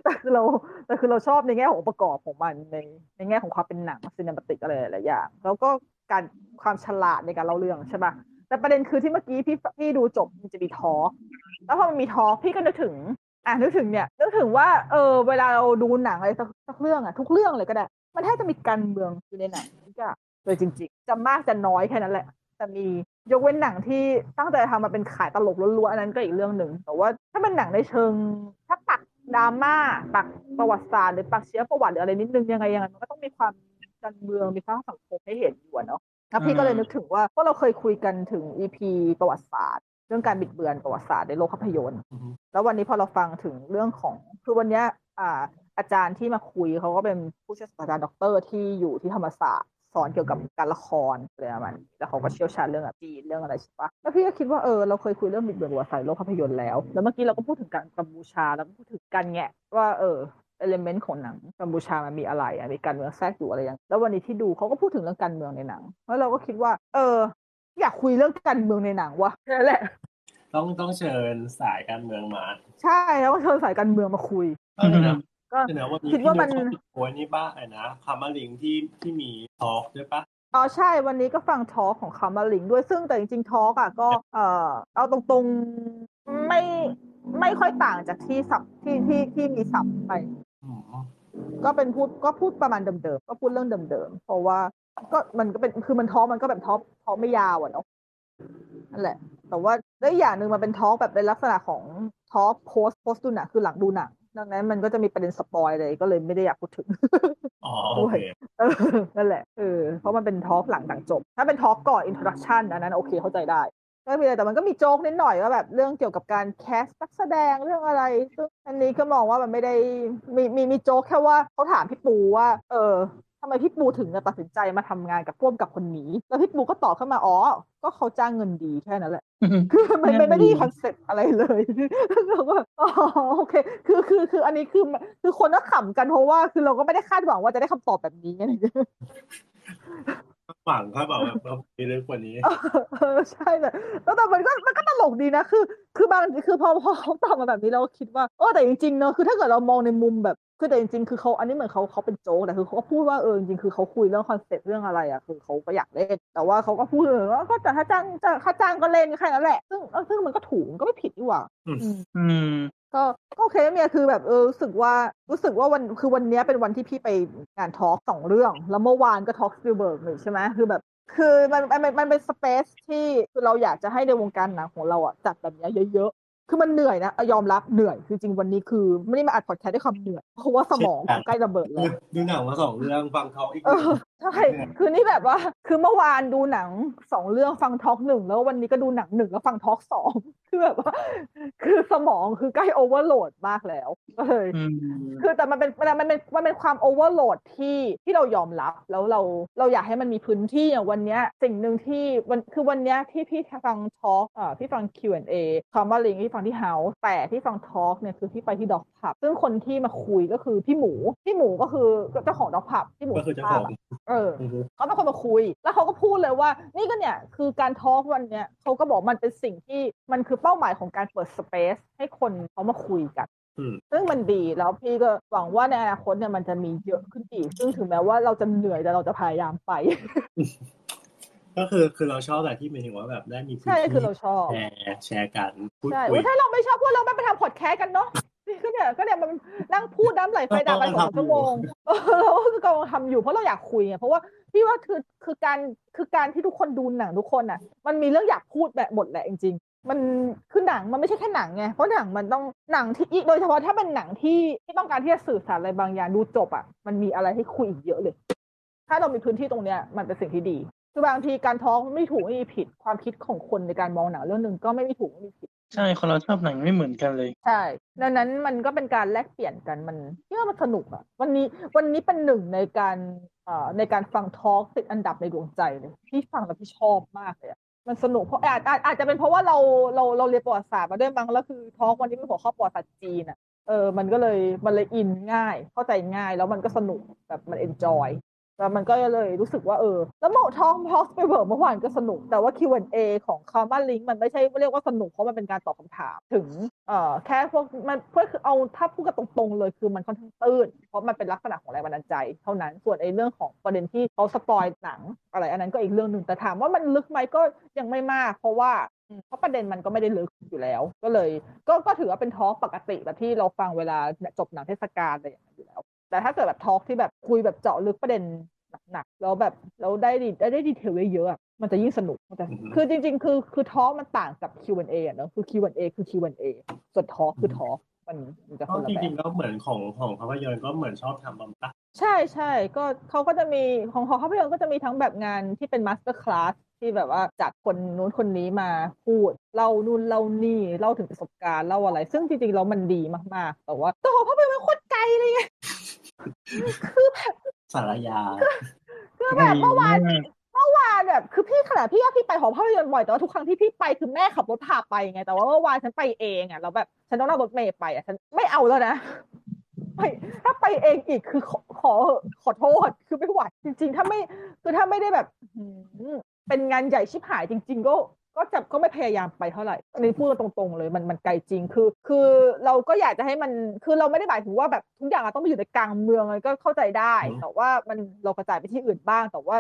แต่คือเราแต่คือเราชอบในแง่ของประกอบของมันในในแง่ของความเป็นหนังซีนิมติกอะไรหลายอย่างแล้วก็การความฉลาดในการเล่าเรื่องใช่ปะ แต่ประเด็นคือที่เมื่อกี้พี่พี่ดูจบมันจะมีทอล์กแล้วพอมันมีทอล์กพี่ก็นึกถึง อะนึกถึงเนี่ยนึกถึงว่าเออเวลาเราดูหนังอะไรสักสักเรื่องอะทุกเรื่องเลยก็ได้ มันแทบจะมีการเมืองอยู่ในหนังทุกอย่างเลยจริง ๆ จะมากจะน้อยแค่นั้นแหละแต่มียกเว้นหนังที่ตั้งใจทำมาเป็นขายตลกล้วนๆอันนั้นก็อีกเรื่องหนึ่งแต่ว่าถ้าเป็นหนังในเชิงถ้าปักดราม่าปักประวัติศาสตร์หรือปักเชื้อประวัติหรืออะไรนิดนึงยังไงยังไงมันก็ต้องมีความการเมืองมีความสังคมให้เห็นอยู่เนาะ แล้วพี่ก็เลยนึกถึงว่าเพราะเราเคยคุยกันถึง EP ประวัติศาสตร์ เรื่องการบิดเบือนประวัติศาสตร์ในโลกภาพยนตร์อือฮึแล้ววันนี้พอเราฟังถึงเรื่องของคือวันเนี้ยอ่าอาจารย์ที่มาคุยเขาก็เป็นผู้เชี่ยวชาญอาจารย์ด็อกเตอร์ที่อยู่ที่ธรรมศาสตร์สอนเกี่ยวกับการละครอะไรประมาณนี้แล้วเขาก็เชี่ยวชาญเรื่องแบบจีนเรื่องอะไรใช่ปะแล้วพี่ก็คิดว่าเออเราเคยคุยเรื่องบิดเบือนประวัติศาสตร์โลกภาพยนตร์แล้ว แล้วเมื่อกี้เราก็พูดถึงการกัมพูชาแล้วก็พูดถึงการแงะว่าเออ element ของหนังกัมพูชามันมีอะไรอะมีการเมืองแทรกอยู่อะไรอย่างแล้ววันนี้ที่ดูเขาก็พูดถึงเรื่องการเมืองในหนังแล้วเราก็คิดว่า เออ อยากคุยเรื่องการเมืองในหนังวะนั่นแหละ ต้องต้องเชิญสายการเมืองมา ใช่แล้วก็เชิญสายการเมืองมาคุยก็เลยนะก็เดี๋ยววันนี้คิดว่ามันพี่กเขาโอ้ยนี่ป้าไอ้นะคามาลิงที่ที่มีทอล์กด้วยปะอ๋อใช่วันนี้ก็ฟังทอล์กของคามาลิงด้วยซึ่งแต่จริงๆทอล์กอะก็เออเอาตรงๆไม่ไม่ค่อยต่างจากที่สับที่ที่ที่มีสับไป อืมก็เป็นพูดก็พูดประมาณเดิมๆก็พูดเรื่องเดิมๆเพราะว่าก็มันก็เป็นคือมัน talk มันก็แบบ talk talk ไม่ยาวอะเนาะนั่นแหละ แต่ว่าด้วยอีกอย่างหนึ่งมันเป็น talk แบบในลักษณะของ talk post post ดูหนังคือหลังดูหนังดังนั้นมันก็จะมีประเด็น spoil เลยก็เลยไม่ได้อยากพูดถึงอ๋อโอเคเออนั่นแหละเออเพราะมันเป็น talk หลังหนังจบ ถ้าเป็น talk ก่อน introduction อันนั้นโอเคเข้าใจได้ ก็มีอะไรแต่มันก็มีโจ๊กนิดหน่อยว่าแบบเรื่องเกี่ยวกับการ cast นักแสดงเรื่องอะไรซึ่งอันนี้ก็มองว่ามันไม่ได้มีมีมีโจ๊กแค่ว่าเขาถามพี่ปูว่า เออทำไมพี่ปูถึงจะตัดสินใจมาทำงานกับพ่วงกับคนนี้ แล้วพี่ปูก็ตอบเข้ามาอ๋อ ก็เขาจ้างเงินดีแค่นั้นแหละ คือมันมันไม่ได้มีคอนเซ็ปต์อะไรเลยเราก็อ๋อโอเค คือคือคืออันนี้คือคือคนก็ขำกันเพราะว่า คือเราก็ไม่ได้คาดหวังว่าจะได้คำตอบแบบนี้ไง หวังเขาบอกแบบเรามีเรื่องกว่านี้ เออใช่แต่แล้วแต่มันก็มันก็ตลกดีนะคือ คือบางคือพอพอเขาตอบมาแบบนี้เราก็คิดว่าเออแต่จริงๆเนอะคือถ้าเกิดเรามองในมุมแบบคือแต่จริงๆคือเขาอันนี้เหมือนเขาเขาเป็นโจ๊กแต่คือเขาก็พูดว่าเออจริงๆคือเขาคุยเรื่อง concept เรื่องอะไรอะคือเขาก็อยากเล่น แต่ว่าเขาก็พูดเลยว่าก็แต่ถ้าจ้างจะถ้าจ้างก็เล่นแค่นั้นแหละซึ่งเออซึ่งมันก็ถูกมันก็ไม่ผิดนี่หว่า อืมอืมอืม ก็ก็โอเคเมียคือแบบเออรู้สึกว่ารู้สึกว่าวันคือวันเนี้ยเป็นวันที่พี่ไปงาน talk สองเรื่อง แล้วเมื่อวานก็ talk Spielberg เลยใช่ไหมคือแบบคือมันมันมันมันเป็น space ที่คือเราอยากจะให้ในวงการหนังของเราอะจัดแบบเนี้ยเยอะๆ คือมันเหนื่อยนะเอายอมรับเหนื่อยคือจริงวันนี้คือ ไม่ได้มาอัดพอดแคสต์ด้วยความเหนื่อย เพราะว่าสมองใกล้ระเบิดแล้วดูหนังมาสองเรื่องฟัง talk อีกหนึ่งเออใช่คือนี่แบบว่า คือเมื่อวานดูหนังสองเรื่องฟัง talk หนึ่งแล้ววันนี้ก็ดูหนังหนึ่งแล้วฟัง talk สองคือแบบว่าคือสมองคือใกล้ overload มากแล้วก็เลยอืมคือแต่มันเป็นมันมันเป็นมันเป็นความ overload ที่ที่เรายอมรับแล้วเราเราอยากให้มันมีพื้นที่อย่างวันเนี้ยสิ่งหนึ่งที่วันคือวันเนี้ยที่พี่ฟังทอล์กอ่าพี่ฟัง Q&A คำว่าลิงที่ฟังที่เฮาส์แต่ที่ฟังทอล์กเนี่ยคือที่ไปที่ด็อกผับซึ่งคนที่มาคุยก็คือพี่หมูพี่หมูก็คือเจ้าของด็อกผับพี่หมูก็คือเจ้าภาขพองอะเอออือฮึเขาเป็นคนมาคุย แล้วเขาก็พูดเลยว่า นี่ก็เนี่ยคือการทอล์กวันเนี้ยเขาก็บอกมันเป็นสิ่งที่มันคือเป้าหมายของการเปิดสเปซให้คนเขามาคุยกันอืมซึ่งมันดีแล้วพี่ก็หวังว่าในอนาคตเนี่ยมันจะมีเยอะขึ้นอีก ซึ่งถึงแม้ว่าเราจะเหนื่อยแต่เราจะพยายามไป ก็คือคือเราชอบแบบที่หมายถึงว่าแบบได้มีพื้นใช่ที่คือเราชอบแชร์แชร์กันพูดใช่คุอุ๊ยยถ้าเราไม่ชอบพวกเราไม่ไปทำพอดแคสต์กันเนาะนี่ก็เนี่ยก็เนี่ยมันนั่งพูดน้ำไหลไฟดับไปสองชั่วโมงเออเราก็คือกำลังทำอยู่เพราะเราอยากคุยไงเพราะว่าพี่ว่าคือคือการคือการที่ทุกคนดูหนังทุกคนอะ มันมีเรื่องอยากพูดแบบหมดแหละจริงๆ มันคือหนังมันไม่ใช่แค่หนังไงเพราะหนังมันต้องหนังที่โดยเฉพาะถ้าเป็นหนังที่ที่ต้องการที่จะสื่อสารอะไรบางอย่างดูจบอะ มันมีอะไรให้คุยอีกเยอะเลย ถ้าเรามีพื้นที่ตรงเนี้ย มันเป็นสิ่งที่ดีคือบางทีการท้องไม่ถูกไม่มีผิดความคิดของคนในการมองหนังเรื่องหนึ่งก็ไม่มีถูกไม่มีผิดใช่คนเราชอบหนังไม่เหมือนกันเลย ใช่ดังนั้นมันก็เป็นการแลกเปลี่ยนกันมันเชื่อมันสนุกอะวันนี้วันนี้เป็นหนึ่งในการเอ่อในการฟังทอล์กติดอันดับในดวงใจเลยพี่ฟังแล้วพี่ชอบมากเลยอะ มันสนุกเพราะอาจอาจอาจจะเป็นเพราะว่าเราเราเราเรียนประวัติศาสตร์มาด้วยมั้งแล้วคือ talk วันนี้เป็นหัวข้อประวัติศาสตร์จีนอะเออมันก็เลยมันเลยอินง่าย เข้าใจง่ายแล้วมันก็สนุกแบบมัน enjoy แล้วมันก็เลยรู้สึกว่าเออ แล้วโมทอง talk ไปเวิร์เมื่อวานก็สนุก แต่ว่า Q&A ของคาร์มาลิงมันไม่ใช่เรียกว่าสนุก เพราะมันเป็นการตอบคำถามถึง เอ่อ แค่พวกมันเพื่อคือเอาถ้าพูดกันตรงๆเลยคือมันค่อนข้างตื้น เพราะมันเป็นลักษณะของแรงบันดาลใจ เท่านั้น ส่วนไอ้เรื่องของประเด็นที่เขา spoil หนัง อะไรอันนั้นก็อีกเรื่องหนึ่ง แต่ถามว่ามันลึกไหมก็ยังไม่มาก เพราะว่าเพราะประเด็นมันก็ไม่ได้ลึกอยู่แล้ว ก็เลย ก็ก็ถือว่าเป็นทอล์กปกติแบบที่เราฟังเวลาจบหนังเทศกาลอะไรอย่างเงี้ยอยู่แล้ว แต่ถ้าเกิดแบบทอล์กที่แบบคุยแบบเจาะลึกประเด็นหนักๆแล้วแบบแล้วได้ดีได้ได้ดีเทลเยอะๆอะมันจะยิ่งสนุกมันจะอือฮึคือจริง ๆ คือคือทอล์กมันต่างกับ Q&A อะเนอะคือ Q&A คือ Q&A ส่วนทอล์กคือทอล์กมันมันจะเพคนราะละจแบริงบๆก็เหมือนของของภาพยนตร์ก็เหมือนชอบทำบำตัดใช่ใช่ก็เขาก็จะมีของของภาพยนตร์ก็จะมีทั้งแบบงานที่เป็น masterclass ที่แบบว่าจัดคนนู้นคนนี้มาพูดเล่านู่นเล่านี่เล่าถึงประสบการณ์เล่าอะไร ซึ่งจริงๆแล้วมันดีมากๆ แต่ว่าแต่ของภาพยนตร์มันโคตรไกลเลยไงคือแบบศาลายาคือแบบเมื่อวานดีมากเมื่อวานแบบคือพี่ขนาดพี่ว่าพี่ไปหอภาพยนตร์บ่อยแต่ว่าทุกครั้งที่พี่ไปคือแม่ขับรถพาไปไง แต่ว่าเมื่อวานฉันไปเองอะแล้วแบบฉันต้องนั่งรถเมล์ไปอะฉันไม่เอาแล้วนะไม่ถ้าไปเองอีกคือขอขอเหอะขอโทษคือไม่ไหวจริง ๆ ถ้าไม่คือถ้าไม่ได้แบบอื้อหือ เป็นงานใหญ่ชิบหายจริง ๆ ก็ก็จะก็ไม่พยายามไปเท่าไหร่อันนี้พูดกันตรงๆเลยมันมันไกลจริงคือ คือเราก็อยากจะให้มันคือเราไม่ได้หมายถึงว่าแบบทุกอย่างเราต้องไปอยู่ในกลางเมืองเลยก็เข้าใจได้อืมแต่ว่ามันเรากระจายไปที่อื่นบ้างแต่ว่า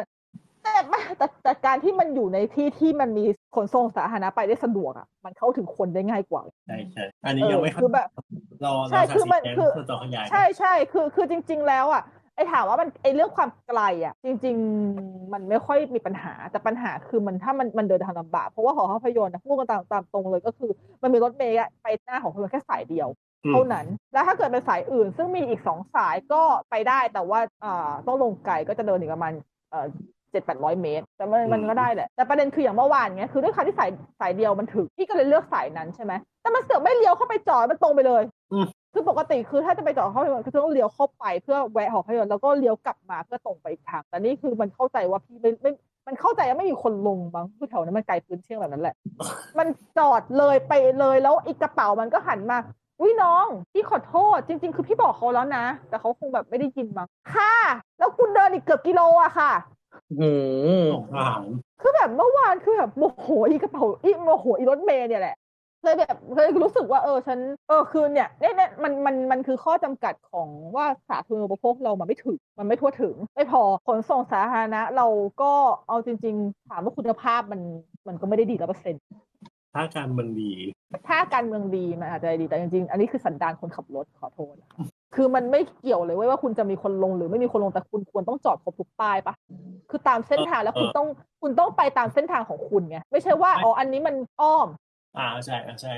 แต่ไม่แต่แต่การที่มันอยู่ในที่ที่มันมีขนส่งสาธารณะไปได้สะดวกอะมันเข้าถึงคนได้ง่ายกว่าใช่ใช่อันนี้ยังไม่เออคือแบบรอใช่รอคือมันสาสีแดงคือส่วนต่อขยายใช่ใช่คือคือจริง ๆ แล้วอะ ไอ้ถามว่ามันไอ้เรื่องความไกลอะ จริง ๆ มันไม่ค่อยมีปัญหาแต่ปัญหาคือมันถ้ามันมันเดินทางลำบากเพราะว่าหอภาพยนตร์นะพูดกันตามตามตรงเลยก็คือ มันมีรถเมล์อะไปหน้าของภาพยนตร์แค่สายเดียวอืมเท่านั้น แล้วถ้าเกิดเป็นสายอื่น ซึ่งมีอีกสองสายก็ไปได้แต่ว่าอ่าต้องลงไกลก็จะเดินอีกประมาณเอ่อเจ็ดแปดร้อยเมตร แต่มันมันก็ได้แหละ แต่ประเด็นคืออย่างเมื่อวานเนี้ยคือด้วยความที่สายสายเดียวมันถึงพี่ก็เลยเลือกสายนั้นใช่ไหมแต่มันเสือกไม่เลี้ยวเข้าไปจอดมันตรงไปเลยอืม คือปกติคือถ้าจะไปจอดเข้าไปคือต้องเลี้ยวเข้าไปเพื่อแวะหอภาพยนตร์แล้วก็เลี้ยวกลับมาเพื่อตรงไปอีกทางแต่นี่คือมันเข้าใจว่าพี่ไม่ไม่มันเข้าใจว่าไม่มีคนลงบ้างคือแถวนั้นมันไกลพื้นเชียงแบบนั้นแหละ มันจอดเลยไปเลยแล้วอีกกระเป๋ามันก็หันมาอุ้ยน้องพี่ขอโทษ จริง ๆ คือพี่บอกเขาแล้วนะ แต่เขาคงแบบไม่ได้ยินมั้งค่ะ แล้วคุณเดินอีกเกือบกิโลอะค่ะโอ้โหคือแบบเมื่อวานคือแบบโมโหอีกระเป๋าอีโมโหอีรถเมย์เนี่ยแหละ เลยแบบเลยรู้สึกว่าเออฉันเออคือเนี่ยเนี่ยเนี่ยมันมันมันคือข้อจำกัดของว่าสาธารณูปโภคเรามันไม่ถึงมันไม่ทั่วถึง ไม่พอขนส่งสาธารณะเราก็เอาจริง ๆ ถามว่าคุณภาพมันมันก็ไม่ได้ดีร้อยเปอร์เซ็นต์ถ้าการเมืองดี ถ้าการเมืองดีมันอาจจะดีแต่จริงๆ อันนี้คือสันดานคนขับรถขอโทษนะคะคือมันไม่เกี่ยวเลยเว้ยว่าคุณจะมีคนลงหรือไม่มีคนลงแต่คุณควรต้องจอดครบทุกป้ายปะคือตามเส้นทางแล้วคุณต้องคุณต้องไปตามเส้นทางของคุณไงไม่ใช่ว่าอ๋ออันนี้มันอ้อม อ่าใช่อ่าใช่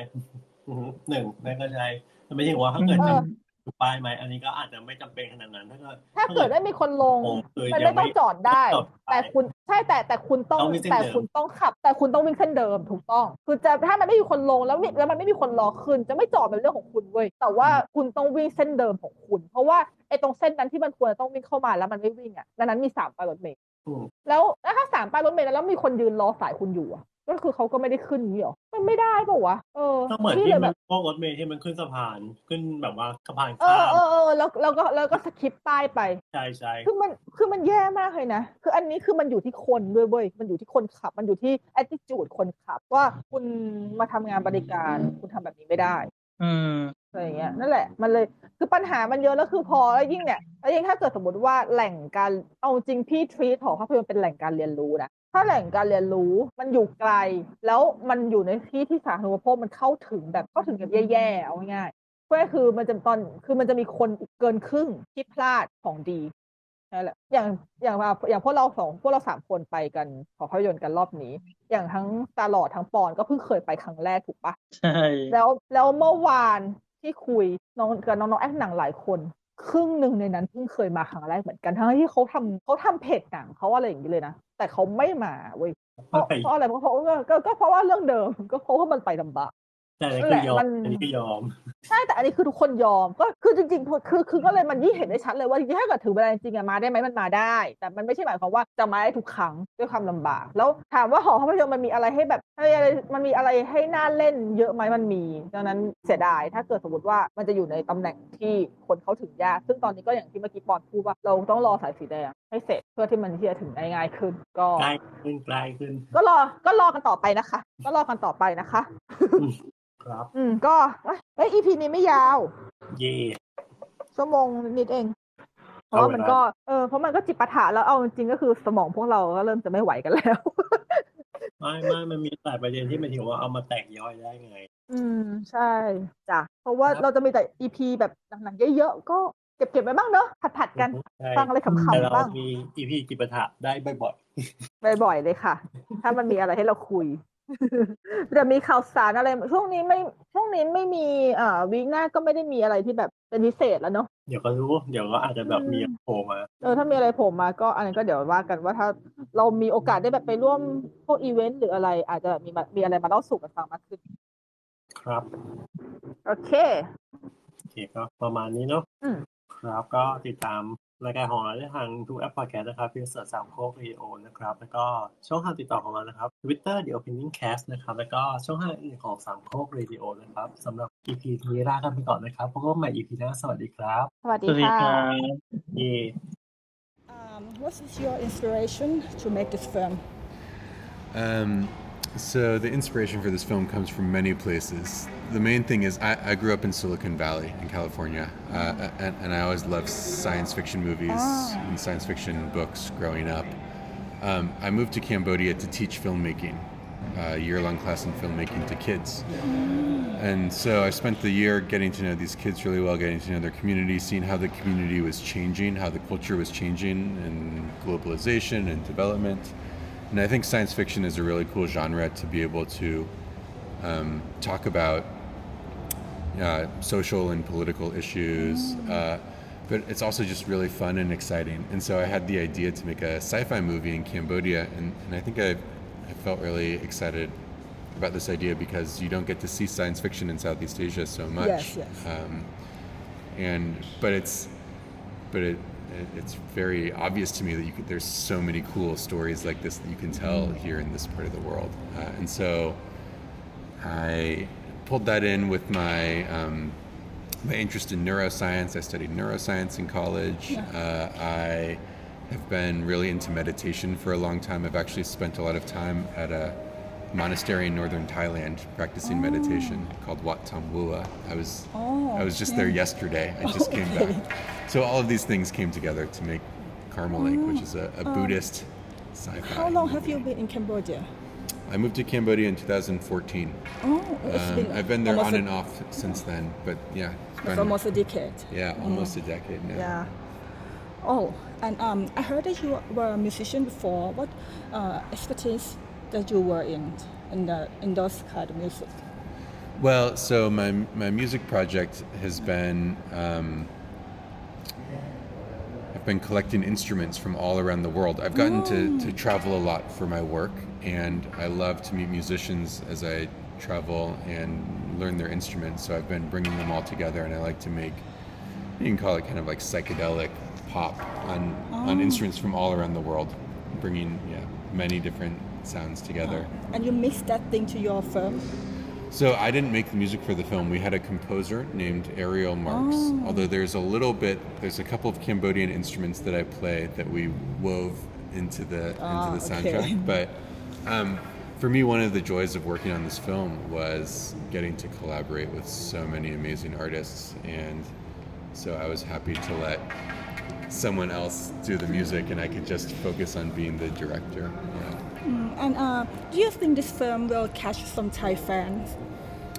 อือหือหนึ่งนั่นก็ใช่แต่ไม่ใช่ว่าถ้าเกิดเอจะอถูกป้ายไหมอันนี้ก็อาจจะไม่จำเป็นขนาดนั้น ถ้าเกิดถ้าเกิดไม่มีคนลงโอ้คือมันยัไม่งต้ไม่องจอดได้ จอดไปแต่คุณใช่แต่แต่คุณต้องต้องวิ่งเส้นแต่เดิม คุณต้องขับ แต่คุณต้องวิ่งเส้นเดิมถูกต้อง คือจะถ้ามันไม่มีคนลงแล้วมีแล้วมันไม่มีคนรอขึ้น จะไม่จอดเป็นเรื่องของคุณเว้ยแต่ว่าคุณต้องวิ่งเส้นเดิมของคุณ เพราะว่าไอ้ตรงเส้นนั้นที่มันควรจะต้องวิ่งเข้ามาแล้วมันไม่วิ่งอะดังนั้นมีสามป้ายรถเมล์อืม แล้วแล้วถ้าสามป้ายรถเมล์แล้วมีคนยืนรอสายคุณอยู่อะ ก็คือเขาก็ไม่ได้ขึ้นนี้หรอมันไม่ได้ป่าวะเออก็เหมือนพี่ที่เลยมัแบนบพวกรถเมล์ที่มันขึ้นสะพานขึ้นแบบว่าสะพานเอข้าอมเออเออแล้วแล้วก็แล้วก็สคิปป้ายไปใช่ใช่คือมันคือมันแย่มากเลยนะคืออันนี้คือมันอยู่ที่คนด้วยเว้ยมันอยู่ที่คนขับ มันอยู่ที่ attitude คนขับว่าคุณมาทำงานบริการคุณทำแบบนี้ไม่ได้ อืมอะไรอย่างเงี้ยนั่นแหละมันเลยคือปัญหามันเยอะแล้วคือพอแล้วยิ่งเนี่ยแล้วยิ่งถ้าเกิดสมมติว่าแหล่งการเอาจริงพี่ทรีตหอภาพยนตร์เป็นแหล่งการเรียนรู้นะ ถ้าแหล่งการเรียนรู้มันอยู่ไกล แล้วมันอยู่ในที่ที่สาธารณูปโภคมันเข้าถึงแบบเข้าถึงแบบแย่ๆเอาง่ายๆก็คือมันจะตอนคือมันจะมีคนอีกเกินครึ่งที่พลาดของดีนั่นแหละอย่างอย่างว่าอย่างพวกเราสองพวกเราสามคนไปกันขอภาพยนตร์กันรอบนี้ อย่างทั้งตาหลอดทั้งปอนก็เพิ่งเคยไปครั้งแรกถูกปะใช่แล้วแล้วเมื่อวานที่คุยน้องกับน้องๆแอคหนังหลายคน ครึ่งหนึ่งในนั้นเพิ่งเคยมาครั้งแรกเหมือนกันทั้งที่เขาทำเขาทำเพจหนังเขาอะไรอย่างนี้เลยนะแต่เขาไม่มาเว้ยเพราะไปเพราะอะไรเพราะเพราะก็ก็ก็เพราะว่าเรื่องเดิม ก็เพราะว่ามันไปลำบากแต่อันนี้คือยอมนั่นแหละมันอันนี้ก็ยอมใช่แต่อันนี้คือทุกคนยอมก็คือจริงๆคือคือก็เลยมันยิ่งเห็นได้ชัดเลยว่าจริงๆถ้าเกิดถึงเวลาจริงๆอะมาได้ไหมมันมาได้ แต่มันไม่ใช่หมายความว่าจะมาได้ทุกครั้งด้วยความลำบาก แล้วถามว่าหอภาพยนตร์มันมีอะไรให้แบบให้อะไรมันมีอะไรให้น่าเล่นเยอะไหมมันมีดังนั้นเสียดายถ้าเกิดสมมติว่ามันจะอยู่ในตำแหน่งที่คนเขาถึงยาก ซึ่งตอนนี้ก็อย่างที่เมื่อกี้ปอนพูดว่าเราต้องรอสายสีแดงให้เสร็จเพื่อที่มันที่จะถึงได้ง่ายขึ้น ก็ใกล้ขึ้นใกล้ขึ้น ก็รอก็รอกันต่อไปนะคะ ก็รอกันต่อไปนะคะ ครับ อืม ก็เอ้ย EP นี้ไม่ยาว เย่ชั่วโมงนิดๆเอง เพราะว่ามันก็เออเพราะมันก็จิปาถะแล้วเอาจริงๆก็คือสมองพวกเราก็เริ่มจะไม่ไหวกันแล้ว ไม่ไม่มันมีแต่ประเด็นที่มันถือว่าเอามาแตกย่อยได้ไง อืม ใช่จ้ะเพราะว่าครับเราจะมีแต่ EP แบบหนังๆเยอะๆก็เก็บๆไว้บ้างเนอะผัดๆกันใช่ฟังอะไรขำๆแต่เราบ้างมีอีพีจิปาถะได้บ่อยบ่อยๆเลยค่ะ ถ้ามันมีอะไรให้เราคุย แต่มีข่าวสารอะไร ช่วงนี้ไม่ช่วงนี้ไม่มีอ่าวีคหน้าก็ไม่ได้มีอะไรที่แบบเป็นพิเศษแล้วเนาะๆเดี๋ยวก็รู้ เดี๋ยวก็อาจจะแบบมีโผล่มา เออถ้ามีอะไรโผล่มาก็อันนั้นก็เดี๋ยวว่ากันว่าถ้าเรามีโอกาสได้แบบไปร่วมพวกอีเวนต์หรืออะไร อาจจะแบบมีมามีอะไรมาเล่าสู่กันฟังมากขึ้น ครับ โอเค โอเคก็ประมาณนี้เนาะอืมครับก็ติดตาม รายการของเราได้ทางทุกแอปพอดแคสต์นะครับเพียง search สามโคกรีโอนะครับ แล้วก็ช่องทางติดต่อของเรานะครับ Twitter The Opening Cast นะครับ แล้วก็ช่องทางอื่นของสามโคกรีโอนะครับสำหรับ EP นี้ลากันไปก่อนนะครับพบกันใหม่ EP หน้าสวัสดีครับ สวัสสดีวัสดีค่ะครับเย่ Um, what is your inspiration to make this film Um, so the inspiration for this film comes from many places. The main thing is I, I grew up in Silicon Valley in California, uh, and, and I always loved science fiction movies and science fiction books growing up. Um, I moved to Cambodia to teach filmmaking, a year-long class in filmmaking to kids. And so I spent the year getting to know these kids really well, getting to know their community, seeing how the community was changing, how the culture was changing, and globalization and development. And I think science fiction is a really cool genre to be able to um, talk about uh, social and political issues. Uh, but it's also just really fun and exciting. And so I had the idea to make a sci fi movie in Cambodia. And, and I think I, I felt really excited about this idea because you don't get to see science fiction in Southeast Asia so much. Yes, yes. Um, and but it's but it, it it's very obvious to me that you could, there's so many cool stories like this that you can tell here in this part of the world, uh, and so I pulled that in with my um, my interest in neuroscience. I studied neuroscience in college. Uh, I have been really into meditation for a long time. I've actually spent a lot of time at a monastery in northern Thailand practicing meditation called Wat Tam Wua. I was I was just there yesterday. I just (laughs) came back. So all of these things came together to make Karma Lake, which is a, a Buddhist sci-fi. How long have you been in Cambodia? I moved to Cambodia in 2014. Oh, it's Um, been I've been there on and off since then, but yeah, it's It's been- almost a decade. yeah, almost a decade now. Yeah. Oh, and um, I heard that you were a musician before. What uh, expertise that you were in in the in those kind of music? Well, so my my music project has been um, been collecting instruments from all around the world. I've gotten to, to travel a lot for my work, and I love to meet musicians as I travel and learn their instruments. So I've been bringing them all together, and I like to make you can call it kind of like psychedelic pop on on oh. instruments from all around the world, bringing yeah many different sounds together. And you mix that thing to your film. So I didn't make the music for the film. We had a composer named Ariel Marks. Although there's a little bit, there's a couple of Cambodian instruments that I play that we wove into the into the soundtrack. okay. But um, for me, one of the joys of working on this film was getting to collaborate with so many amazing artists, and so I was happy to let someone else do the music, and I could just focus on being the director. Yeah. And uh, do you think this film will catch some Thai fans?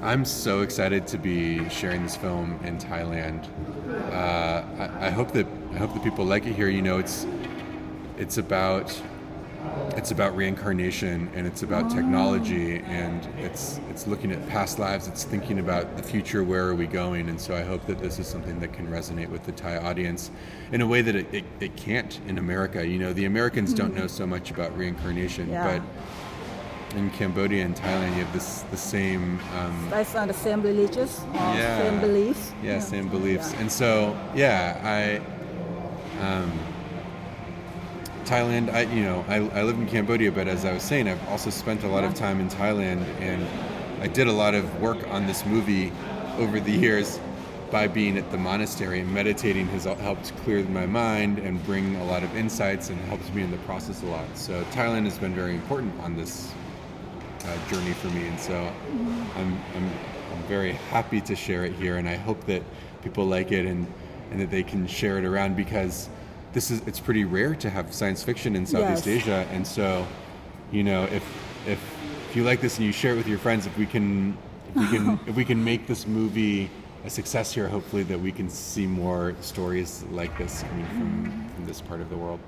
I'm so excited to be sharing this film in Thailand. Uh, I, I hope that I hope that people like it here. You know, it's it's about it's about reincarnation and it's about technology and it's it's looking at past lives. It's thinking about the future. Where are we going? And so I hope that this is something that can resonate with the Thai audience in a way that it, it, it can't in America. You know, the Americans don't know so much about reincarnation, Yeah. but in Cambodia and Thailand, you have this the same um, That's uh, the same religious Yeah. same beliefs. yeah, same beliefs. Yeah. And so, yeah, I, um, Thailand, I, you know, I, I live in Cambodia, but as I was saying, I've also spent a lot of time in Thailand and I did a lot of work on this movie over the years by being at the monastery and meditating has helped clear my mind and bring a lot of insights and helps me in the process a lot. So Thailand has been very important on this uh, journey for me, and so I'm, I'm I'm very happy to share it here, and I hope that people like it and and that they can share it around because this is it's pretty rare to have science fiction in Southeast Yes. Asia, and so you know if if if you like this and you share it with your friends, if we can if we can (laughs) if we can make this movie a success here, hopefully that we can see more stories like this coming from mm-hmm. from this part of the world.